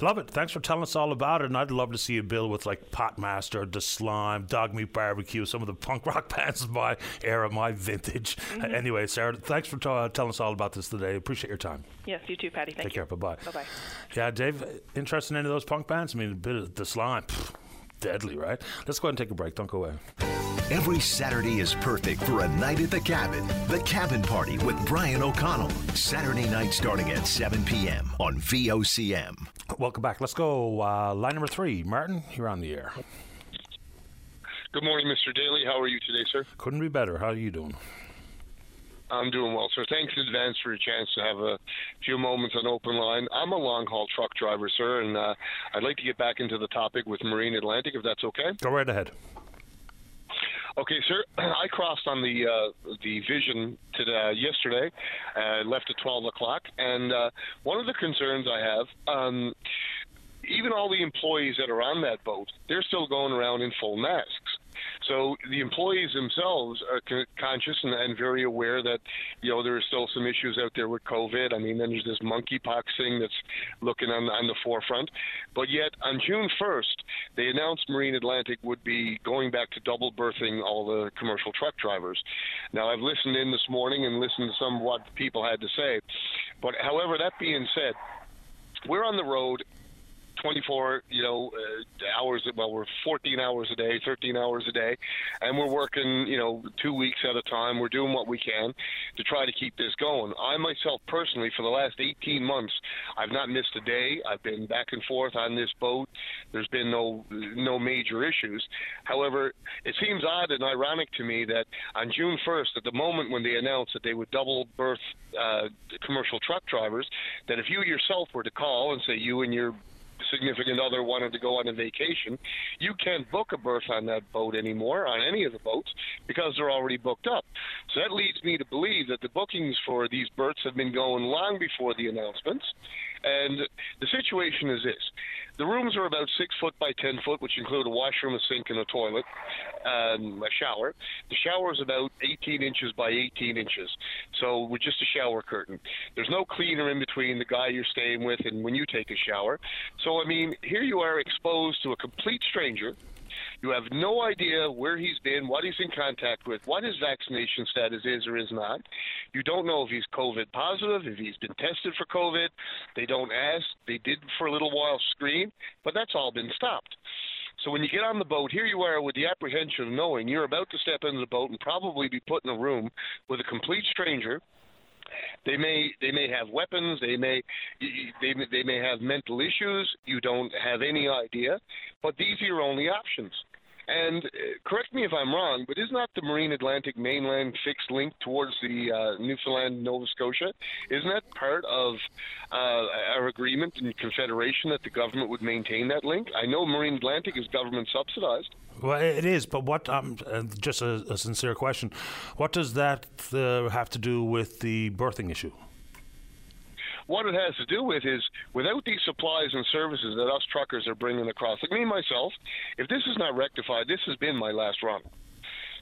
Love it. Thanks for telling us all about it. And I'd love to see a bill with like Potmaster, The Slyme, Dog Meat Barbecue, some of the punk rock bands of my era, my vintage. Mm-hmm. Anyway, Sarah, thanks for t- telling us all about this today. Appreciate your time. Yes, you too, Paddy. Thank Take you. care. Bye bye. Bye bye. Yeah, Dave, interested in any of those punk bands? I mean, a bit of The Slyme. Pfft deadly, right? Let's go ahead and take a break. Don't go away. Every Saturday is perfect for a night at the cabin. The Cabin Party with Brian O'Connell. Saturday night starting at 7 p.m. on VOCM. Welcome back. Let's go. Uh, line number three. Martin, you're on the air. Good morning, Mr. Daly. How are you today, sir? Couldn't be better. How are you doing? I'm doing well, sir. Thanks in advance for a chance to have a few moments on open line. I'm a long haul truck driver, sir, and uh, I'd like to get back into the topic with Marine Atlantic, if that's okay. Go right ahead. Okay, sir. I crossed on the uh, the Vision today, uh, yesterday. Uh, left at 12 o'clock, and uh, one of the concerns I have. Um, even all the employees that are on that boat, they're still going around in full masks. So the employees themselves are conscious and, and, very aware that you know there are still some issues out there with COVID. I mean, then there's this monkeypox thing that's looking on, on the forefront. But yet on June 1st, they announced Marine Atlantic would be going back to double berthing all the commercial truck drivers. Now I've listened in this morning and listened to some of what people had to say. But however, that being said, we're on the road 24, you know, uh, hours. Well, we're 14 hours a day, 13 hours a day, and we're working, you know, two weeks at a time. We're doing what we can to try to keep this going. I myself, personally, for the last 18 months, I've not missed a day. I've been back and forth on this boat. There's been no no major issues. However, it seems odd and ironic to me that on June 1st, at the moment when they announced that they would double berth uh, commercial truck drivers, that if you yourself were to call and say you and your significant other wanted to go on a vacation, you can't book a berth on that boat anymore, on any of the boats, because they're already booked up. So that leads me to believe that the bookings for these berths have been going long before the announcements. And the situation is this the rooms are about six foot by ten foot, which include a washroom, a sink, and a toilet, um, a shower. The shower is about 18 inches by 18 inches, so with just a shower curtain. There's no cleaner in between the guy you're staying with and when you take a shower. So I mean, here you are exposed to a complete stranger you have no idea where he's been, what he's in contact with, what his vaccination status is or is not. You don't know if he's COVID positive, if he's been tested for COVID. They don't ask. They did for a little while screen, but that's all been stopped. So when you get on the boat, here you are with the apprehension of knowing you're about to step into the boat and probably be put in a room with a complete stranger they may they may have weapons. They may they they may have mental issues. You don't have any idea, but these are your only options. And uh, correct me if I'm wrong, but is not the Marine Atlantic mainland fixed link towards the uh, Newfoundland, Nova Scotia? Isn't that part of uh, our agreement and confederation that the government would maintain that link? I know Marine Atlantic is government subsidized. Well, it is, but what? Um, uh, just a, a, sincere question: What does that uh, have to do with the birthing issue? What it has to do with is without these supplies and services that us truckers are bringing across, like me myself, if this is not rectified, this has been my last run.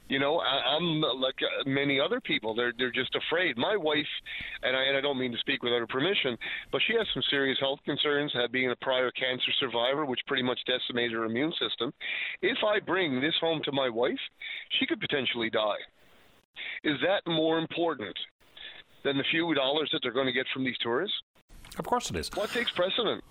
You know, I, I'm like uh, many other people. They're they're just afraid. My wife, and I and I don't mean to speak without her permission, but she has some serious health concerns, uh, being a prior cancer survivor, which pretty much decimated her immune system. If I bring this home to my wife, she could potentially die. Is that more important than the few dollars that they're going to get from these tourists? Of course it is. What takes precedent?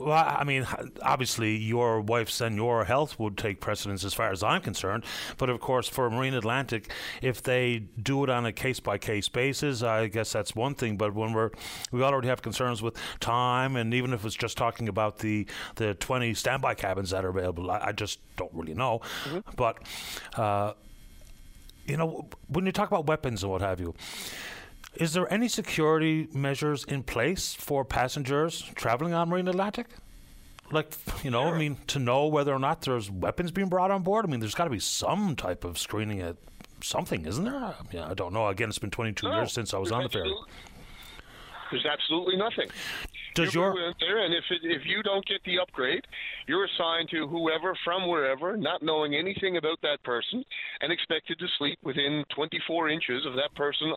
Well, I mean, obviously, your wife's and your health would take precedence as far as I'm concerned. But of course, for Marine Atlantic, if they do it on a case by case basis, I guess that's one thing. But when we're we already have concerns with time, and even if it's just talking about the the 20 standby cabins that are available, I, I just don't really know. Mm-hmm. But uh, you know, when you talk about weapons and what have you. Is there any security measures in place for passengers traveling on Marine Atlantic? Like, you know, sure. I mean, to know whether or not there's weapons being brought on board? I mean, there's got to be some type of screening at something, isn't there? I, mean, I don't know. Again, it's been 22 no, years since I was on the ferry. There's absolutely nothing. Does you your there, and if it, if you don't get the upgrade, you're assigned to whoever from wherever, not knowing anything about that person, and expected to sleep within 24 inches of that person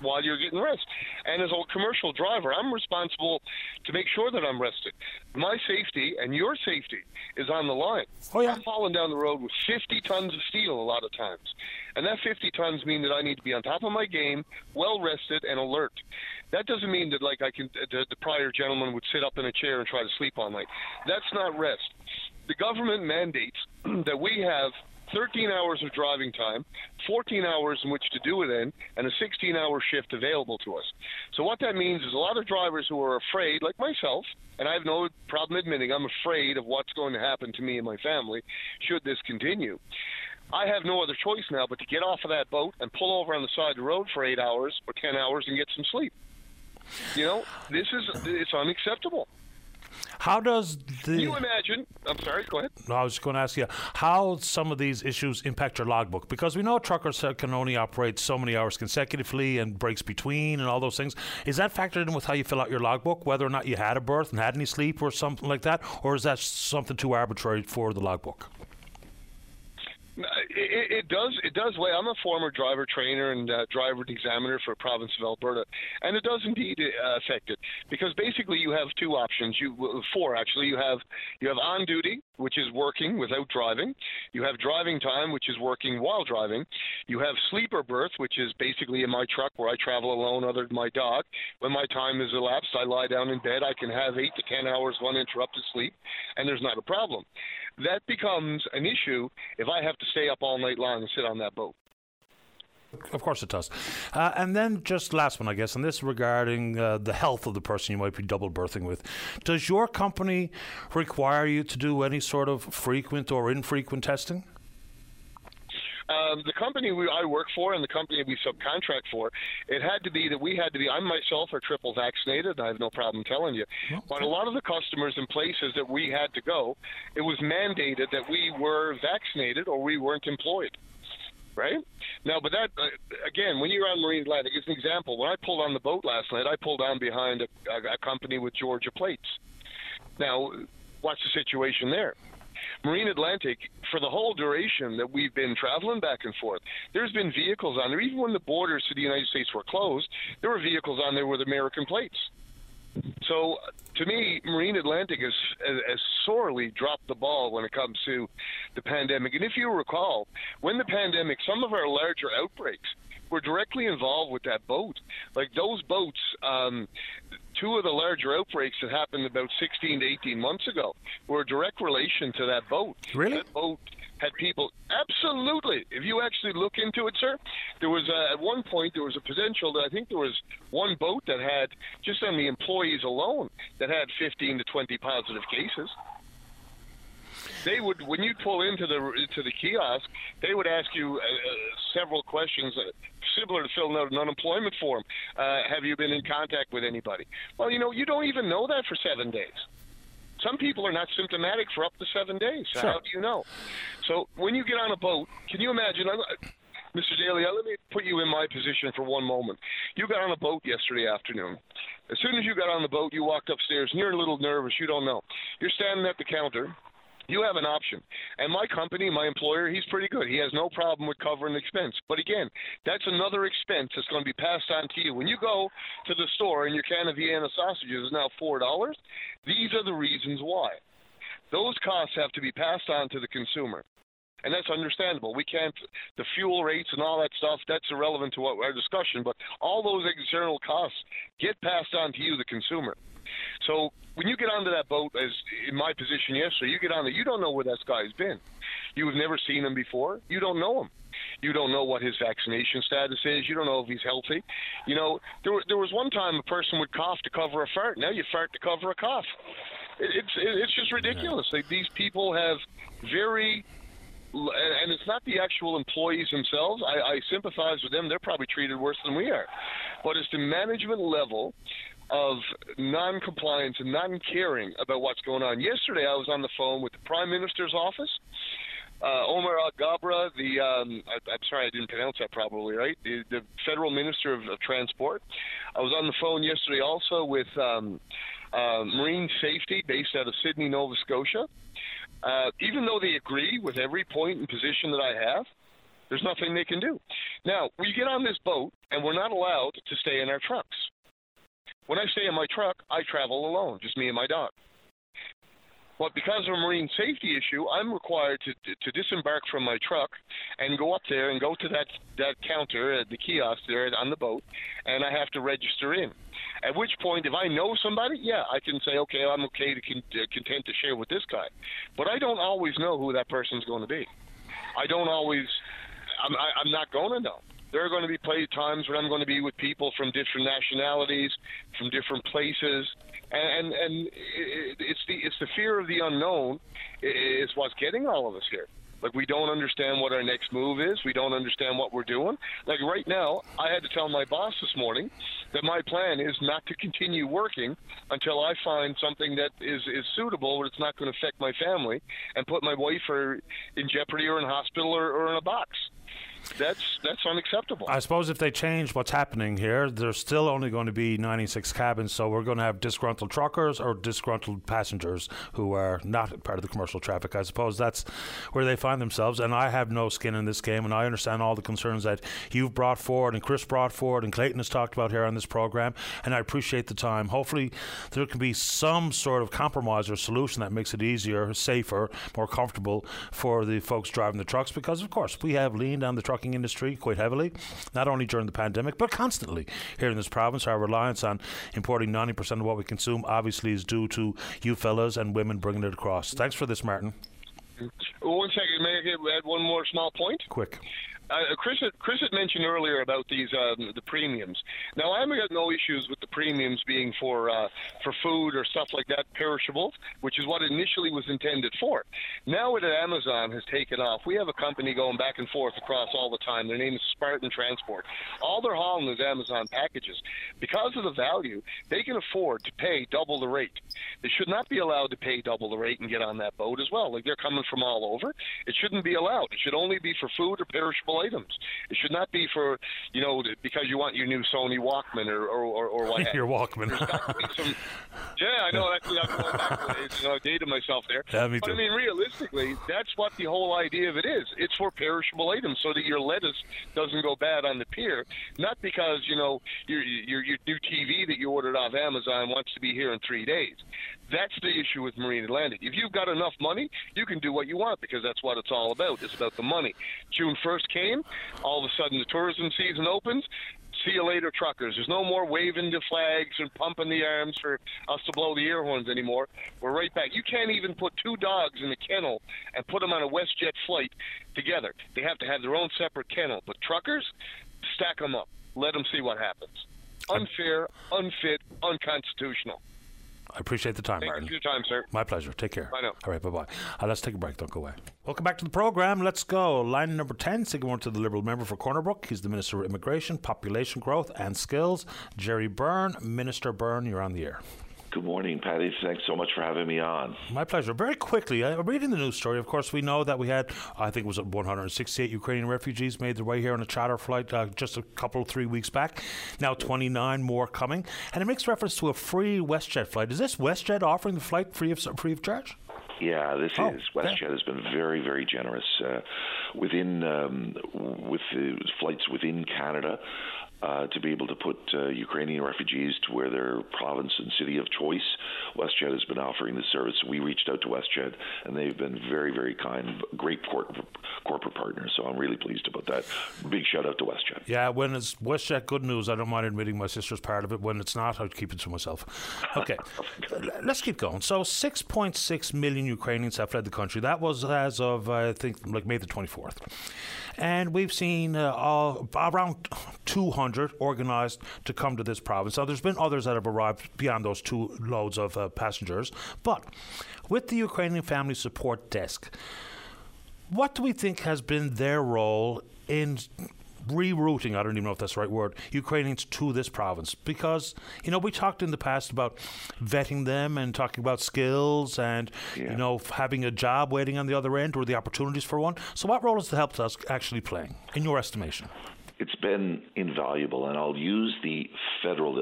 while you're getting rest. And as a commercial driver, I'm responsible to make sure that I'm rested. My safety and your safety is on the line. Oh, yeah. I'm falling down the road with 50 tons of steel a lot of times. And that 50 tons mean that I need to be on top of my game, well rested, and alert. That doesn't mean that, like, I can, uh, the, the prior gentleman would sit up in a chair and try to sleep all night. That's not rest. The government mandates that we have 13 hours of driving time, 14 hours in which to do it in, and a 16 hour shift available to us. So, what that means is a lot of drivers who are afraid, like myself, and I have no problem admitting I'm afraid of what's going to happen to me and my family should this continue. I have no other choice now but to get off of that boat and pull over on the side of the road for eight hours or 10 hours and get some sleep. You know, this is it's unacceptable. How does the. Can you imagine? I'm sorry, go ahead. No, I was just going to ask you how some of these issues impact your logbook because we know truckers can only operate so many hours consecutively and breaks between and all those things. Is that factored in with how you fill out your logbook, whether or not you had a berth and had any sleep or something like that, or is that something too arbitrary for the logbook? It, it, does. It does weigh. I'm a former driver trainer and uh, driver examiner for the province of Alberta, and it does indeed uh, affect it because basically you have two options. You four actually. You have you have on duty, which is working without driving. You have driving time, which is working while driving. You have sleeper berth, which is basically in my truck where I travel alone, other than my dog. When my time is elapsed, I lie down in bed. I can have eight to ten hours of uninterrupted sleep, and there's not a problem that becomes an issue if I have to stay up all night long and sit on that boat. Of course it does. Uh, and then just last one, I guess, and this regarding uh, the health of the person you might be double berthing with. Does your company require you to do any sort of frequent or infrequent testing? Um, the company we, I work for and the company we subcontract for, it had to be that we had to be. I myself are triple vaccinated. I have no problem telling you. Okay. But a lot of the customers and places that we had to go, it was mandated that we were vaccinated or we weren't employed right? Now, but that uh, again, when you're on Marine Atlantic, it's an example. When I pulled on the boat last night, I pulled on behind a, a, a company with Georgia plates. Now, what's the situation there? Marine Atlantic, for the whole duration that we've been traveling back and forth, there's been vehicles on there. Even when the borders to the United States were closed, there were vehicles on there with American plates. So, to me, Marine Atlantic has, has sorely dropped the ball when it comes to the pandemic. And if you recall, when the pandemic, some of our larger outbreaks were directly involved with that boat. Like those boats, um, two of the larger outbreaks that happened about 16 to 18 months ago were a direct relation to that boat. Really? That boat had people absolutely. If you actually look into it, sir, there was a, at one point there was a potential that I think there was one boat that had just on the employees alone that had 15 to 20 positive cases they would when you pull into the to the kiosk, they would ask you uh, uh, several questions uh, similar to filling out an unemployment form. Uh, have you been in contact with anybody? Well, you know, you don't even know that for seven days. Some people are not symptomatic for up to seven days. Sure. How do you know? So when you get on a boat, can you imagine? Mr. Daly, let me put you in my position for one moment. You got on a boat yesterday afternoon. As soon as you got on the boat, you walked upstairs and you're a little nervous. You don't know. You're standing at the counter you have an option. And my company, my employer, he's pretty good. He has no problem with covering expense. But again, that's another expense that's going to be passed on to you. When you go to the store and your can of Vienna sausages is now $4, these are the reasons why. Those costs have to be passed on to the consumer. And that's understandable. We can't, the fuel rates and all that stuff, that's irrelevant to what our discussion, but all those external costs get passed on to you, the consumer. So when you get onto that boat, as in my position yesterday, you get on there, you don't know where that guy's been. You have never seen him before. You don't know him. You don't know what his vaccination status is. You don't know if he's healthy. You know, there, there was one time a person would cough to cover a fart. Now you fart to cover a cough. It, it's it's just ridiculous. Like, these people have very and it's not the actual employees themselves. I, I sympathize with them; they're probably treated worse than we are. But it's the management level of non-compliance and non-caring about what's going on. Yesterday, I was on the phone with the Prime Minister's office. Uh, Omar Alghabra, the um, I, am sorry I didn't pronounce that probably right, the, the Federal Minister of, of, Transport. I was on the phone yesterday also with um, uh, Marine Safety, based out of Sydney, Nova Scotia. Uh, even though they agree with every point and position that I have, there's nothing they can do. Now, we get on this boat, and we're not allowed to stay in our trucks. When I stay in my truck, I travel alone, just me and my dog. But because of a marine safety issue, I'm required to, to, to disembark from my truck and go up there and go to that, that counter at the kiosk there on the boat, and I have to register in. At which point, if I know somebody, yeah, I can say, okay, I'm okay to con- uh, content to share with this guy. But I don't always know who that person's going to be. I don't always. I'm, I, I'm not going to know there are going to be play times when I'm going to be with people from different nationalities, from different places, and and, and it's the it's the fear of the unknown is what's getting all of us here. Like we don't understand what our next move is. We don't understand what we're doing. Like right now, I had to tell my boss this morning that my plan is not to continue working until I find something that is is suitable, but it's not going to affect my family and put my wife or in jeopardy or in hospital or, or in a box that's that's unacceptable. I suppose if they change what's happening here, there's still only going to be 96 cabins, so we're going to have disgruntled truckers or disgruntled passengers who are not part of the commercial traffic. I suppose that's where they find themselves, and I have no skin in this game, and I understand all the concerns that you've brought forward and Chris brought forward and Clayton has talked about here on this program, and I appreciate the time. Hopefully, there can be some sort of compromise or solution that makes it easier, safer, more comfortable for the folks driving the trucks, because of course we have on the trucking industry quite heavily, not only during the pandemic, but constantly here in this province. Our reliance on importing 90% of what we consume obviously is due to you fellas and women bringing it across. Thanks for this, Martin. One second, may I add one more small point? Quick. Uh, Chris, Chris had mentioned earlier about these um, the premiums. Now, I've got no issues with the premiums being for uh, for food or stuff like that, perishables, which is what initially was intended for. Now that Amazon has taken off, we have a company going back and forth across all the time. Their name is Spartan Transport. All they're hauling is Amazon packages. Because of the value, they can afford to pay double the rate. They should not be allowed to pay double the rate and get on that boat as well. Like they're coming from all over. It shouldn't be allowed. It should only be for food or perishable items. It should not be for you know because you want your new Sony Walkman or or, or, or what. Your Walkman. some, yeah, I know. Actually, I'm going back to. You know, I dated myself there. Yeah, me but too. I mean, realistically, that's what the whole idea of it is. It's for perishable items, so that your lettuce doesn't go bad on the pier. Not because you know your your, your new TV that you ordered off Amazon wants to be here in three days. That's the issue with Marine Atlantic. If you've got enough money, you can do what you want because that's what it's all about. It's about the money. June 1st came, all of a sudden the tourism season opens. See you later, truckers. There's no more waving the flags and pumping the arms for us to blow the air horns anymore. We're right back. You can't even put two dogs in a kennel and put them on a WestJet flight together. They have to have their own separate kennel. But truckers, stack them up. Let them see what happens. Unfair, unfit, unconstitutional. I appreciate the time, Thank Martin. you for your time, sir. My pleasure. Take care. Bye now. All right, bye bye. Uh, let's take a break. Don't go away. Welcome back to the program. Let's go. Line number 10, Sigmund one to the Liberal member for Corner Brook. He's the Minister of Immigration, Population Growth and Skills. Gerry Byrne. Minister Byrne, you're on the air. Good morning, Paddy. Thanks so much for having me on. My pleasure. Very quickly, uh, reading the news story, of course, we know that we had, I think it was 168 Ukrainian refugees made their way here on a charter flight uh, just a couple, of three weeks back. Now 29 more coming. And it makes reference to a free WestJet flight. Is this WestJet offering the flight free of, free of charge? Yeah, this Oh, is WestJet has been very, very generous uh, within um, with the flights within Canada. Uh, to be able to put uh, Ukrainian refugees to where their province and city of choice, WestJet has been offering the service. We reached out to WestJet, and they've been very, very kind, great cor- corporate partners. So I'm really pleased about that. Big shout out to WestJet. Yeah, when it's WestJet good news, I don't mind admitting my sister's part of it. When it's not, I'd keep it to myself. Okay, let's keep going. So 6.6 million Ukrainians have fled the country. That was as of, I think, like May the 24th. And we've seen uh, all, around 200 organised to come to this province. Now, there's been others that have arrived beyond those two loads of uh, passengers. But with the Ukrainian Family Support Desk, what do we think has been their role in rerouting, I don't even know if that's the right word, Ukrainians to this province? Because, you know, we talked in the past about vetting them and talking about skills and, you know, having a job waiting on the other end or the opportunities for one. So, what role is the help desk actually playing, in your estimation? It's been invaluable, and I'll use the federal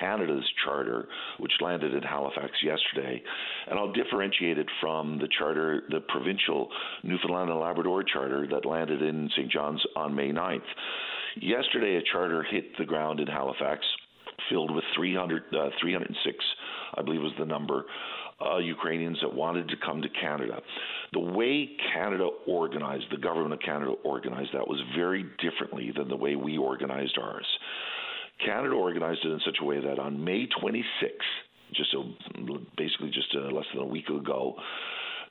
Canada's charter, which landed in Halifax yesterday, and I'll differentiate it from the charter, the provincial Newfoundland and Labrador charter that landed in St. John's on May 9th. Yesterday, a charter hit the ground in Halifax, filled with 300, uh, 306, I believe was the number, uh, Ukrainians that wanted to come to Canada. The way Canada organized, the government of Canada organized that was very differently than the way we organized ours. Canada organized it in such a way that on May 26th, just a, basically just a, less than a week ago,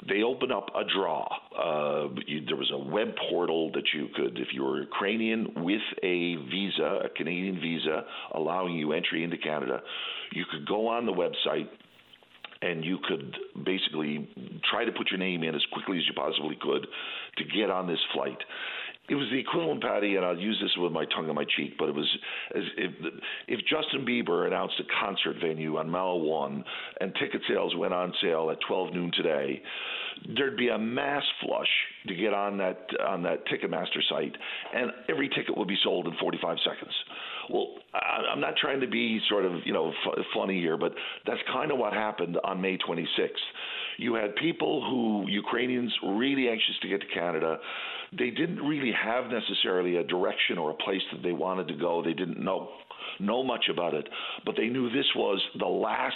they opened up a draw. Uh, you, there was a web portal that you could, if you were Ukrainian with a visa, a Canadian visa, allowing you entry into Canada, you could go on the website and you could basically try to put your name in as quickly as you possibly could to get on this flight. It was the equivalent, Paddy, and I'll use this with my tongue in my cheek, but it was as if if Justin Bieber announced a concert venue on Mile One and ticket sales went on sale at 12 noon today, there'd be a mass flush to get on that on that Ticketmaster site, and every ticket would be sold in 45 seconds. Well, I, I'm not trying to be sort of you know f- funny here, but that's kind of what happened on May 26th. You had people who Ukrainians really anxious to get to Canada. They didn't really have necessarily a direction or a place that they wanted to go. They didn't know know much about it, but they knew this was the last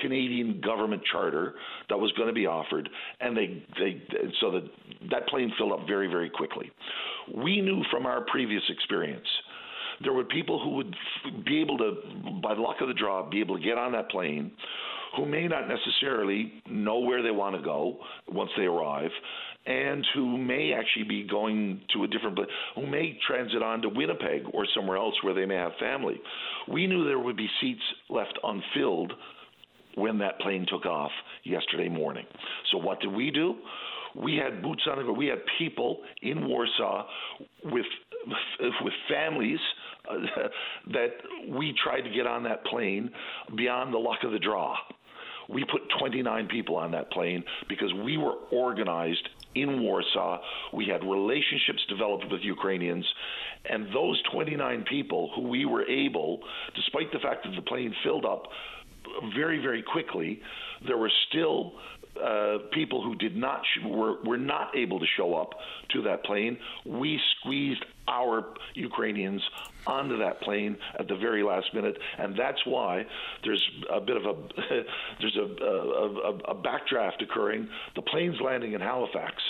Canadian government charter that was going to be offered, and they they so that that plane filled up very very quickly. We knew from our previous experience there were people who would be able to, by the luck of the draw, be able to get on that plane, who may not necessarily know where they want to go once they arrive, and who may actually be going to a different place, who may transit on to Winnipeg or somewhere else where they may have family. We knew there would be seats left unfilled when that plane took off yesterday morning. So what did we do? We had boots on the ground. We had people in Warsaw with with families uh, that we tried to get on that plane beyond the luck of the draw. We put 29 people on that plane because we were organized in Warsaw. We had relationships developed with Ukrainians, and those 29 people who we were able, despite the fact that the plane filled up very, very quickly, there were still uh, people who did not sh- were were not able to show up to that plane. We squeezed our Ukrainians onto that plane at the very last minute, and that's why there's a bit of a there's a, a, a, a backdraft occurring. The plane's landing in Halifax.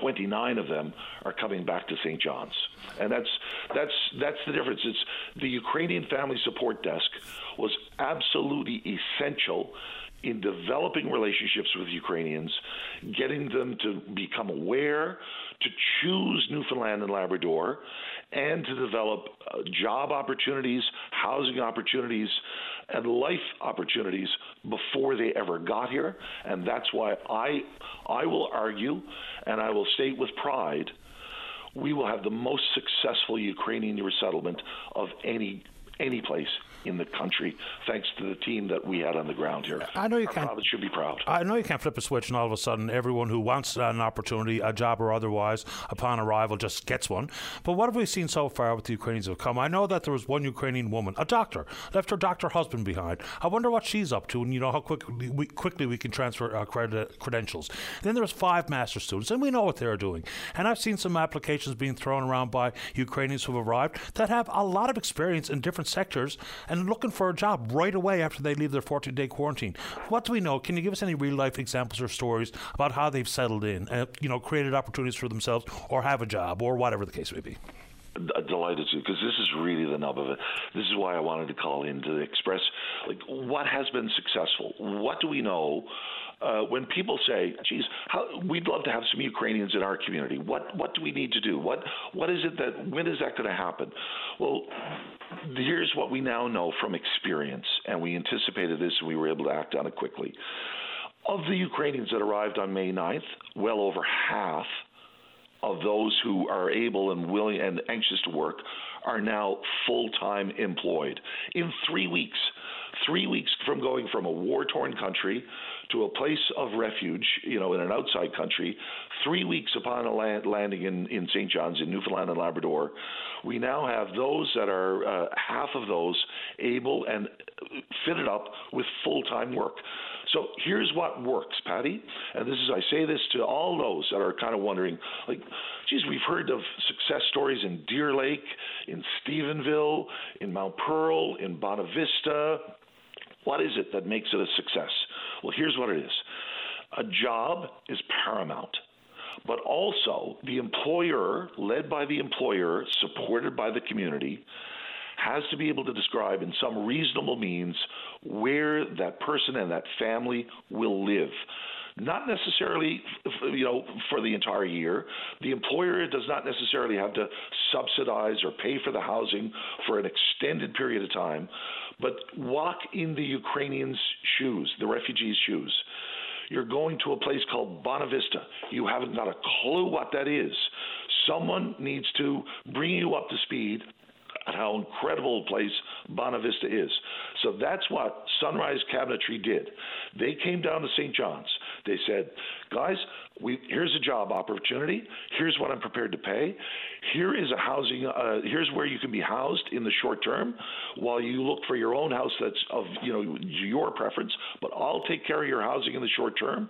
29 of them are coming back to St. John's. And that's that's that's the difference. It's the Ukrainian Family Support Desk was absolutely essential in developing relationships with Ukrainians, getting them to become aware, to choose Newfoundland and Labrador, and to develop uh, job opportunities, housing opportunities, and life opportunities before they ever got here. And that's why I, I will argue, and I will state with pride, we will have the most successful Ukrainian resettlement of any any place in the country, thanks to the team that we had on the ground here. I know you Our can't. province should be proud. I know you can't flip a switch and all of a sudden everyone who wants an opportunity, a job or otherwise, upon arrival just gets one. But what have we seen so far with the Ukrainians who have come? I know that there was one Ukrainian woman, a doctor, left her doctor husband behind. I wonder what she's up to and you know how quickly we, quickly we can transfer uh, our cred- credentials. Then there's five master students and we know what they're doing. And I've seen some applications being thrown around by Ukrainians who have arrived that have a lot of experience in different sectors and looking for a job right away after they leave their 14 day quarantine. What do we know? Can you give us any real life examples or stories about how they've settled in, uh, you know, created opportunities for themselves or have a job or whatever the case may be? Delighted to because this is really the nub of it. This is why I wanted to call in to express like what has been successful. What do we know? Uh, when people say, "Geez, how, we'd love to have some Ukrainians in our community," what what do we need to do? What what is it that when is that going to happen? Well, here's what we now know from experience, and we anticipated this, and we were able to act on it quickly. Of the Ukrainians that arrived on May 9th, well over half of those who are able and willing and anxious to work are now full time employed. In three weeks, three weeks from going from a war torn country to a place of refuge, you know, in an outside country, three weeks upon a land, landing in, in St. John's in Newfoundland and Labrador, we now have those that are uh, half of those able and fitted up with full time work. So here's what works, Paddy, and this is I say this to all those that are kind of wondering, like, geez, we've heard of success stories in Deer Lake, in Stephenville, in Mount Pearl, in Bonavista. What is it that makes it a success? Well, here's what it is. A job is paramount but also the employer, led by the employer, supported by the community, has to be able to describe in some reasonable means where that person and that family will live. Not necessarily, you know, for the entire year. The employer does not necessarily have to subsidize or pay for the housing for an extended period of time, but walk in the Ukrainians' shoes, the refugees' shoes. You're going to a place called Bonavista. You haven't got a clue what that is. Someone needs to bring you up to speed at how incredible a place Bonavista is. So that's what Sunrise Cabinetry did. They came down to St. John's. They said, guys, we, here's a job opportunity. Here's what I'm prepared to pay. Here is a housing. Uh, here's where you can be housed in the short term, while you look for your own house that's of you know your preference. But I'll take care of your housing in the short term.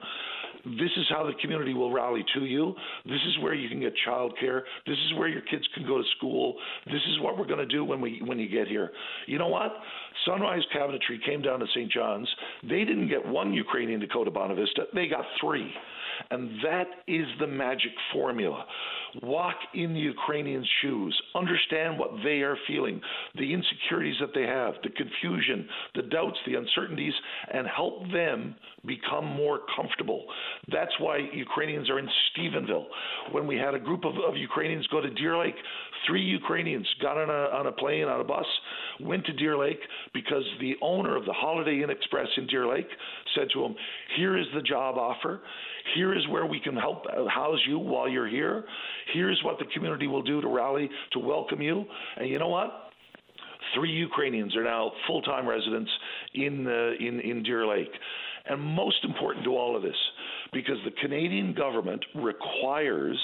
This is how the community will rally to you. This is where you can get childcare. This is where your kids can go to school. This is what we're going to do when we when you get here. You know what? Sunrise Cabinetry came down to St. John's. They didn't get one Ukrainian to go to Bonavista. They got three. And that is the magic formula. Walk in the Ukrainians' shoes, understand what they are feeling, the insecurities that they have, the confusion, the doubts, the uncertainties, and help them become more comfortable. That's why Ukrainians are in Stephenville. When we had a group of, of Ukrainians go to Deer Lake, three Ukrainians got on a, on a plane, on a bus, went to Deer Lake because the owner of the Holiday Inn Express in Deer Lake said to him, Here is the job offer. Here is where we can help uh, house you while you're here. Here's what the community will do to rally to welcome you. And you know what? Three Ukrainians are now full-time residents in in in Deer Lake. And most important to all of this, because the Canadian government requires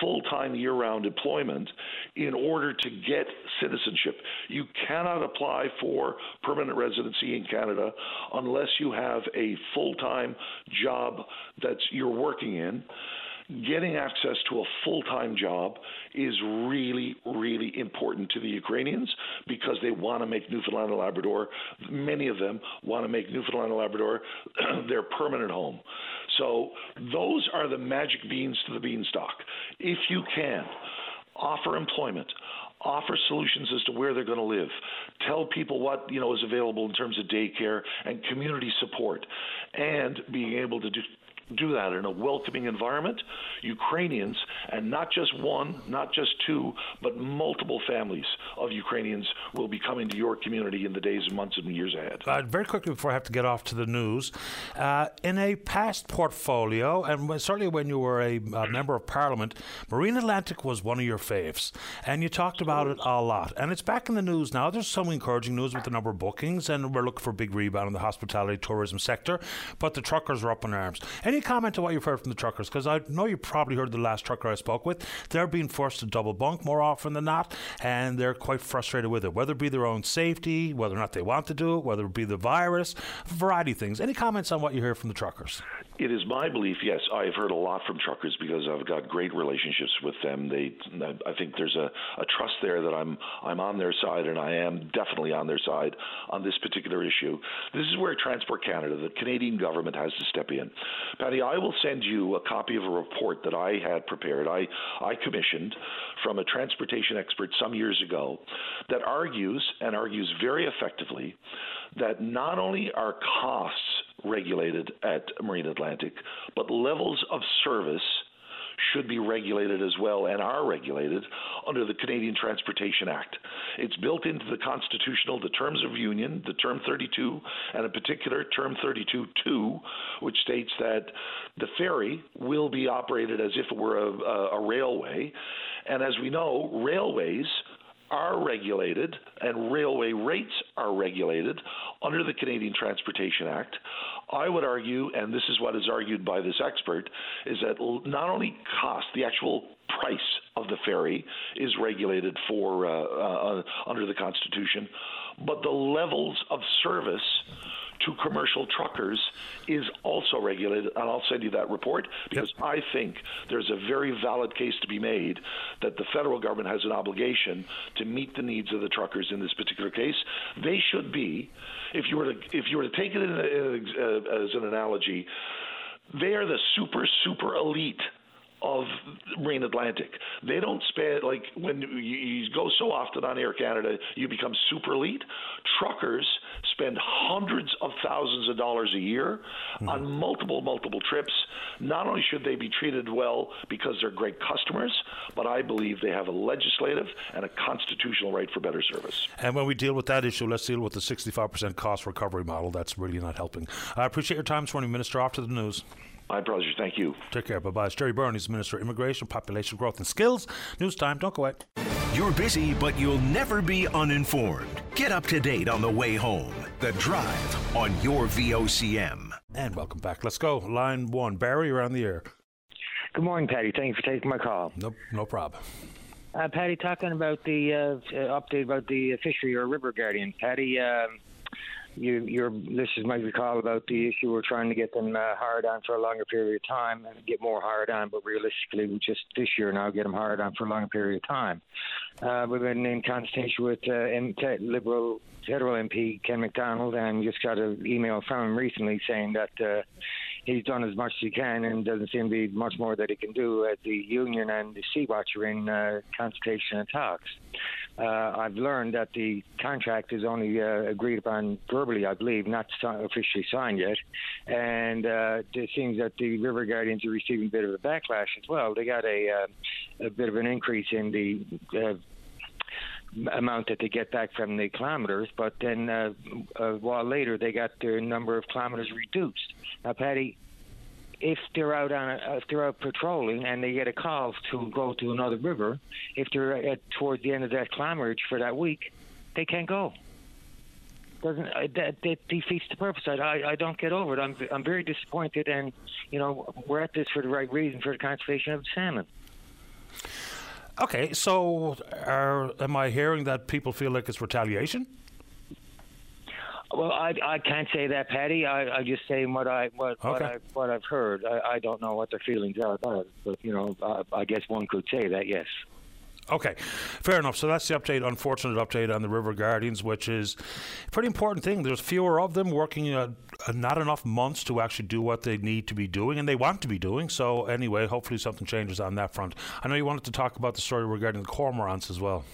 full time year round employment in order to get citizenship. You cannot apply for permanent residency in Canada unless you have a full time job that you're working in getting access to a full time job is really, really important to the Ukrainians because they want to make Newfoundland and Labrador, many of them want to make Newfoundland and Labrador their permanent home. So those are the magic beans to the beanstalk. If you can, offer employment, offer solutions as to where they're going to live, tell people what you know is available in terms of daycare and community support, and being able to do do that in a welcoming environment, Ukrainians, and not just one, not just two, but multiple families of Ukrainians will be coming to your community in the days, months, and years ahead. Uh, very quickly before I have to get off to the news, uh, in a past portfolio, and certainly when you were a, a member of Parliament, Marine Atlantic was one of your faves, and you talked about it a lot. And it's back in the news now. There's some encouraging news with the number of bookings, and we're looking for a big rebound in the hospitality tourism sector. But the truckers are up in arms. Any comment on what you've heard from the truckers? Because I know you probably heard the last trucker I spoke with. They're being forced to double bunk more often than not, and they're quite frustrated with it, whether it be their own safety, whether or not they want to do it, whether it be the virus, a variety of things. Any comments on what you hear from the truckers? It is my belief, yes. I've heard a lot from truckers because I've got great relationships with them. They, I think there's a, a trust there that I'm, I'm on their side, and I am definitely on their side on this particular issue. This is where Transport Canada, the Canadian government, has to step in. Paddy, I will send you a copy of a report that I had prepared. I, I commissioned from a transportation expert some years ago that argues and argues very effectively that not only are costs regulated at Marine Atlantic, but levels of service should be regulated as well and are regulated under the Canadian Transportation Act. It's built into the constitutional, the terms of union, the term 32, and in particular term 32.2, which states that the ferry will be operated as if it were a, a, a railway. And as we know, railways are regulated and railway rates are regulated under the Canadian Transportation Act. I would argue, and this is what is argued by this expert, is that not only cost, the actual price of the ferry is regulated for uh, uh, under the Constitution, but the levels of service to commercial truckers is also regulated, and I'll send you that report because yep. I think there's a very valid case to be made that the federal government has an obligation to meet the needs of the truckers in this particular case. They should be, if you were to if you were to take it in a, in a, as an analogy, they are the super super elite of Marine Atlantic. They don't spend like when you, you go so often on Air Canada, you become super elite. Truckers spend hundreds of thousands of dollars a year mm-hmm. on multiple multiple trips. Not only should they be treated well because they're great customers, but I believe they have a legislative and a constitutional right for better service. And when we deal with that issue, let's deal with the 65% cost recovery model. That's really not helping. I appreciate your time this morning, Minister. Off to the news. My pleasure. Thank you. Take care. Bye bye. It's Gerry Byrne. He's Minister of Immigration, Population Growth and Skills. News time. Don't go away. You're busy, but you'll never be uninformed. Get up to date on the way home. The Drive on your VOCM. And welcome back. Let's go. Line one. Barry, you're on the air. Good morning, Paddy. Thank you for taking my call. No, no problem. Uh, Paddy, talking about the uh, update about the fishery or river guardian. Paddy, um, you, your listeners might recall about the issue we're trying to get them uh, hired on for a longer period of time and get more hired on, but realistically, we just this year now get them hired on for a longer period of time. Uh, we've been in consultation with uh, Liberal federal MP Ken McDonald, and just got an email from him recently saying that uh, he's done as much as he can, and doesn't seem to be much more that he can do at the union and the Sea are in uh, consultation and talks. Uh, I've learned that the contract is only uh, agreed upon verbally, I believe, not officially signed yet. And uh, it seems that the River Guardians are receiving a bit of a backlash as well. They got a, uh, a bit of an increase in the uh, amount that they get back from the kilometres, but then uh, a while later they got their number of kilometres reduced. Now, Paddy, if they're out on a, if they're out patrolling and they get a call to go to another river, if they're at, towards the end of that kilometerage for that week, they can't go. Doesn't uh, that, that defeats the purpose? I, I I don't get over it. I'm I'm very disappointed, and you know we're at this for the right reason for the conservation of the salmon. Okay, so are, am I hearing that people feel like it's retaliation? Well, I, I can't say that, Paddy. I, I just say what I what, okay. what I what I've heard. I, I don't know what their feelings are about it, but you know, I, I guess one could say that. Yes. Okay, fair enough. So that's the update, unfortunate update on the River Guardians, which is a pretty important thing. There's fewer of them working uh, uh, not enough months to actually do what they need to be doing and they want to be doing. So, anyway, hopefully something changes on that front. I know you wanted to talk about the story regarding the cormorants as well.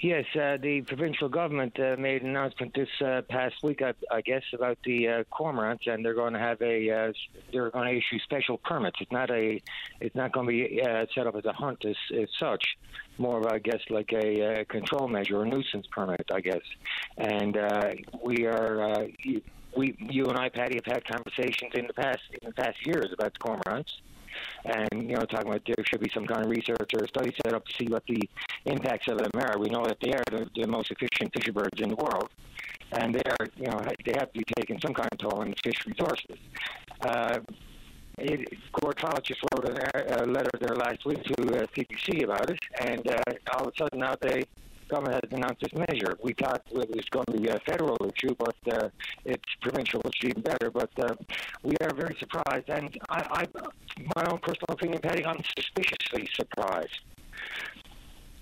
Yes, uh, the provincial government uh, made an announcement this uh, past week, I, I, guess, about the uh, cormorants, and they're going to have a uh, they're going to issue special permits. It's not a it's not going to be uh, set up as a hunt as, as such, more of I guess like a, control measure, a nuisance permit, I guess. And we are we you and I, Paddy, have had conversations in the past in the past years about the cormorants and you know talking about there should be some kind of research or study set up to see what the impacts of them are. We know that they are the, the most efficient fisher birds in the world, and they are you know they have to be taking some kind of toll on the fish resources. Uh, just wrote a, a letter there last week to uh, CBC about it, and uh, all of a sudden now they government has announced this measure. We thought it was going to be a federal issue, but uh, it's provincial, is even better. But uh, we are very surprised, and I, I, my own personal opinion, Paddy, I'm suspiciously surprised.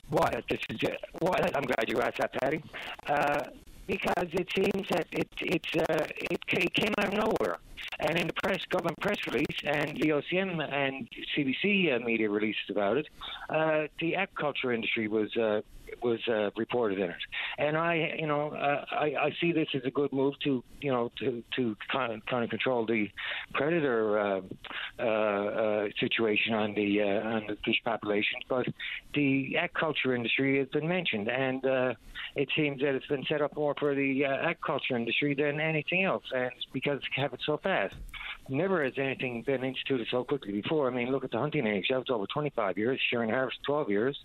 Why? This is why? I'm glad you asked that, Paddy. Uh, because it seems that it it's uh, it, it came out of nowhere. And in the press, government press release, and the OCM and CBC uh, media releases about it, uh, the aquaculture industry was uh, was uh, reported in it. And I, you know, uh, I, I see this as a good move to, you know, to to kind of, kind of control the predator uh, situation on the on the fish populations. But the aquaculture industry has been mentioned, and it seems that it's been set up more for the aquaculture industry than anything else, and because it's so fast. Never has anything been instituted so quickly before. I mean, look at the hunting age. That was over 25 years. Shearing harvest 12 years,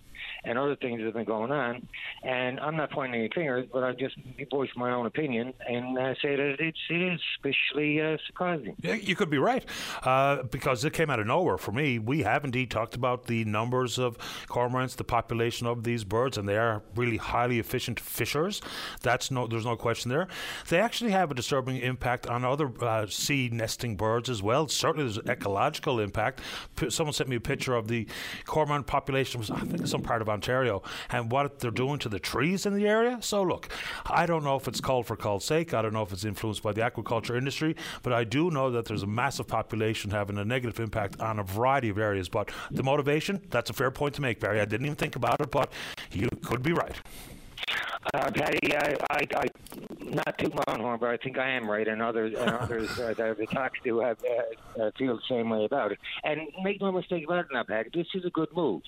and other things that have been going on. And I'm not pointing any fingers, but I just voice my own opinion and uh, say that it's it is especially uh, surprising. Yeah, you could be right uh, because it came out of nowhere for me. We have indeed talked about the numbers of cormorants, the population of these birds, and they are really highly efficient fishers. That's no, there's no question there. They actually have a disturbing impact on other uh, sea nesting birds as well. Certainly, there's ecological impact. Someone sent me a picture of the cormorant population. Was I think some part of Ontario, and what they're doing to the trees in the area. So, look, I don't know if it's called for call's sake. I don't know if it's influenced by the aquaculture industry, but I do know that there's a massive population having a negative impact on a variety of areas. But the motivation, that's a fair point to make, Barry. I didn't even think about it, but you could be right. Uh, Paddy, I, I, I, not to my own horn, but I think I am right, and others, and others uh, that I've talked to have uh, feel the same way about it. And make no mistake about it, now, Paddy, this is a good move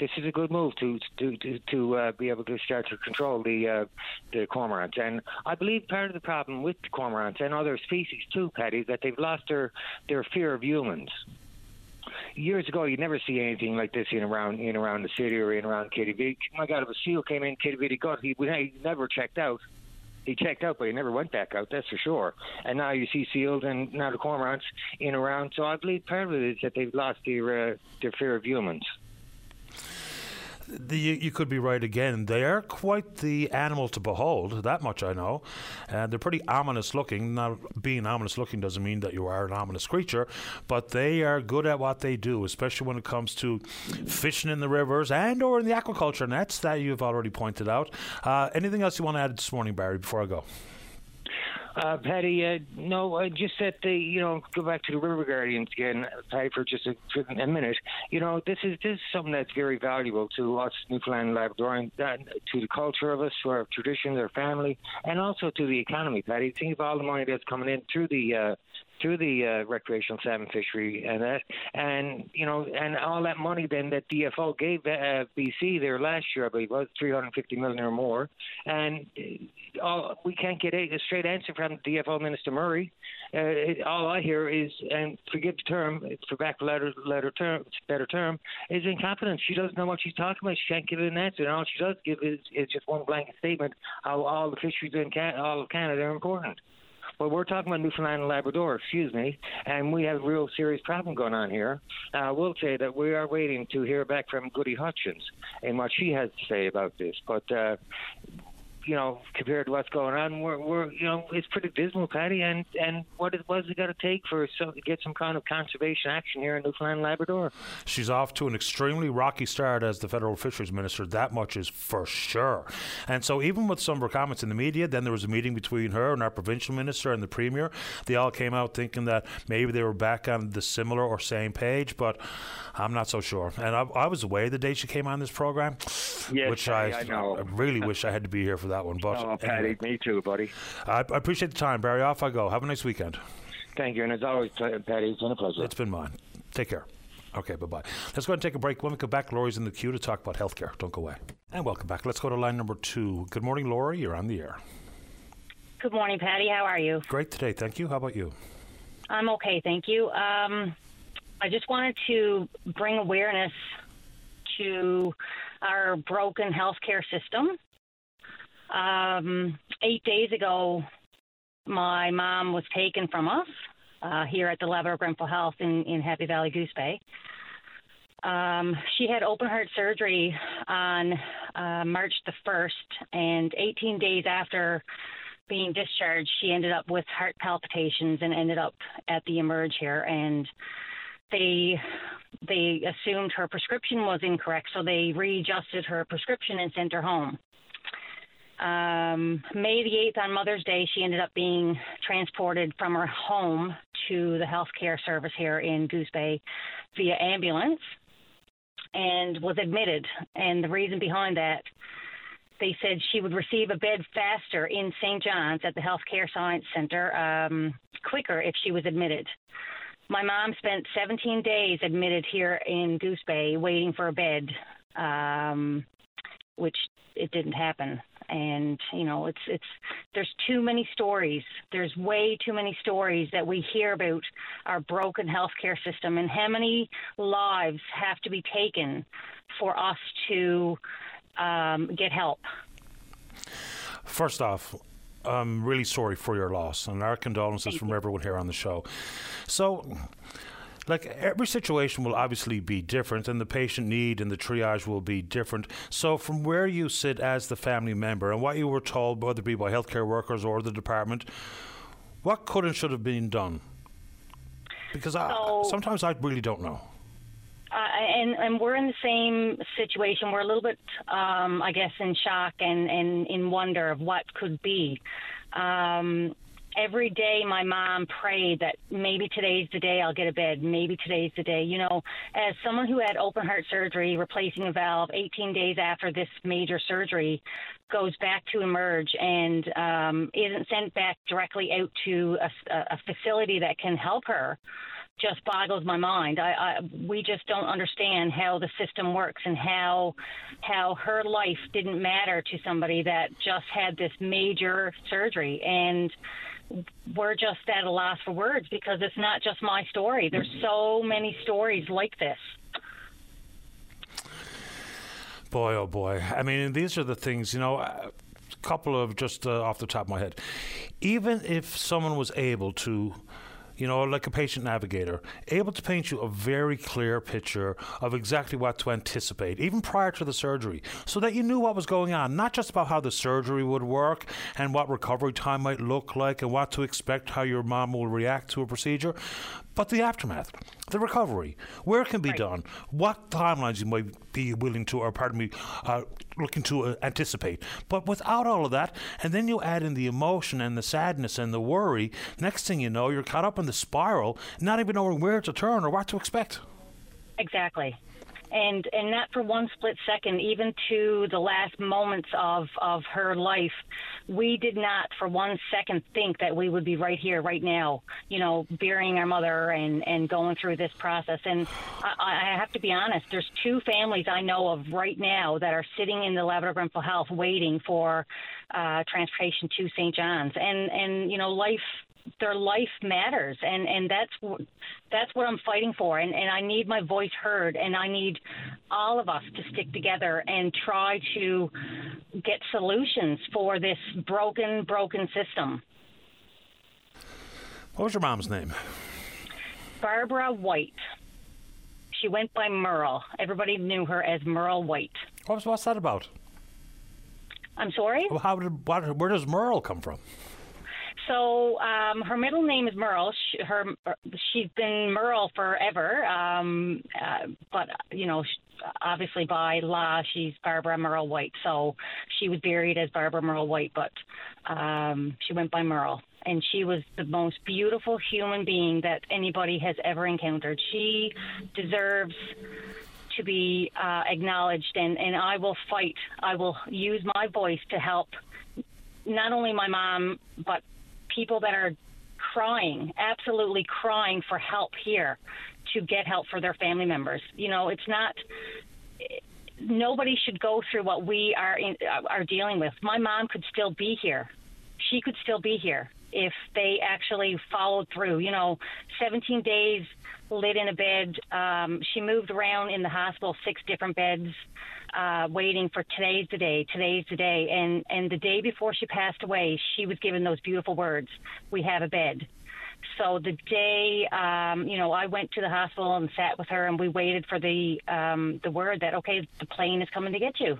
this is a good move to to to, to uh, be able to start to control the uh, the cormorants. And I believe part of the problem with the cormorants and other species too, Paddy, is that they've lost their their fear of humans. Years ago, you'd never see anything like this in around in around the city or in around Quidi Vidi Gut, if a seal came in Kitty Gut, he, he never checked out he checked out, but he never went back out. That's for sure. And now you see seals and now the cormorants in around. So I believe part of it is that they've lost their uh, their fear of humans the, you could be right again. They are quite the animal to behold. That much I know. And uh, they're pretty ominous looking. Now, being ominous looking doesn't mean that you are an ominous creature, but they are good at what they do, especially when it comes to fishing in the rivers and or in the aquaculture nets that you've already pointed out. Uh, anything else you want to add this morning, Barry? Before I go. Uh, Paddy, uh, no, uh, just that the you know go back to the River Guardians again, Paddy, for just a, for a minute. You know, this is this is something that's very valuable to us Newfoundland and Labradorians, uh, to the culture of us, to our traditions, our family, and also to the economy. Paddy, think of all the money that's coming in through the uh, through the uh, recreational salmon fishery and that, and you know, and all that money then that DFO gave uh, BC there last year, I believe, was 350 million or more, and uh, all, we can't get a, a straight answer from DFO Minister Murray. Uh, it, all I hear is, and forgive the term, for back letter letter term, better term, is incompetence. She doesn't know what she's talking about. She can't give an answer, and all she does give is, is just one blanket statement how all the fisheries in Can- all of Canada are important. Well, we're talking about Newfoundland and Labrador, excuse me, and we have a real serious problem going on here. Uh, I will say that we are waiting to hear back from Gudie Hutchings and what she has to say about this. But uh, you know, compared to what's going on, we're, we're you know, it's pretty dismal, Paddy. And and what it was got to take for some to get some kind of conservation action here in Newfoundland and Labrador? She's off to an extremely rocky start as the federal fisheries minister. That much is for sure. And so, even with some of her comments in the media, then there was a meeting between her and our provincial minister and the premier. They all came out thinking that maybe they were back on the similar or same page, but I'm not so sure. And I, I was away the day she came on this program, Yes, which I, I. I really wish I had to be here for that one. But oh, Paddy, anyway. me too, buddy. I, I appreciate the time, Barry. Off I go. Have a nice weekend. Thank you, and as always, Paddy, it's been a pleasure. It's been mine. Take care. Okay, bye bye. Let's go ahead and take a break. When we come back, Laurie's in the queue to talk about healthcare. Don't go away. And welcome back. Let's go to line number two. Good morning, Laurie. You're on the air. Good morning, Paddy. How are you? Great today. Thank you. How about you? I'm okay, thank you. Um, I just wanted to bring awareness to our broken healthcare system. Um, eight days ago, my mom was taken from us uh, here at the Labrador Grenfell Health in, in Happy Valley Goose Bay. Um, she had open heart surgery on uh, March the 1st, and 18 days after being discharged, she ended up with heart palpitations and ended up at the Emerge here. And they they assumed her prescription was incorrect, so they readjusted her prescription and sent her home. Um, May the 8th on Mother's Day, she ended up being transported from her home to the healthcare service here in Goose Bay via ambulance and was admitted. And the reason behind that, they said she would receive a bed faster in St. John's at the Healthcare Science Center um, quicker if she was admitted. My mom spent 17 days admitted here in Goose Bay waiting for a bed, um, which it didn't happen. And you know, it's it's there's too many stories. There's way too many stories that we hear about our broken healthcare system and how many lives have to be taken for us to um, get help. First off, I'm really sorry for your loss, and our condolences from everyone here on the show. So, like every situation will obviously be different, and the patient need and the triage will be different. So, from where you sit as the family member and what you were told, whether it be by healthcare workers or the department, what could and should have been done? Because I, sometimes I really don't know. Uh, and and we're in the same situation. We're a little bit, um, I guess, in shock and, and in wonder of what could be. Um, every day, my mom prayed that maybe today's the day I'll get a bed. Maybe today's the day. You know, as someone who had open heart surgery, replacing a valve, 18 days after this major surgery, goes back to emerge and um, isn't sent back directly out to a, a facility that can help her just boggles my mind. I, I we just don't understand how the system works and how how her life didn't matter to somebody that just had this major surgery and we're just at a loss for words because it's not just my story. There's so many stories like this. Boy, oh boy. I mean, these are the things, you know, a couple of just uh, off the top of my head. Even if someone was able to, you know, like a patient navigator, able to paint you a very clear picture of exactly what to anticipate, even prior to the surgery, so that you knew what was going on, not just about how the surgery would work and what recovery time might look like and what to expect, how your mom will react to a procedure, but the aftermath, the recovery, where it can be done, what timelines you might be willing to, or pardon me, uh, looking to uh, anticipate. But without all of that, and then you add in the emotion and the sadness and the worry, next thing you know, you're caught up in the spiral, not even knowing where to turn or what to expect. Exactly. And and not for one split second, even to the last moments of, of her life, we did not for one second think that we would be right here, right now, you know, burying our mother and, and going through this process. And I, I have to be honest, there's two families I know of right now that are sitting in the Labrador Grenfell Health waiting for uh, transportation to St. John's. And, and, you know, life their life matters and and that's that's what I'm fighting for and and I need my voice heard and I need all of us to stick together and try to get solutions for this broken broken system. What was your mom's name? Barbara White. She went by Merle. Everybody knew her as Merle White. What's what's that about? I'm sorry. How did what, where does Merle come from? So um, her middle name is Merle. She, her she's been Merle forever, um, uh, but you know, obviously by law she's Barbara Merle White. So she was buried as Barbara Merle White, but um, she went by Merle. And she was the most beautiful human being that anybody has ever encountered. She deserves to be uh, acknowledged, and, and I will fight. I will use my voice to help not only my mom, but people that are crying, absolutely crying for help here to get help for their family members. You know, it's not nobody should go through what we are in, are dealing with. My mom could still be here. She could still be here if they actually followed through. You know, 17 days lit in a bed. Um, she moved around in the hospital, six different beds uh, waiting for today's the day, today's the day. And, and the day before she passed away, she was given those beautiful words, we have a bed. So the day, um, you know, I went to the hospital and sat with her, and we waited for the um, the word that okay, the plane is coming to get you.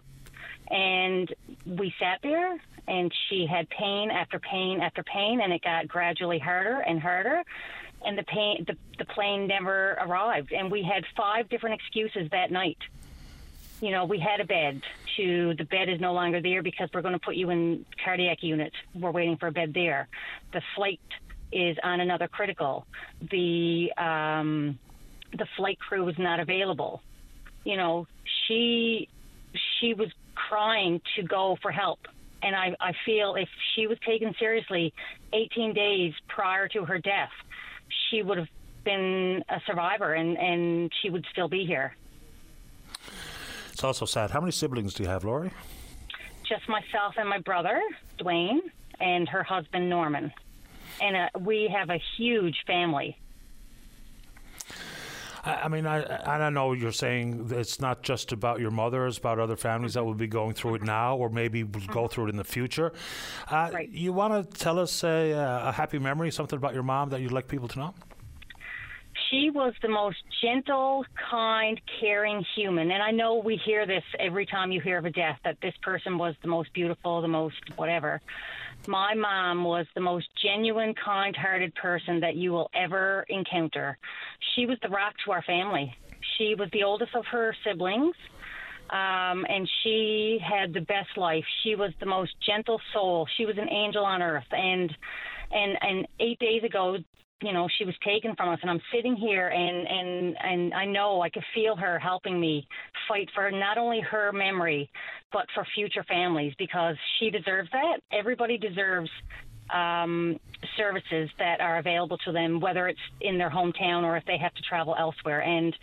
And we sat there, and she had pain after pain after pain, and it got gradually harder and harder. And the pain, the, the plane never arrived, and we had five different excuses that night you know, we had a bed to the bed is no longer there because we're going to put you in cardiac unit. We're waiting for a bed there. The flight is on another critical. The um, the flight crew was not available. You know, she she was crying to go for help. And I, I feel if she was taken seriously 18 days prior to her death, she would have been a survivor and, and she would still be here. It's also sad. How many siblings do you have, Laurie? Just myself and my brother, Dwayne, and her husband, Norman. And uh, we have a huge family. I, mean, I, I know you're saying it's not just about your mother; it's about other families that will be going through it now, or maybe will go through it in the future. Uh, right. You want to tell us a, a happy memory, something about your mom that you'd like people to know? She was the most gentle, kind, caring human. And I know we hear this every time you hear of a death that this person was the most beautiful, the most whatever. My mom was the most genuine, kind hearted person that you will ever encounter. She was the rock to our family. She was the oldest of her siblings. Um, and she had the best life. She was the most gentle soul. She was an angel on earth. And and and eight days ago, you know she was taken from us and i'm sitting here and and and i know i could feel her helping me fight for not only her memory but for future families because she deserves that everybody deserves um, services that are available to them, whether it's in their hometown or if they have to travel elsewhere. And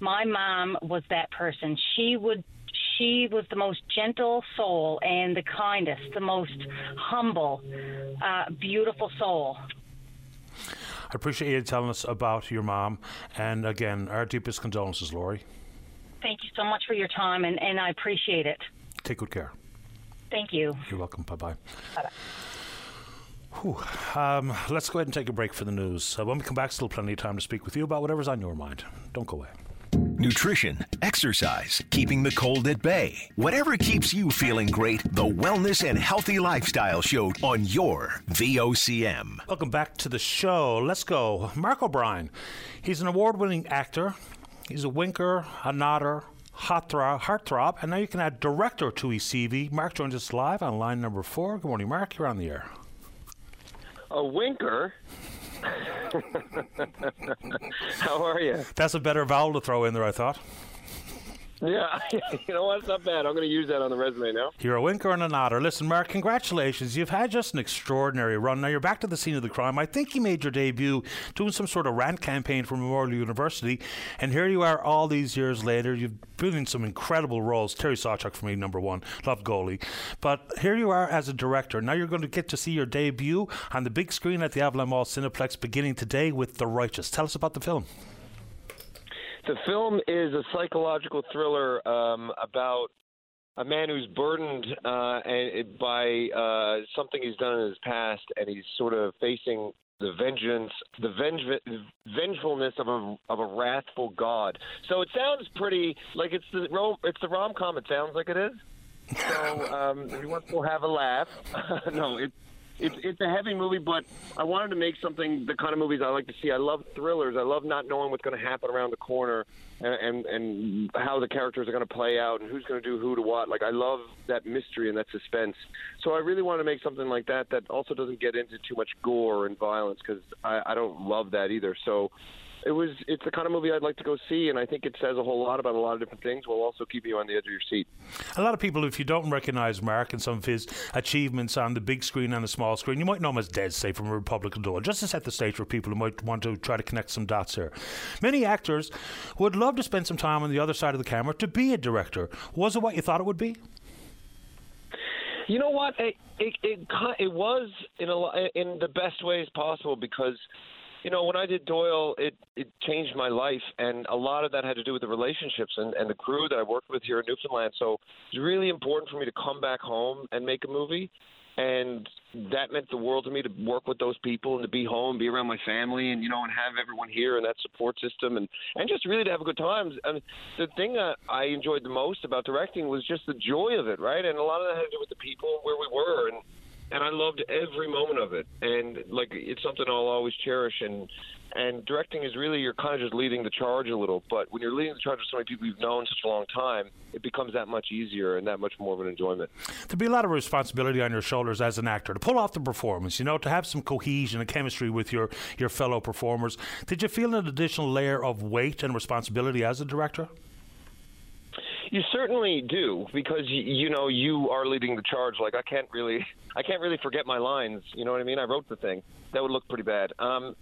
my mom was that person. She would she was the most gentle soul and the kindest, the most humble, uh, beautiful soul. I appreciate you telling us about your mom. And again, our deepest condolences, Laurie. Thank you so much for your time, and, and I appreciate it. Take good care. Thank you. You're welcome. Bye bye. Um, let's go ahead and take a break for the news. Uh, when we come back, still plenty of time to speak with you about whatever's on your mind. Don't go away. Nutrition, exercise, keeping the cold at bay. Whatever keeps you feeling great, the Wellness and Healthy Lifestyle Show on your VOCM. Welcome back to the show. Let's go. Mark O'Brien. He's an award winning actor. He's a winker, a nodder, hot throb, heartthrob, and now you can add director to his CV. Mark joins us live on line number four. Good morning, Mark. You're on the air. A winker? How are you? That's a better vowel to throw in there, I thought. Yeah, you know what? It's not bad. I'm going to use that on the resume now. You're a winker and a nodder. Listen, Mark, congratulations. You've had just an extraordinary run. Now you're back to the scene of the crime. I think you made your debut doing some sort of rant campaign for Memorial University, and here you are all these years later. You've been in some incredible roles. Terry Sawchuk for me, number one. Love goalie. But here you are as a director. Now you're going to get to see your debut on the big screen at the Avalon Mall Cineplex beginning today with The Righteous. Tell us about the film. The film is a psychological thriller um, about a man who's burdened uh, by uh, something he's done in his past, and he's sort of facing the vengeance, the venge- vengefulness of a of a wrathful God. So it sounds pretty like it's the rom- it's the rom com. It sounds like it is. So um, if want to have a laugh, no, it it's it's a heavy movie, but I wanted to make something the kind of movies I like to see. I love thrillers. I love not knowing what's going to happen around the corner and and, and how the characters are going to play out and who's going to do who to what. Like I love that mystery and that suspense. So I really want to make something like that that also doesn't get into too much gore and violence because I, I don't love that either. So it was it's the kind of movie I'd like to go see, and I think it says a whole lot about a lot of different things, while also keeping you on the edge of your seat. A lot of people, if you don't recognise Mark and some of his achievements on the big screen and the small screen, you might know him as Des, say from a Republic of Doyle, just to set the stage for people who might want to try to connect some dots here. Many actors would love to spend some time on the other side of the camera to be a director. Was it what you thought it would be? You know what? It it it, it was in a in the best ways possible because you know, when I did Doyle, it it changed my life, and a lot of that had to do with the relationships and, and the crew that I worked with here in Newfoundland. So it's really important for me to come back home and make a movie, and that meant the world to me to work with those people and to be home, be around my family, and you know, and have everyone here and that support system, and and just really to have a good time. And the thing that I enjoyed the most about directing was just the joy of it, right? And a lot of that had to do with the people where we were and and I loved every moment of it. And like it's something I'll always cherish. And and directing is really you're kind of just leading the charge a little. But when you're leading the charge with so many people you've known such a long time, it becomes that much easier and that much more of an enjoyment. There'd be a lot of responsibility on your shoulders as an actor to pull off the performance. You know, to have some cohesion and chemistry with your your fellow performers. Did you feel an additional layer of weight and responsibility as a director? You certainly do because you, know you are leading the charge. Like I can't really, I can't really forget my lines. You know what I mean? I wrote the thing. That would look pretty bad. Um,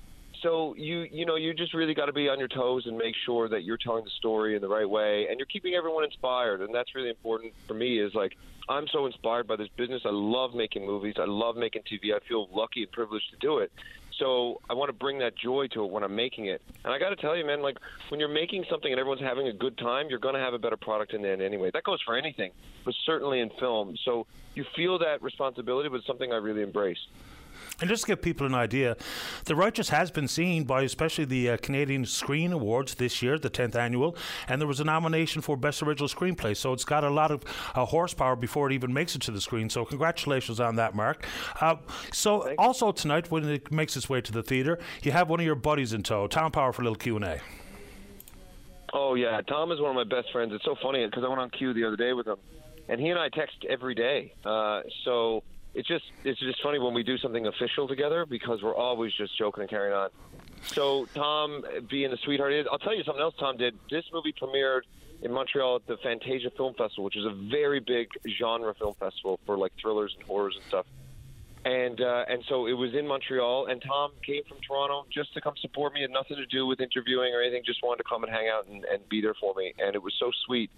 so you you know you just really got to be on your toes and make sure that you're telling the story in the right way and you're keeping everyone inspired and that's really important for me is like I'm so inspired by this business I love making movies I love making TV I feel lucky and privileged to do it so I want to bring that joy to it when I'm making it. And I got to tell you, man, like when you're making something and everyone's having a good time, you're going to have a better product in the end anyway. That goes for anything, but certainly in film. So you feel that responsibility, but it's something I really embrace. And just to give people an idea, The Righteous has been seen by especially the uh, Canadian Screen Awards this year, the 10th annual, and there was a nomination for Best Original Screenplay. So it's got a lot of uh, horsepower before it even makes it to the screen. So congratulations on that, Mark. Uh, so Thanks. also tonight, when it makes its way to the theatre, you have one of your buddies in tow, Tom Power, for a little Q&A. Oh, yeah. Tom is one of my best friends. It's so funny because I went on Q the other day with him, and he and I text every day. Uh, so it's just it's just funny when we do something official together because we're always just joking and carrying on. So Tom, being the sweetheart is, I'll tell you something else. Tom did this movie premiered in Montreal at the Fantasia Film Festival, which is a very big genre film festival for like thrillers and horrors and stuff. And uh, and so it was in Montreal, and Tom came from Toronto just to come support me. Had nothing to do with interviewing or anything. Just wanted to come and hang out and, and be there for me, and it was so sweet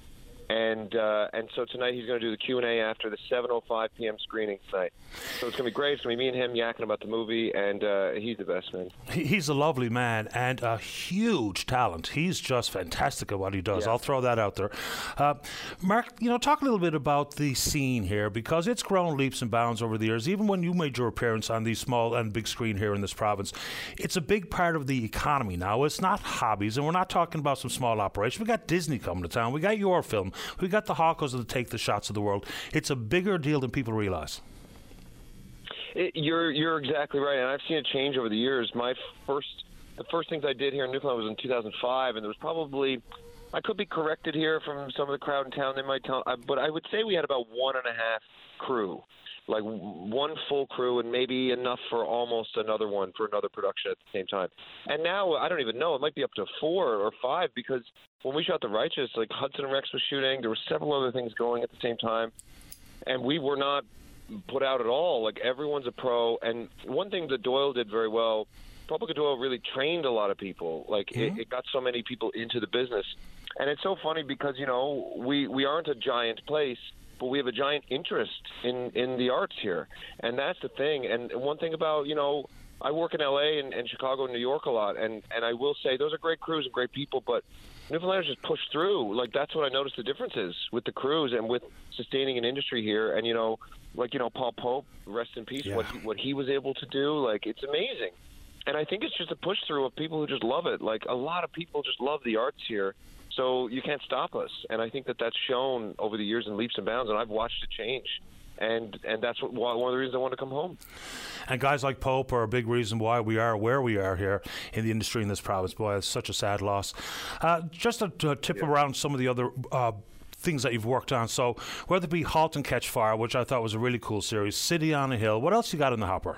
and uh, and so tonight he's going to do the Q and A after the 7:05 p.m. screening tonight. So it's going to be great. It's going to be me and him yakking about the movie, and uh, he's the best man. He- He's a lovely man and a huge talent. He's just fantastic at what he does. I'll throw that out there. Uh, Mark, you know, talk a little bit about the scene here because it's grown leaps and bounds over the years. Even when you made your appearance on the small and big screen here in this province, it's a big part of the economy now. It's not hobbies, and we're not talking about some small operation. We got Disney coming to town. We got your film. We got the Hawkers that take the shots of the world. It's a bigger deal than people realize. It, you're you're exactly right, and I've seen it change over the years. My first, the first things I did here in Newfoundland was in 2005, and there was probably, I could be corrected here from some of the crowd in town. They might tell, but I would say we had about one and a half crew, like one full crew, and maybe enough for almost another one for another production at the same time. And now I don't even know; it might be up to four or five because when we shot The Righteous, like Hudson and Rex was shooting, there were several other things going at the same time and we were not put out at all. Like everyone's a pro, and one thing that Doyle did very well, Public Doyle really trained a lot of people. Like it, it got so many people into the business, and it's so funny because you know we we aren't a giant place. But we have a giant interest in in the arts here, and that's the thing. And one thing about you know, I work in L.A. and, and Chicago and New York a lot, and and I will say those are great crews and great people, but Newfoundlanders just push through. Like that's what I noticed the difference is with the crews and with sustaining an industry here. And you know, like you know, Paul Pope, rest in peace. What he, what he was able to do, like it's amazing. And I think it's just a push through of people who just love it. Like a lot of people just love the arts here, so you can't stop us. And I think that that's shown over the years in leaps and bounds. And I've watched it change. And and that's what one of the reasons I want to come home. And guys like Pope are a big reason why we are where we are here in the industry in this province. Boy, it's such a sad loss. Uh, just a, tip around some of the other. Uh, Things that you've worked on. So, whether it be Halt and Catch Fire, which I thought was a really cool series, City on a Hill, what else you got in the hopper?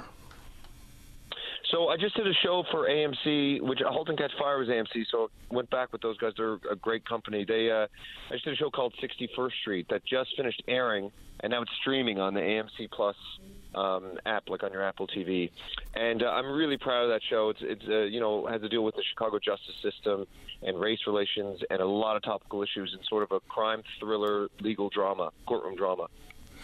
So I just did a show for AMC, which Halt and Catch Fire was AMC. So I went back with those guys. They're a great company. They uh, I just did a show called 61st Street that just finished airing, and now it's streaming on the AMC Plus um, app, like on your Apple TV. And uh, I'm really proud of that show. It's it's uh, you know has to deal with the Chicago justice system and race relations and a lot of topical issues and sort of a crime thriller, legal drama, courtroom drama.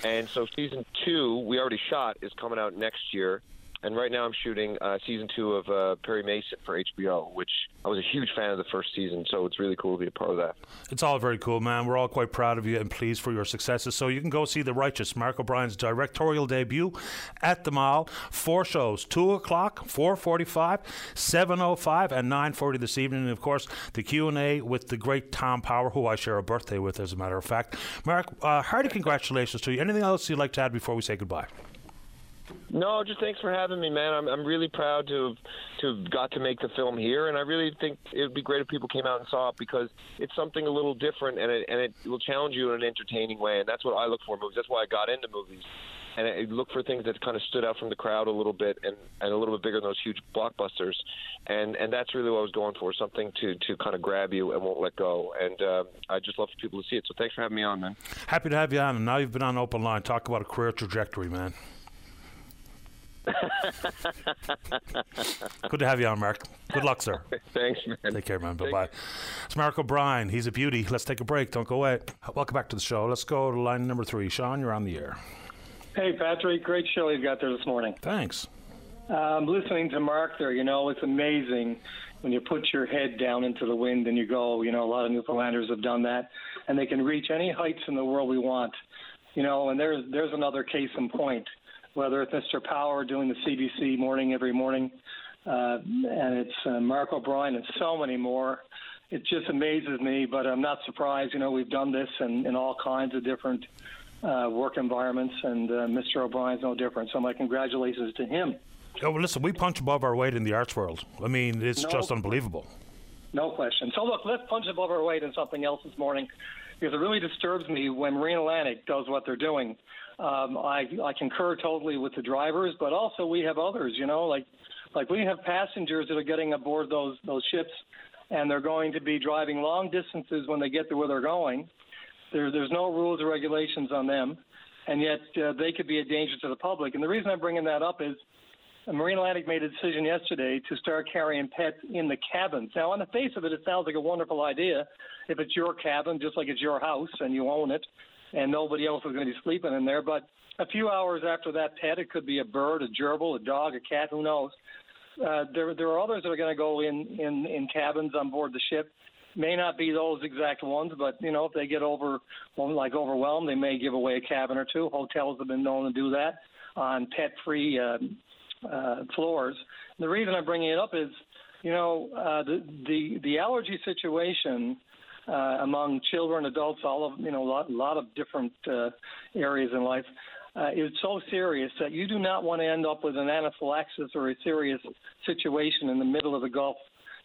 And so season two, we already shot, is coming out next year. And right now I'm shooting uh, season two of uh, Perry Mason for HBO, which I was a huge fan of the first season, so it's really cool to be a part of that. It's all very cool, man. We're all quite proud of you and pleased for your successes. So you can go see The Righteous, Mark O'Brien's directorial debut at the mall. Four shows: two o'clock, four forty-five, seven o five, and nine forty this evening. And of course, the Q and A with the great Tom Power, who I share a birthday with, as a matter of fact. Mark, uh, hearty congratulations to you. Anything else you'd like to add before we say goodbye? No, just thanks for having me, man. I'm I'm really proud to have to have got to make the film here, and I really think it would be great if people came out and saw it because it's something a little different, and it and it will challenge you in an entertaining way, and that's what I look for in movies. That's why I got into movies, and I look for things that kind of stood out from the crowd a little bit, and, and a little bit bigger than those huge blockbusters, and and that's really what I was going for, something to to kind of grab you and won't let go, and um, I just love for people to see it. So thanks for having me on, man. Happy to have you on. And now you've been on Open Line. Talk about a career trajectory, man. Good to have you on, Mark. Good luck, sir. Thanks, man. Take care, man. Bye bye. It's Mark O'Brien. He's a beauty. Let's take a break. Don't go away. Welcome back to the show. Let's go to line number three. Sean, you're on the air. Hey, Patrick, great show you got there this morning. Thanks. Um, listening to Mark there, you know, it's amazing when you put your head down into the wind and you go. You know, a lot of Newfoundlanders have done that, and they can reach any heights in the world we want. You know, and there's there's another case in point. Whether it's Mr. Power doing the CBC morning every morning, uh, and it's uh, Mark O'Brien and so many more. It just amazes me, but I'm not surprised. You know, we've done this in, in all kinds of different uh, work environments, and uh, Mr. O'Brien's no different. So my congratulations to him. Oh, well, listen, we punch above our weight in the arts world. I mean, it's No. just unbelievable. No question. So look, let's punch above our weight in something else this morning, because it really disturbs me when Marine Atlantic does what they're doing. Um, I I concur totally with the drivers, but also we have others. You know, like like we have passengers that are getting aboard those those ships, and they're going to be driving long distances when they get to where they're going. There, there's no rules or regulations on them, and yet uh, they could be a danger to the public. And the reason I'm bringing that up is Marine Atlantic made a decision yesterday to start carrying pets in the cabins. Now, on the face of it, it sounds like a wonderful idea. If it's your cabin, just like it's your house and you own it, and nobody else is going to be sleeping in there. But a few hours after that pet, it could be a bird, a gerbil, a dog, a cat, who knows. Uh, there, there are others that are going to go in, in, in cabins on board the ship. May not be those exact ones, but you know if they get over like overwhelmed, they may give away a cabin or two. Hotels have been known to do that on pet-free uh, uh, floors. The reason I'm bringing it up is, you know, uh, the the the allergy situation uh, among children, adults, all of you know, a lot, lot of different uh, areas in life. Uh, is so serious that you do not want to end up with an anaphylaxis or a serious situation in the middle of the Gulf.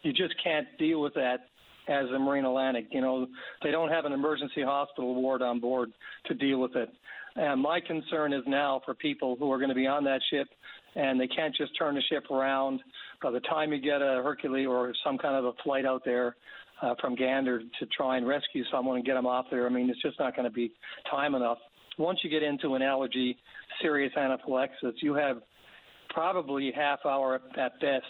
You just can't deal with that as a Marine Atlantic. You know, they don't have an emergency hospital ward on board to deal with it. And my concern is now for people who are going to be on that ship and they can't just turn the ship around. By the time you get a Hercules or some kind of a flight out there uh, from Gander to try and rescue someone and get them off there, I mean, it's just not going to be time enough. Once you get into an allergy, serious anaphylaxis, you have probably half hour at best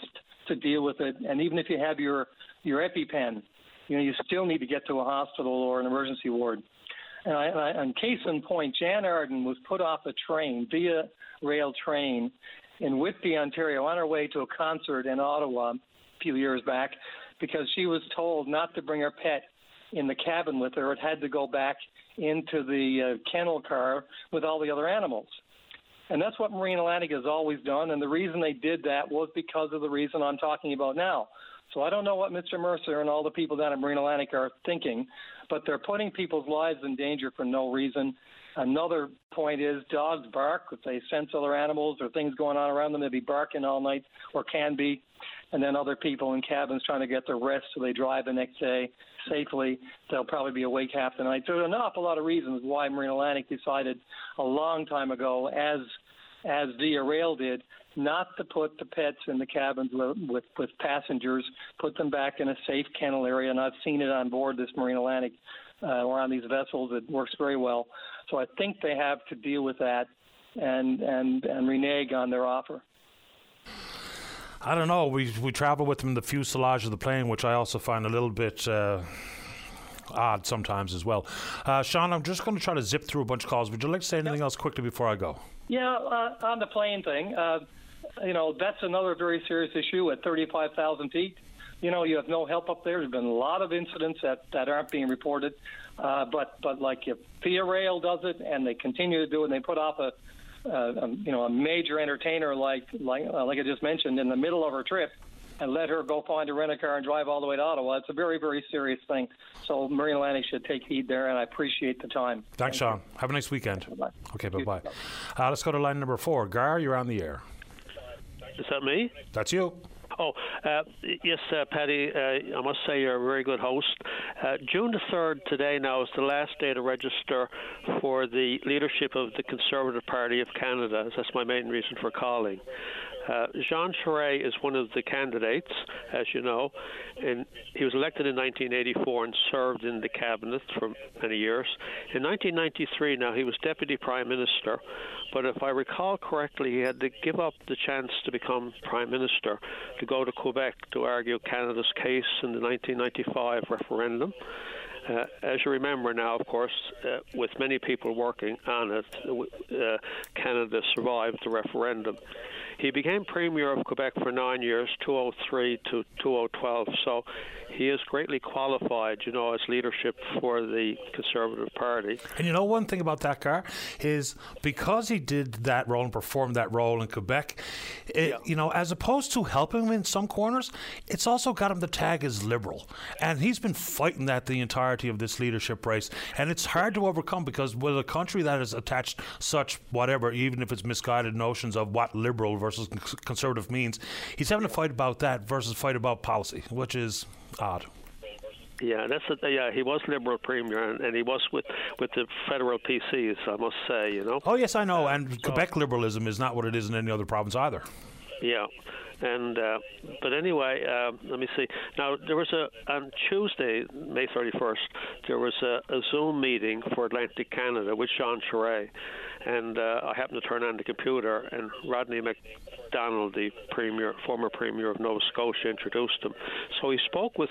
to deal with it. And even if you have your your EpiPen, you know, you still need to get to a hospital or an emergency ward. And, I, and, I, and case in point, Jann Arden was put off a train via rail train in Whitby, Ontario, on her way to a concert in Ottawa a few years back because she was told not to bring her pet in the cabin with her. It had to go back into the uh, kennel car with all the other animals. And that's what Marine Atlantic has always done. And the reason they did that was because of the reason I'm talking about now. So I don't know what Mr. Mercer and all the people down at Marine Atlantic are thinking, but they're putting people's lives in danger for no reason. Another point is dogs bark if they sense other animals or things going on around them. They'll be barking all night or can be. And then other people in cabins trying to get their rest so they drive the next day safely. They'll probably be awake half the night. So there's an awful lot of reasons why Marine Atlantic decided a long time ago, as as Via Rail did, not to put the pets in the cabins with, with, passengers, put them back in a safe kennel area. And I've seen it on board this Marine Atlantic uh, or on these vessels. It works very well. So I think they have to deal with that and, and, and renege on their offer. I don't know. We we travel with them in the fuselage of the plane, which I also find a little bit. Uh, odd sometimes as well. Uh, Sean, I'm just going to try to zip through a bunch of calls. Would you like to say anything else quickly before I go? Yeah, uh, on the plane thing, uh, you know, that's another very serious issue at 35,000 feet. You know, you have no help up there. There's been a lot of incidents that, that aren't being reported. Uh, but, but like if Via Rail does it and they continue to do it and they put off a, uh, you know, a major entertainer like, like, uh, like I just mentioned in the middle of her trip, and let her go find a rent a car and drive all the way to Ottawa. It's a very, very serious thing. So Marine Atlantic should take heed there, and I appreciate the time. Thanks, Thank Sean. You. Have a nice weekend. Bye-bye. Okay, bye bye. Uh, let's go to line number four. Gar, you're on the air. Is that me? That's you. Oh, uh, yes, uh, Paddy, uh, I must say you're a very good host. Uh, June the 3rd today now is the last day to register for the leadership of the Conservative Party of Canada. That's my main reason for calling. Uh, Jean Charest is one of the candidates, as you know. And he was elected in 1984 and served in the cabinet for many years. In 1993, now he was deputy prime minister, but if I recall correctly, he had to give up the chance to become prime minister to go to Quebec to argue Canada's case in the 1995 referendum. Uh, as you remember now, of course, uh, with many people working on it, uh, Canada survived the referendum. He became Premier of Quebec for nine years, 2003 to 2012. So he is greatly qualified, you know, as leadership for the Conservative Party. And you know, one thing about that car is because he did that role and performed that role in Quebec, it, yeah. you know, as opposed to helping him in some corners, it's also got him the tag as liberal. And he's been fighting that the entirety of this leadership race. And it's hard to overcome because with a country that has attached such whatever, even if it's misguided notions of what liberal versus conservative means, he's having to fight about that versus fight about policy, which is odd. Yeah, that's a, yeah. He was Liberal Premier, and, and, he was with, with the federal PCs. I must say, you know. Oh yes, I know. And uh, Quebec liberalism is not what it is in any other province either. Yeah, And uh, but anyway, uh, let me see. Now there was a on Tuesday, May 31st, there was a, a Zoom meeting for Atlantic Canada with Jean Charest, and uh, I happened to turn on the computer, and Rodney MacDonald, the premier, former premier of Nova Scotia, introduced him. So he spoke with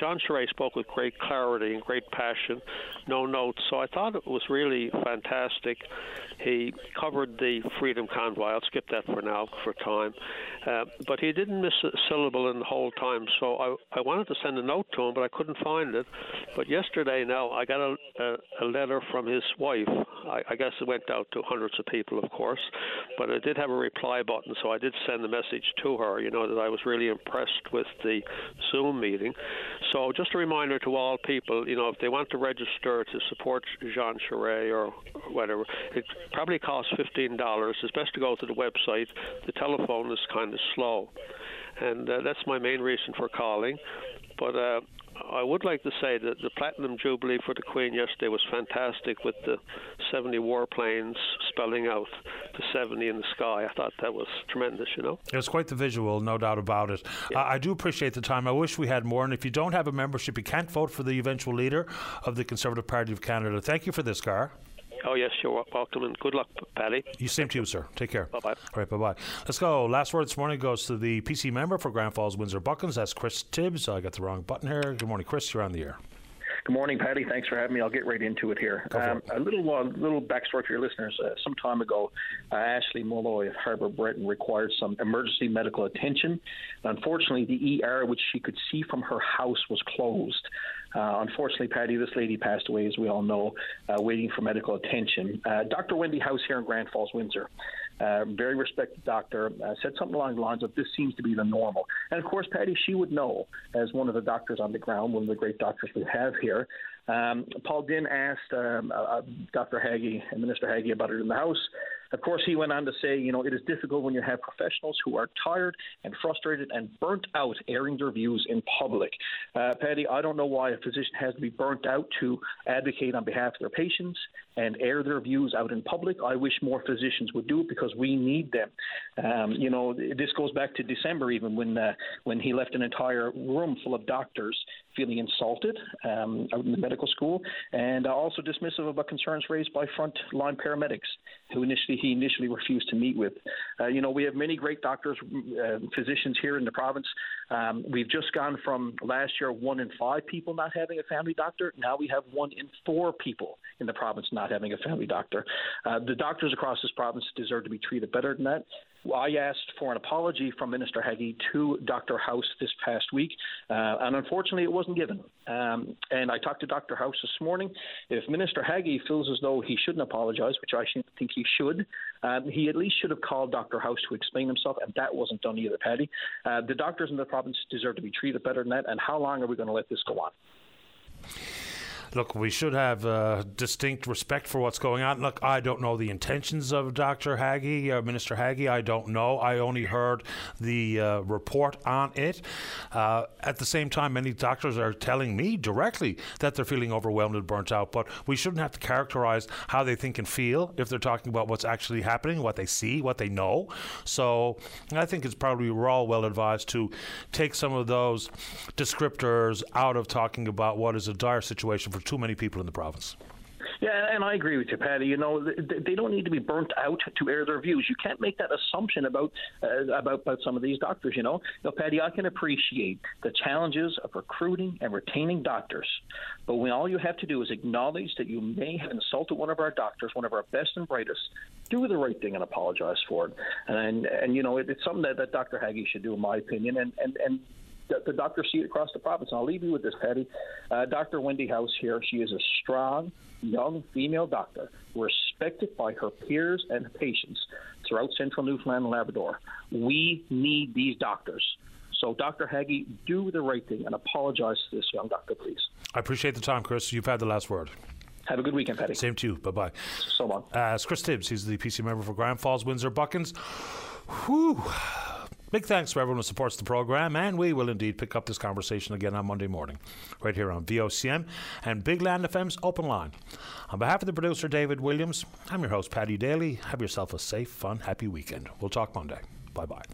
Jean Charest spoke with great clarity and great passion, no notes. So I thought it was really fantastic. He covered the Freedom Convoy. I'll skip that for now for time. Uh, but he didn't miss a syllable in the whole time. So I, I wanted to send a note to him, but I couldn't find it. But yesterday, now I got a, a, a letter from his wife. I, I guess it went out to hundreds of people, of course, but I did have a reply button, so I did send the message to her. You know that I was really impressed with the Zoom meeting. So just a reminder to all people, you know, if they want to register to support Jean Charest or whatever, it probably costs fifteen dollars. It's best to go to the website. The telephone is kind of slow, and uh, that's my main reason for calling. But uh, I would like to say that the Platinum Jubilee for the Queen yesterday was fantastic with the 70 warplanes spelling out the 70 in the sky. I thought that was tremendous, you know. It was quite the visual, no doubt about it. Yeah. I do appreciate the time. I wish we had more. And if you don't have a membership, you can't vote for the eventual leader of the Conservative Party of Canada. Thank you for this, Gar. Oh, yes, you're welcome, and good luck, Paddy. You same to you, sir. Take care. Bye bye. All right, bye bye. Let's go. Last word this morning goes to the PC member for Grand Falls Windsor Buchans. That's Chris Tibbs. I got the wrong button here. Good morning, Chris. You're on the air. Good morning, Paddy. Thanks for having me. I'll get right into it here. Um, it. A little uh, little backstory for your listeners. Uh, some time ago, uh, Ashley Molloy of Harbour Breton required some emergency medical attention. Unfortunately, the ER which she could see from her house was closed. Uh, unfortunately, Paddy, this lady passed away, as we all know, uh, waiting for medical attention. Uh, Dr. Wendy House here in Grand Falls, Windsor, uh, very respected doctor, uh, said something along the lines of this seems to be the normal. And of course, Paddy, she would know, as one of the doctors on the ground, one of the great doctors we have here. Um, Paul Dinn asked um, uh, Dr. Haggie and Minister Haggie about it in the House. Of course, he went on to say, you know, it is difficult when you have professionals who are tired and frustrated and burnt out airing their views in public. Uh, Paddy, I don't know why a physician has to be burnt out to advocate on behalf of their patients and air their views out in public. I wish more physicians would do it because we need them. Um, you know, this goes back to December even when uh, when he left an entire room full of doctors feeling insulted um, out in the medical school and uh, also dismissive about concerns raised by frontline paramedics who initially he initially refused to meet with. Uh, you know, we have many great doctors, uh, physicians here in the province. Um, we've just gone from last year one in five people not having a family doctor. Now we have one in four people in the province not having a family doctor. Uh, the doctors across this province deserve to be treated better than that. I asked for an apology from Minister Haggie to Dr. House this past week, uh, and unfortunately, it wasn't given. Um, and I talked to Dr. House this morning. If Minister Haggie feels as though he shouldn't apologize, which I think he should, um, he at least should have called Dr. House to explain himself, and that wasn't done either, Paddy. Uh, the doctors in the province deserve to be treated better than that, and how long are we going to let this go on? Look, we should have uh, distinct respect for what's going on. Look, I don't know the intentions of Dr. Haggie, uh, Minister Haggie. I don't know. I only heard the uh, report on it. Uh, at the same time, many doctors are telling me directly that they're feeling overwhelmed and burnt out. But we shouldn't have to characterize how they think and feel if they're talking about what's actually happening, what they see, what they know. So I think it's probably we're all well advised to take some of those descriptors out of talking about what is a dire situation for too many people in the province. Yeah, and I agree with you, Paddy. You know, they don't need to be burnt out to air their views. You can't make that assumption about uh, about about some of these doctors. You know, now, Paddy, I can appreciate the challenges of recruiting and retaining doctors, but when all you have to do is acknowledge that you may have insulted one of our doctors, one of our best and brightest, do the right thing and apologize for it. And and you know, it, it's something that, that Dr. Haggie should do, in my opinion. And and and the, doctors see it across the province. And I'll leave you with this, Paddy. Uh, Dr. Wendy House here, she is a strong, young female doctor, respected by her peers and patients throughout central Newfoundland and Labrador. We need these doctors. So, Dr. Haggie, do the right thing and apologize to this young doctor, please. I appreciate the time, Chris. You've had the last word. Have a good weekend, Paddy. Same to you. Bye bye. So long. Uh, it's Chris Tibbs. He's the PC member for Grand Falls, Windsor Buchans. Whew. Big thanks to everyone who supports the program, and we will indeed pick up this conversation again on Monday morning, right here on VOCM and Big Land FM's Open Line. On behalf of the producer David Williams, I'm your host Paddy Daly. Have yourself a safe, fun, happy weekend. We'll talk Monday. Bye bye.